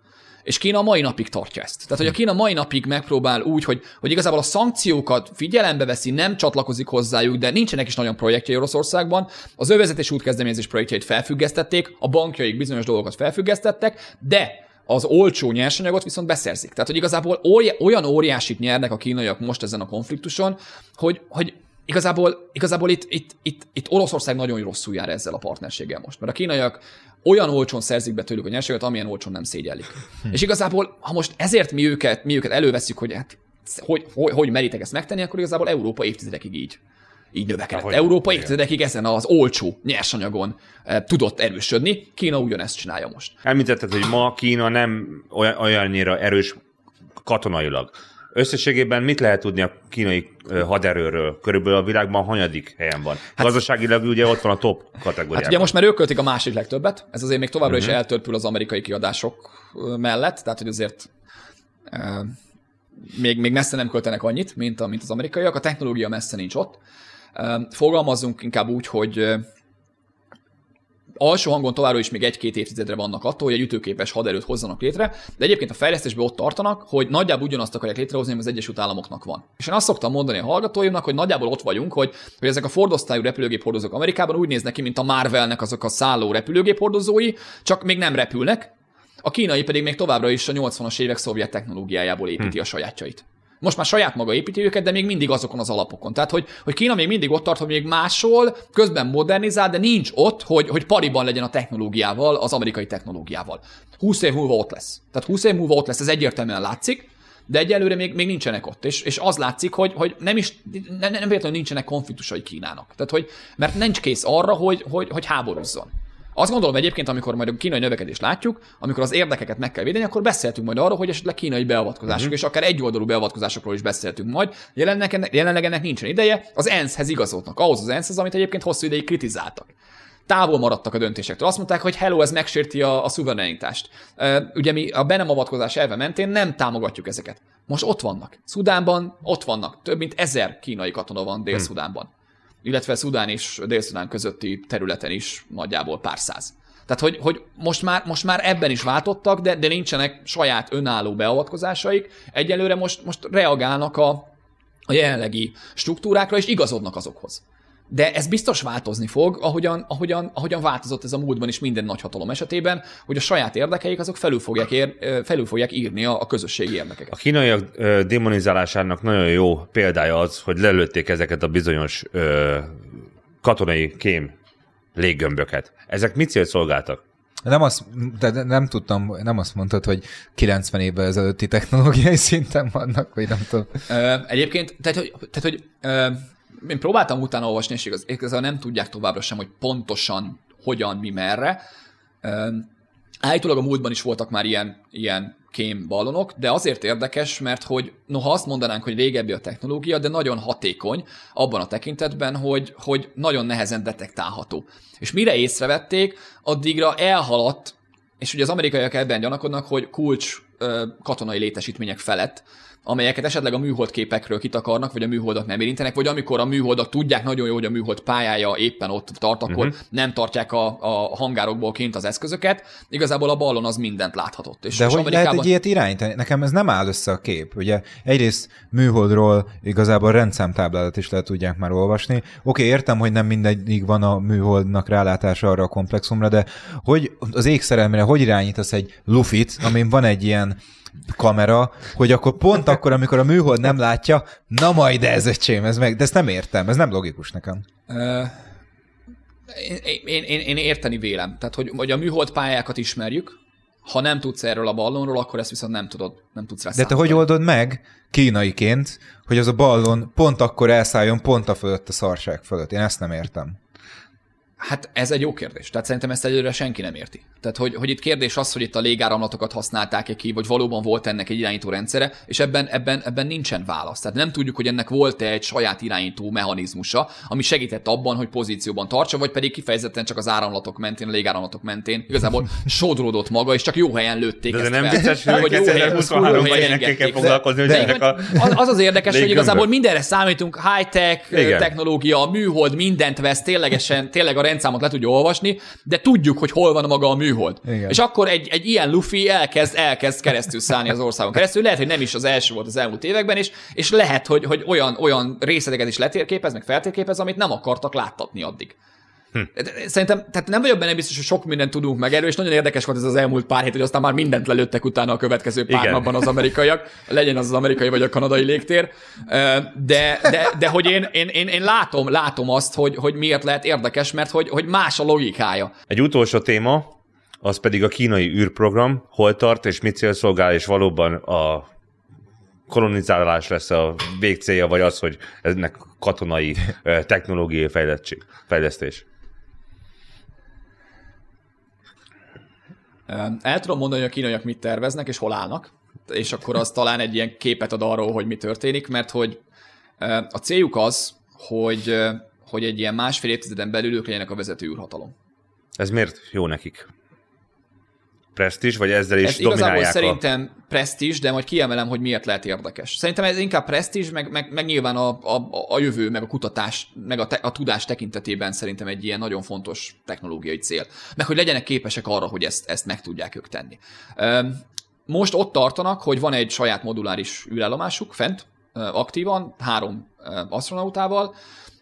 És Kína mai napig tartja ezt. Tehát, hogy a Kína mai napig megpróbál úgy, hogy, hogy igazából a szankciókat figyelembe veszi, nem csatlakozik hozzájuk, de nincsenek is nagyon projektjei Oroszországban. Az övezetés útkezdeményezés projektjeit felfüggesztették, a bankjaik bizonyos dolgokat felfüggesztettek, de az olcsó nyersanyagot viszont beszerzik. Tehát, hogy igazából olyan óriásit nyernek a kínaiak most ezen a konfliktuson, hogy, hogy igazából, igazából itt, itt, itt, itt Oroszország nagyon rosszul jár ezzel a partnerséggel most, mert a kínaiak olyan olcsón szerzik be tőlük a nyerséget, amilyen olcsón nem szégyellik. Hm. És igazából, ha most ezért mi őket, mi őket előveszük, hogy hát hogy, hogy, hogy meritek ezt megtenni, akkor igazából Európa évtizedekig így így növekedett. Ahogy Európa évtizedekig ezen az olcsó nyersanyagon e, tudott erősödni, Kína ugyanezt csinálja most. Említetted, hogy ma Kína nem olyan, olyannyira erős katonailag. Összességében mit lehet tudni a kínai haderőről? Körülbelül a világban hanyadik helyen van? Hát, Gazdaságilag ugye ott van a top kategóriában. Hát ugye most már ők költik a másik legtöbbet, ez azért még továbbra uh-huh. is mhm. eltörpül az amerikai kiadások mellett, tehát hogy azért uh, még, még messze nem költenek annyit, mint, a, mint az amerikaiak, a technológia messze nincs ott. Uh, fogalmazzunk inkább úgy, hogy alsó hangon továbbra is még egy-két évtizedre vannak attól, hogy egy ütőképes haderőt hozzanak létre, de egyébként a fejlesztésben ott tartanak, hogy nagyjából ugyanazt akarják létrehozni, ami az Egyesült Államoknak van. És én azt szoktam mondani a hallgatóimnak, hogy nagyjából ott vagyunk, hogy, hogy ezek a Ford-osztályú repülőgép hordozók Amerikában úgy néznek ki, mint a Marvelnek azok a szálló repülőgép hordozói, csak még nem repülnek, a kínai pedig még továbbra is a 80-as évek szovjet technológiájából építi hm. a sajátjait. Most már saját maga építi őket, de még mindig azokon az alapokon. Tehát, hogy, hogy Kína még mindig ott tart, hogy még máshol közben modernizál, de nincs ott, hogy, hogy pariban legyen a technológiával, az amerikai technológiával. 20 év múlva ott lesz. Tehát 20 év múlva ott lesz, ez egyértelműen látszik, de egyelőre még, még nincsenek ott. És, és az látszik, hogy, hogy nem is, nem, nem véletlenül nincsenek konfliktusai Kínának. Tehát, hogy, mert nincs kész arra, hogy, hogy, hogy háborúzzon. Azt gondolom egyébként, amikor majd a kínai növekedést látjuk, amikor az érdekeket meg kell védeni, akkor beszéltünk majd arról, hogy esetleg kínai beavatkozások, uh-huh. és akár egyoldalú beavatkozásokról is beszéltünk majd. Jelenleg ennek, jelenleg ennek nincsen ideje, az ENSZ-hez igazodnak, ahhoz az ENSZ-hez, amit egyébként hosszú ideig kritizáltak távol maradtak a döntésektől. Azt mondták, hogy hello, ez megsérti a, a szuverenitást. Ugye mi a be nem avatkozás elve mentén nem támogatjuk ezeket. Most ott vannak. Szudánban ott vannak. Több mint ezer kínai katona van Dél-Szudánban illetve Szudán és Dél-Szudán közötti területen is nagyjából pár száz. Tehát, hogy, hogy most, már, most már ebben is váltottak, de, de nincsenek saját önálló beavatkozásaik. Egyelőre most, most reagálnak a, a jelenlegi struktúrákra, és igazodnak azokhoz. De ez biztos változni fog, ahogyan, ahogyan, ahogyan változott ez a múltban is minden nagyhatalom esetében, hogy a saját érdekeik azok felül fogják, ér, felül fogják írni a, a közösségi érdekeket. A kínaiak demonizálásának nagyon jó példája az, hogy lelőtték ezeket a bizonyos ö, katonai kém léggömböket. Ezek mit célt szolgáltak? Nem azt, de nem tudtam, nem azt mondtad, hogy 90 évvel ezelőtti technológiai szinten vannak, vagy nem tudom. Ö, egyébként, tehát, hogy, tehát, hogy ö, én próbáltam utána olvasni, és igaz, igazán nem tudják továbbra sem, hogy pontosan hogyan, mi, merre. Állítólag a múltban is voltak már ilyen, ilyen kém ballonok, de azért érdekes, mert hogy noha azt mondanánk, hogy régebbi a technológia, de nagyon hatékony abban a tekintetben, hogy, hogy nagyon nehezen detektálható. És mire észrevették, addigra elhaladt, és ugye az amerikaiak ebben gyanakodnak, hogy kulcs katonai létesítmények felett amelyeket esetleg a műhold képekről kitakarnak, vagy a műholdak nem érintenek, vagy amikor a műholdak tudják nagyon jó, hogy a műhold pályája éppen ott tart, akkor uh-huh. nem tartják a, a hangárokból kint az eszközöket. Igazából a ballon az mindent láthatott. És De és hogy Amerikában... lehet egy ilyet irányítani? Nekem ez nem áll össze a kép. Ugye egyrészt műholdról igazából rendszámtábládat is lehet tudják már olvasni. Oké, értem, hogy nem mindig van a műholdnak rálátása arra a komplexumra, de hogy az égszerelmére hogy irányítasz egy lufit, amin van egy ilyen kamera, hogy akkor pont akkor, amikor a műhold nem látja, na majd ez öcsém, ez meg, de ezt nem értem, ez nem logikus nekem. Én, én, én, én érteni vélem. Tehát, hogy, hogy a műhold pályákat ismerjük, ha nem tudsz erről a ballonról, akkor ezt viszont nem tudod, nem tudsz rá De te hogy oldod meg kínaiként, hogy az a ballon pont akkor elszálljon pont a fölött a szarság fölött? Én ezt nem értem. Hát ez egy jó kérdés. Tehát szerintem ezt egyelőre senki nem érti. Tehát, hogy, hogy itt kérdés az, hogy itt a légáramlatokat használták-e ki, vagy valóban volt ennek egy irányító rendszere, és ebben, ebben, ebben nincsen válasz. Tehát nem tudjuk, hogy ennek volt-e egy saját irányító mechanizmusa, ami segített abban, hogy pozícióban tartsa, vagy pedig kifejezetten csak az áramlatok mentén, a légáramlatok mentén igazából sodródott maga, és csak jó helyen lőtték De ez ezt nem fel. vicces, Vagy hogy jó helyen- 2023 jó helyen engedték. foglalkozni, hogy De- ennek a az, az érdekes, hogy igazából mindenre számítunk, high-tech, technológia, műhold mindent vesz, ténylegesen, tényleg a rendszámot le tudja olvasni, de tudjuk, hogy hol van maga a műhold. Igen. És akkor egy, egy ilyen lufi elkezd, elkezd keresztül szállni az országon keresztül. Lehet, hogy nem is az első volt az elmúlt években, és, és lehet, hogy, hogy olyan, olyan részleteket is letérképez, meg feltérképez, amit nem akartak láttatni addig. Hm. Szerintem, tehát nem vagyok benne biztos, hogy sok mindent tudunk meg erről, és nagyon érdekes volt ez az elmúlt pár hét, hogy aztán már mindent lelőttek utána a következő pár Igen. napban az amerikaiak, legyen az az amerikai vagy a kanadai légtér. De, de, de hogy én, én, én, én látom, látom azt, hogy, hogy miért lehet érdekes, mert hogy, hogy más a logikája. Egy utolsó téma, az pedig a kínai űrprogram, hol tart és mit célszolgál, és valóban a kolonizálás lesz a végcélja, vagy az, hogy ennek katonai technológiai fejlesztés. El tudom mondani, hogy a kínaiak mit terveznek, és hol állnak, és akkor az talán egy ilyen képet ad arról, hogy mi történik, mert hogy a céljuk az, hogy, hogy egy ilyen másfél évtizeden belül ők legyenek a vezető űrhatalom. Ez miért jó nekik? Presztis, vagy ezzel is Ez igazából dominálják a... szerintem presztízs, de majd kiemelem, hogy miért lehet érdekes. Szerintem ez inkább presztízs, meg, meg, meg nyilván a, a, a jövő, meg a kutatás, meg a, te, a tudás tekintetében szerintem egy ilyen nagyon fontos technológiai cél. Meg hogy legyenek képesek arra, hogy ezt, ezt meg tudják ők tenni. Most ott tartanak, hogy van egy saját moduláris űrállomásuk fent, aktívan, három astronautával,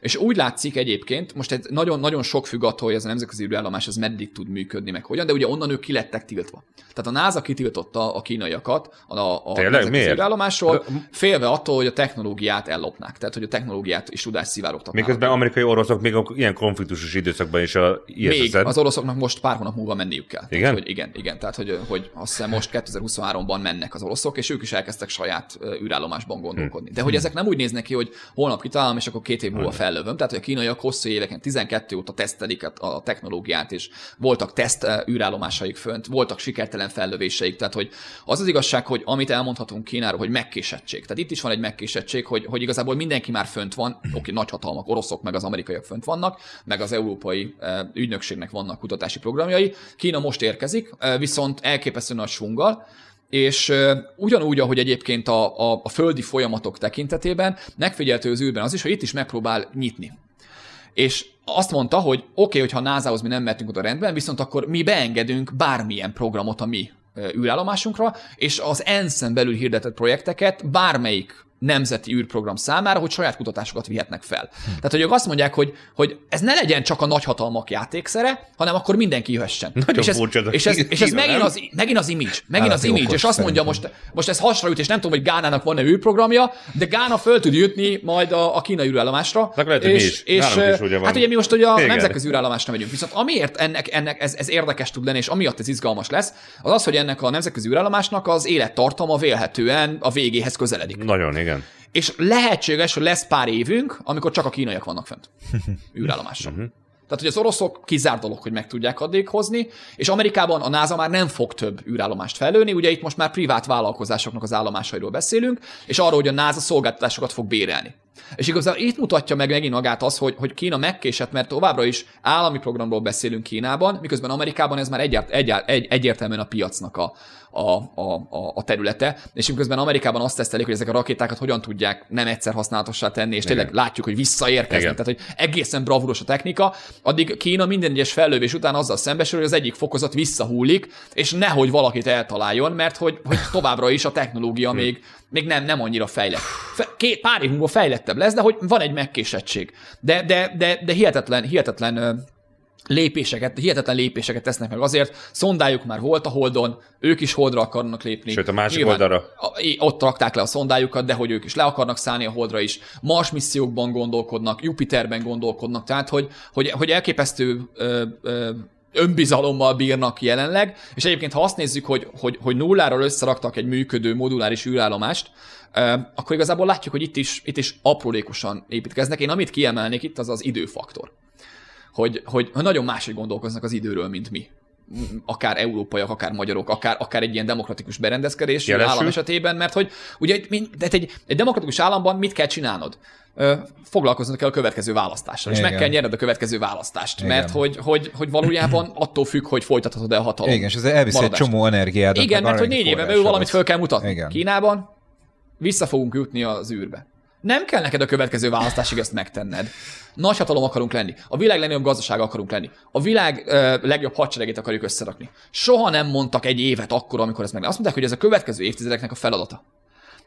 és úgy látszik egyébként, most egy nagyon, nagyon sok függ attól, hogy ez a nemzetközi űrállomás az meddig tud működni, meg hogyan, de ugye onnan ők ki lettek tiltva. Tehát a NASA kitiltotta a kínaiakat a, a Tényleg? nemzetközi Miért? űrállomásról, félve attól, hogy a technológiát ellopnák. Tehát, hogy a technológiát és tudást szivárogtatnának. Miközben amerikai oroszok még ilyen konfliktusos időszakban is a Még ISS-en. az oroszoknak most pár hónap múlva menniük kell. Igen? Tehát, hogy igen, igen. Tehát, hogy, hogy azt hiszem most 2023-ban mennek az oroszok, és ők is elkezdtek saját űrállomásban gondolkodni. De hogy ezek nem úgy néznek ki, hogy holnap kitalálom, és akkor két év múlva fellövöm. Tehát, hogy a kínaiak hosszú éveken, 12 óta tesztelik a, technológiát, és voltak teszt ö, űrállomásaik fönt, voltak sikertelen fellövéseik. Tehát, hogy az az igazság, hogy amit elmondhatunk Kínáról, hogy megkésettség. Tehát itt is van egy megkésettség, hogy, hogy igazából mindenki már fönt van, oké, nagyhatalmak, oroszok, meg az amerikaiak fönt vannak, meg az európai eh, ügynökségnek vannak kutatási programjai. Kína most érkezik, eh, viszont elképesztően a svunggal, és ugyanúgy, ahogy egyébként a, a, a földi folyamatok tekintetében megfigyeltő az űrben az is, hogy itt is megpróbál nyitni. És azt mondta, hogy oké, okay, hogyha a NASA-hoz mi nem mehetünk oda rendben, viszont akkor mi beengedünk bármilyen programot a mi űrállomásunkra, és az ENSZ-en belül hirdetett projekteket bármelyik nemzeti űrprogram számára, hogy saját kutatásokat vihetnek fel. Tehát, hogy ők azt mondják, hogy, hogy ez ne legyen csak a nagyhatalmak játékszere, hanem akkor mindenki jöhessen. Nagyon és ez, furcsa és ez, és ez Kína, megint, nem? az, megint az image, megint Hát, az image, és azt mondja szerintem. most, most ez hasra üt, és nem tudom, hogy Gánának van-e űrprogramja, de Gána föl tud jutni majd a, a kínai űrállomásra. Lehet, hogy mi és, is. és, Nálunk is ugye van. Hát ugye mi most ugye a nemzetközi űrállomásra megyünk. Viszont amiért ennek, ennek ez, ez, érdekes tud lenni, és amiatt ez izgalmas lesz, az az, hogy ennek a nemzetközi űrállomásnak az élettartama vélhetően a végéhez közeledik. Nagyon, igen. És lehetséges, hogy lesz pár évünk, amikor csak a kínaiak vannak fent (laughs) űrállomásra. Tehát, hogy az oroszok kizárt dolog, hogy meg tudják addig hozni, és Amerikában a NASA már nem fog több űrállomást felőni, ugye itt most már privát vállalkozásoknak az állomásairól beszélünk, és arról, hogy a NASA szolgáltatásokat fog bérelni. És igazából itt mutatja meg megint magát az, hogy, hogy Kína megkésett, mert továbbra is állami programról beszélünk Kínában, miközben Amerikában ez már egyárt, egyárt, egy, egyértelműen a piacnak a, a, a, a, a területe, és miközben Amerikában azt tesztelik, hogy ezek a rakétákat hogyan tudják nem egyszer használatossá tenni, és tényleg látjuk, hogy visszaérkeznek, Igen. tehát hogy egészen bravúros a technika, addig Kína minden egyes fellövés után azzal szembesül, hogy az egyik fokozat visszahullik, és nehogy valakit eltaláljon, mert hogy, hogy továbbra is a technológia még, még nem, nem annyira fejlett. Fe, két, pár év múlva fejlettebb lesz, de hogy van egy megkésettség. De, de, de, de hihetetlen, hihetetlen lépéseket, hihetetlen lépéseket tesznek meg azért, szondáljuk már volt a Holdon, ők is Holdra akarnak lépni. Sőt, a másik oldalra. a- i- Ott rakták le a szondájukat, de hogy ők is le akarnak szállni a Holdra is. Mars missziókban gondolkodnak, Jupiterben gondolkodnak, tehát hogy, hogy, hogy elképesztő ö, ö, önbizalommal bírnak jelenleg, és egyébként ha azt nézzük, hogy, hogy, hogy nulláról összeraktak egy működő moduláris űrállomást, akkor igazából látjuk, hogy itt is, itt is aprólékosan építkeznek. Én amit kiemelnék itt, az az időfaktor hogy, hogy, nagyon máshogy gondolkoznak az időről, mint mi. Akár európaiak, akár magyarok, akár, akár egy ilyen demokratikus berendezkedés Jelesül? állam esetében, mert hogy ugye de egy, egy demokratikus államban mit kell csinálnod? Foglalkoznod kell a következő választással, és meg kell nyerned a következő választást, Igen. mert hogy, hogy, hogy valójában (clears throat) attól függ, hogy folytathatod-e a hatalom. Igen, és ez elviszi egy maradást. csomó energiát. Igen, mert hogy négy éve belül valamit föl kell mutatni. Igen. Kínában vissza fogunk jutni az űrbe. Nem kell neked a következő választásig ezt megtenned. Nagy hatalom akarunk lenni. A világ legnagyobb gazdasága akarunk lenni. A világ ö, legjobb hadseregét akarjuk összerakni. Soha nem mondtak egy évet akkor, amikor ez meg. Azt mondták, hogy ez a következő évtizedeknek a feladata.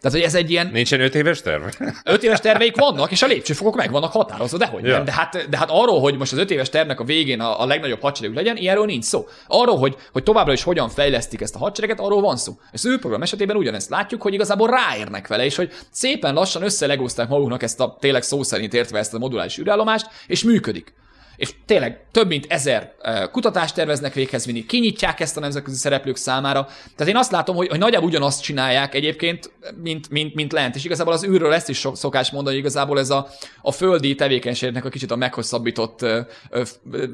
Tehát, hogy ez egy ilyen Nincsen öt éves terv? (laughs) öt éves terveik vannak, és a lépcsőfokok meg vannak határozva, dehogy Ja. nem. De hát, de hát arról, hogy most az öt éves tervnek a végén a, a legnagyobb hadseregük legyen, ilyenről nincs szó. Arról, hogy, hogy továbbra is hogyan fejlesztik ezt a hadsereget, arról van szó. És az ő program esetében ugyanezt látjuk, hogy igazából ráérnek vele, és hogy szépen lassan összelegózták maguknak ezt a tényleg szó szerint értve ezt a moduláris űrállomást, és működik. És tényleg több mint ezer kutatást terveznek véghez vinni, kinyitják ezt a nemzetközi szereplők számára. Tehát én azt látom, hogy, hogy nagyjából ugyanazt csinálják egyébként, mint, mint, mint lent. És igazából az űrről ezt is szokás mondani, hogy igazából ez a, a földi tevékenységnek a kicsit a meghosszabbított ö, ö,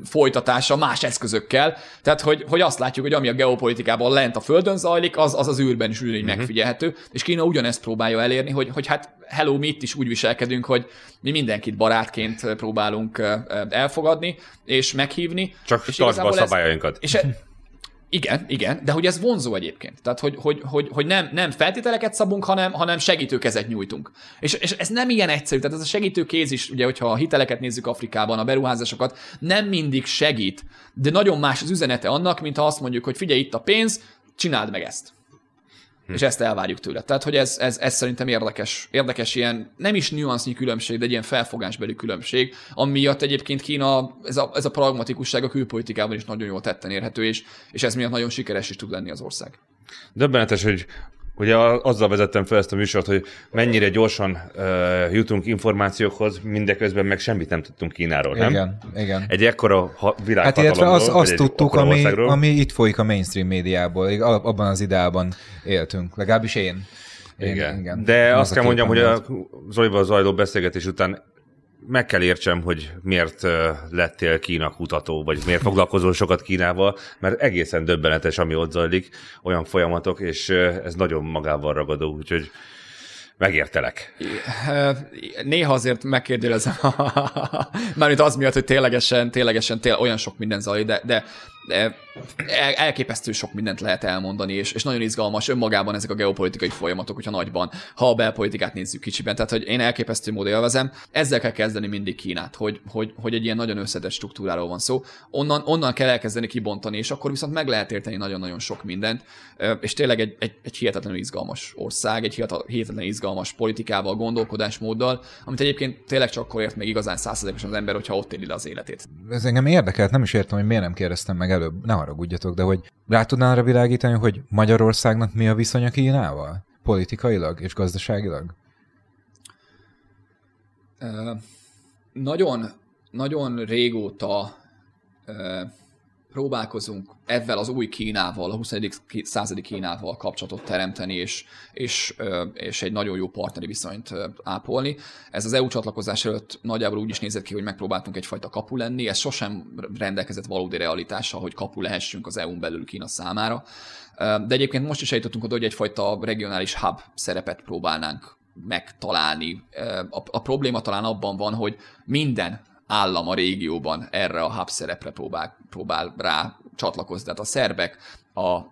folytatása más eszközökkel. Tehát, hogy, hogy azt látjuk, hogy ami a geopolitikában lent a földön zajlik, az az, az űrben is ugyanígy uh-huh. megfigyelhető. És Kína ugyanezt próbálja elérni, hogy, hogy hát hello, mi itt is úgy viselkedünk, hogy mi mindenkit barátként próbálunk elfogadni és meghívni. Csak és tartsd a igazából ez- szabályainkat. és e, igen, igen, de hogy ez vonzó egyébként. Tehát, hogy, hogy, hogy, hogy nem, nem feltételeket szabunk, hanem, hanem segítőkezet nyújtunk. És, és ez nem ilyen egyszerű. Tehát ez a segítőkéz is, ugye, hogyha a hiteleket nézzük Afrikában, a beruházásokat, nem mindig segít, de nagyon más az üzenete annak, mint ha azt mondjuk, hogy figyelj, itt a pénz, csináld meg ezt. És ezt elvárjuk tőle. Tehát, hogy ez, ez, ez szerintem érdekes, érdekes ilyen, nem is nüansznyi különbség, de egy ilyen felfogásbeli különbség, ami miatt egyébként Kína, ez a, ez a pragmatikusság a külpolitikában is nagyon jól tetten érhető, és, és ez miatt nagyon sikeres is tud lenni az ország. Döbbenetes, hogy ugye azzal vezettem fel ezt a műsort, hogy mennyire gyorsan uh, jutunk információkhoz, mindeközben meg semmit nem tudtunk Kínáról, nem? Igen, igen. Egy ekkora ha- Hát illetve az, azt tudtuk, ami, országról. ami itt folyik a mainstream médiából, abban az ideában éltünk, legalábbis én. én Igen. igen. De Az azt kell mondjam, hogy a Zolival zajló beszélgetés után meg kell értsem, hogy miért lettél Kína kutató, vagy miért foglalkozol sokat Kínával, mert egészen döbbenetes, ami ott zajlik, olyan folyamatok, és ez nagyon magával ragadó, úgyhogy megértelek. Néha azért megkérdőjelezem, (laughs) mármint az miatt, hogy ténylegesen, ténylegesen tél, olyan sok minden zajlik, de, de, de el- elképesztő sok mindent lehet elmondani, és, és nagyon izgalmas önmagában ezek a geopolitikai folyamatok, hogyha nagyban, ha a belpolitikát nézzük kicsiben. Tehát, hogy én elképesztő módon élvezem. Ezzel kell kezdeni mindig Kínát, hogy, hogy, hogy egy ilyen nagyon összetett struktúráról van szó. Onnan, onnan kell elkezdeni kibontani, és akkor viszont meg lehet érteni nagyon-nagyon sok mindent. És tényleg egy, egy, egy hihetetlenül izgalmas ország, egy hihetet- hihetetlenül izgalmas politikával, gondolkodásmóddal, amit egyébként tényleg csak akkor ért még igazán százszerzékosan az ember, hogyha ott éli le az életét. Ez engem érdekelt, nem is értem, hogy miért nem kérdeztem meg előbb, ne haragudjatok, de hogy rá tudnál arra világítani, hogy Magyarországnak mi a viszonya Kínával? Politikailag és gazdaságilag? Ö, nagyon, nagyon régóta ö, próbálkozunk ezzel az új Kínával, a 21. ki- századi Kínával kapcsolatot teremteni, és, és, és egy nagyon jó partneri viszonyt ápolni. Ez az EU csatlakozás előtt nagyjából úgy is nézett ki, hogy megpróbáltunk egyfajta kapu lenni, ez sosem rendelkezett valódi realitással, hogy kapu lehessünk az EU-n belül Kína számára. De egyébként most is eljutottunk oda, hogy egyfajta regionális hub szerepet próbálnánk megtalálni. A, a probléma talán abban van, hogy minden állam a régióban erre a hub szerepre próbál, próbál rá csatlakozni. Tehát a szerbek, a, a,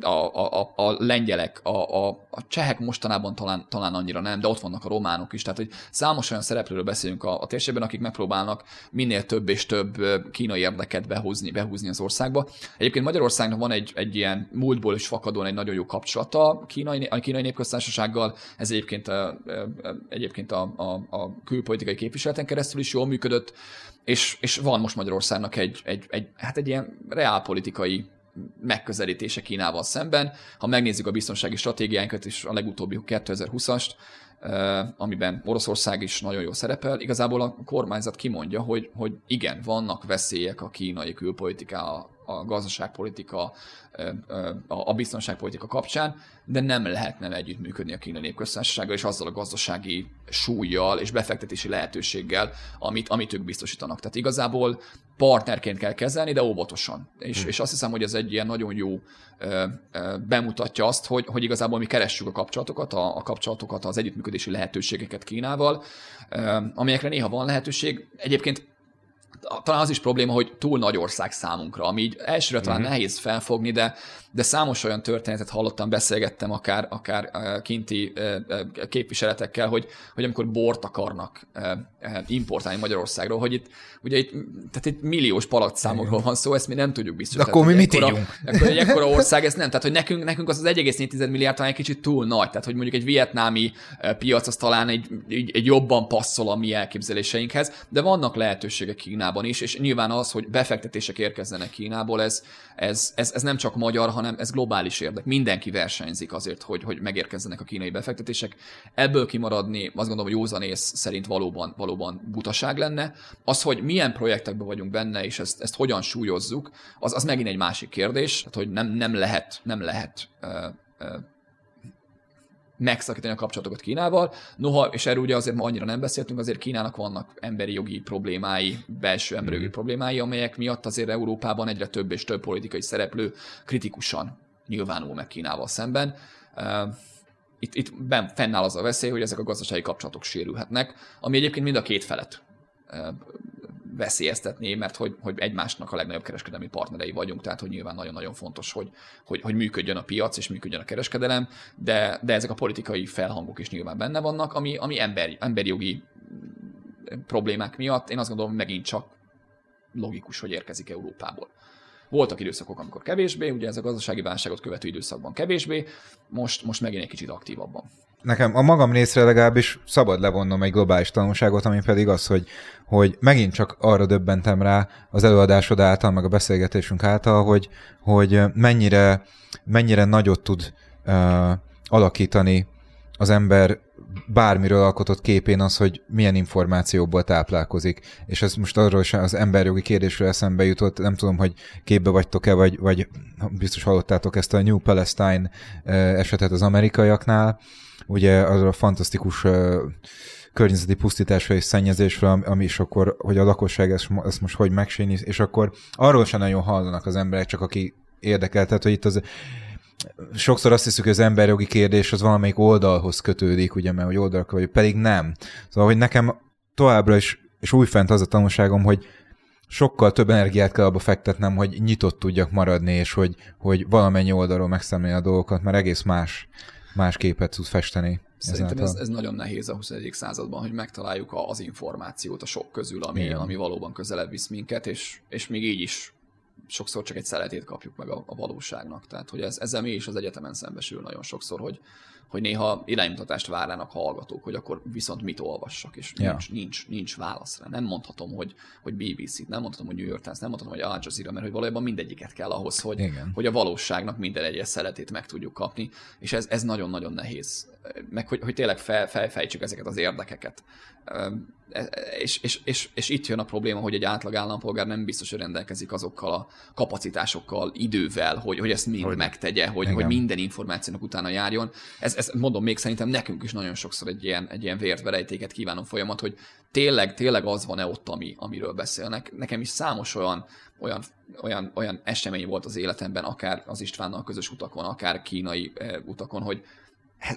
a, a, a lengyelek, a, a, a csehek mostanában talán, talán annyira nem, de ott vannak a románok is. Tehát, hogy számos olyan szereplőről beszélünk a, a térségben, akik megpróbálnak minél több és több kínai érdeket behúzni, behúzni az országba. Egyébként Magyarországnak van egy, egy ilyen múltból is fakadóan egy nagyon jó kapcsolata a kínai, a kínai népköztársasággal. Ez egyébként, a, egyébként a, a, a külpolitikai képviseleten keresztül is jól működött. és, és van most Magyarországnak egy, egy, egy, hát egy ilyen reálpolitikai megközelítése Kínával szemben. Ha megnézzük a biztonsági stratégiánkat és a legutóbbi 2020-ast, amiben Oroszország is nagyon jó szerepel, igazából a kormányzat kimondja, hogy, hogy igen, vannak veszélyek a kínai külpolitiká, a gazdaságpolitika, a biztonságpolitika kapcsán, de nem lehetne együttműködni a kínai népköztársasággal és azzal a gazdasági súlyjal és befektetési lehetőséggel, amit, amit ők biztosítanak. Tehát igazából partnerként kell kezelni, de óvatosan. És, hmm. és azt hiszem, hogy ez egy ilyen nagyon jó ö, ö, bemutatja azt, hogy, hogy igazából mi keressük a kapcsolatokat, a, a kapcsolatokat, az együttműködési lehetőségeket Kínával, ö, amelyekre néha van lehetőség. Egyébként talán az is probléma, hogy túl nagy ország számunkra, ami így elsőre talán uh-huh. nehéz felfogni, de, de számos olyan történetet hallottam, beszélgettem akár, akár kinti képviseletekkel, hogy, hogy amikor bort akarnak importálni Magyarországról, hogy itt ugye itt, tehát itt milliós palacszámokról van szó, ezt mi nem tudjuk biztosítani. akkor mi mit ekkora, Akkor egy ekkora (laughs) ország, ez nem. Tehát, hogy nekünk, nekünk az az 1,4 milliárd talán egy kicsit túl nagy. Tehát, hogy mondjuk egy vietnámi piac az talán egy, egy, egy jobban passzol a mi elképzeléseinkhez, de vannak lehetőségek Kínában is, és nyilván az, hogy befektetések érkezzenek Kínából, ez, ez, ez, ez nem csak magyar, hanem ez globális érdek. Mindenki versenyzik azért, hogy, hogy megérkezzenek a kínai befektetések. Ebből kimaradni, azt gondolom, hogy józanész szerint valóban, valóban butaság lenne. Az, hogy milyen projektekben vagyunk benne, és ezt, ezt hogyan súlyozzuk, az, az megint egy másik kérdés, tehát, hogy nem, nem lehet, nem lehet uh, uh, megszakítani a kapcsolatokat Kínával. Noha, és erről ugye azért ma annyira nem beszéltünk, azért Kínának vannak emberi jogi problémái, belső emberi jogi mhm. problémái, amelyek miatt azért Európában egyre több és több politikai szereplő kritikusan nyilvánul meg Kínával szemben. Itt, itt ben, fennáll az a veszély, hogy ezek a gazdasági kapcsolatok sérülhetnek, ami egyébként mind a két felet veszélyeztetni, mert hogy, hogy egymásnak a legnagyobb kereskedelmi partnerei vagyunk, tehát hogy nyilván nagyon-nagyon fontos, hogy, hogy, hogy működjön a piac és működjön a kereskedelem, de, de ezek a politikai felhangok is nyilván benne vannak, ami, ami ember, emberi jogi problémák miatt én azt gondolom, megint csak logikus, hogy érkezik Európából. Voltak időszakok, amikor kevésbé, ugye ez a gazdasági válságot követő időszakban kevésbé, most, most megint egy kicsit aktívabban. Nekem a magam részre legalábbis szabad levonnom egy globális tanulságot, ami pedig az, hogy, hogy megint csak arra döbbentem rá az előadásod által, meg a beszélgetésünk által, hogy, hogy mennyire, mennyire nagyot tud uh, alakítani az ember bármiről alkotott képén az, hogy milyen információból táplálkozik. És ez most arról is az emberjogi kérdésről eszembe jutott, nem tudom, hogy képbe vagytok-e, vagy, vagy biztos hallottátok ezt a New Palestine esetet az amerikaiaknál, ugye az a fantasztikus környezeti pusztításra és szennyezésre, ami is akkor, hogy a lakosság ezt, ezt most hogy megsínyi, és akkor arról sem nagyon hallanak az emberek, csak aki érdekel, tehát hogy itt az sokszor azt hiszük, hogy az emberjogi kérdés az valamelyik oldalhoz kötődik, ugye, mert hogy oldalak vagy, pedig nem. Szóval, hogy nekem továbbra is, és újfent az a tanulságom, hogy sokkal több energiát kell abba fektetnem, hogy nyitott tudjak maradni, és hogy, hogy valamennyi oldalról megszemlélni a dolgokat, mert egész más, más képet tud festeni. Szerintem ez, ez nagyon nehéz a 21. században, hogy megtaláljuk az információt a sok közül, ami, ami valóban közelebb visz minket, és, és még így is sokszor csak egy szeletét kapjuk meg a, a valóságnak. Tehát, hogy ez, ezzel mi is az egyetemen szembesül nagyon sokszor, hogy, hogy néha iránymutatást várnának hallgatók, hogy akkor viszont mit olvassak, és ja. nincs, nincs, nincs válasz rá. Nem mondhatom, hogy, hogy BBC-t, nem mondhatom, hogy New York Times, nem mondhatom, hogy Al Jazeera, mert hogy valójában mindegyiket kell ahhoz, hogy, hogy a valóságnak minden egyes szeletét meg tudjuk kapni, és ez, ez nagyon-nagyon nehéz. Meg hogy, hogy tényleg fel, felfejtsük ezeket az érdekeket. E, és, és, és, és itt jön a probléma, hogy egy átlag állampolgár nem biztos, hogy rendelkezik azokkal a kapacitásokkal, idővel, hogy, hogy ezt mind hogy, megtegye, hogy, hogy minden információnak utána járjon. Ez, ez mondom, még szerintem nekünk is nagyon sokszor egy ilyen, egy ilyen vért verejtéket kívánom folyamat, hogy tényleg, tényleg az van-e ott, ami, amiről beszélnek. Nekem is számos olyan, olyan, olyan, olyan esemény volt az életemben, akár az Istvánnal közös utakon, akár kínai eh, utakon, hogy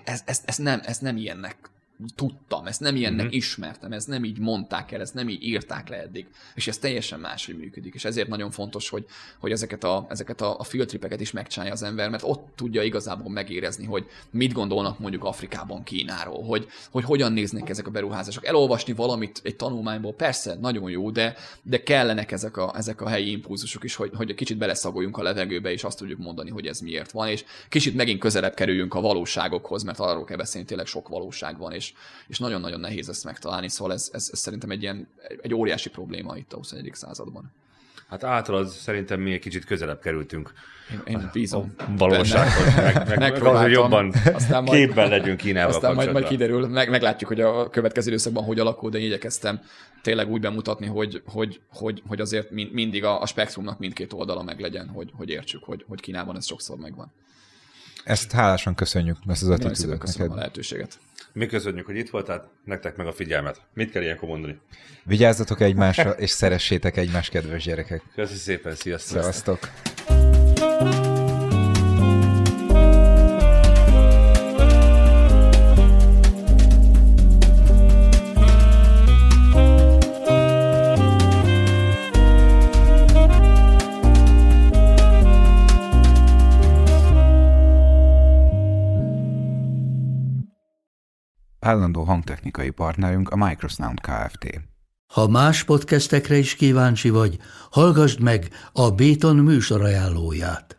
ez, ez, ez, nem, ez nem ilyennek tudtam, ezt nem ilyennek uh-huh. ismertem, ezt nem így mondták el, ezt nem így írták le eddig, és ez teljesen máshogy működik, és ezért nagyon fontos, hogy, hogy ezeket a, ezeket a, a filtripeket is megcsinálja az ember, mert ott tudja igazából megérezni, hogy mit gondolnak mondjuk Afrikában Kínáról, hogy, hogy hogyan néznek ezek a beruházások. Elolvasni valamit egy tanulmányból persze nagyon jó, de, de kellenek ezek a, ezek a helyi impulzusok is, hogy, hogy egy kicsit beleszagoljunk a levegőbe, és azt tudjuk mondani, hogy ez miért van, és kicsit megint közelebb kerüljünk a valóságokhoz, mert arról kell beszélni, tényleg sok valóság van, és és, és nagyon-nagyon nehéz ezt megtalálni, szóval ez, ez, ez szerintem egy ilyen egy óriási probléma itt a 21. században. Hát általad szerintem mi egy kicsit közelebb kerültünk Én, én bízom. a valósághoz, meg, meg, meg az, hogy jobban Aztán majd- képben legyünk Kínával Aztán majd, majd kiderül, meg, meglátjuk, hogy a következő időszakban hogy alakul, de én igyekeztem tényleg úgy bemutatni, hogy, hogy, hogy, hogy azért min- mindig a, a spektrumnak mindkét oldala meg legyen, hogy, hogy értsük, hogy, hogy Kínában ez sokszor megvan. Ezt hálásan köszönjük, ezt az Nagyon szépen attitűdöt köszönöm a neked. lehetőséget. Mi köszönjük, hogy itt voltál, nektek meg a figyelmet. Mit kell ilyenkor mondani? Vigyázzatok egymásra, és szeressétek egymást, kedves gyerekek. Köszi szépen, sziasztok! Szevasztok! Állandó hangtechnikai partnerünk a Microsound Kft. Ha más podcastekre is kíváncsi vagy, hallgassd meg a Béton műsor ajánlóját.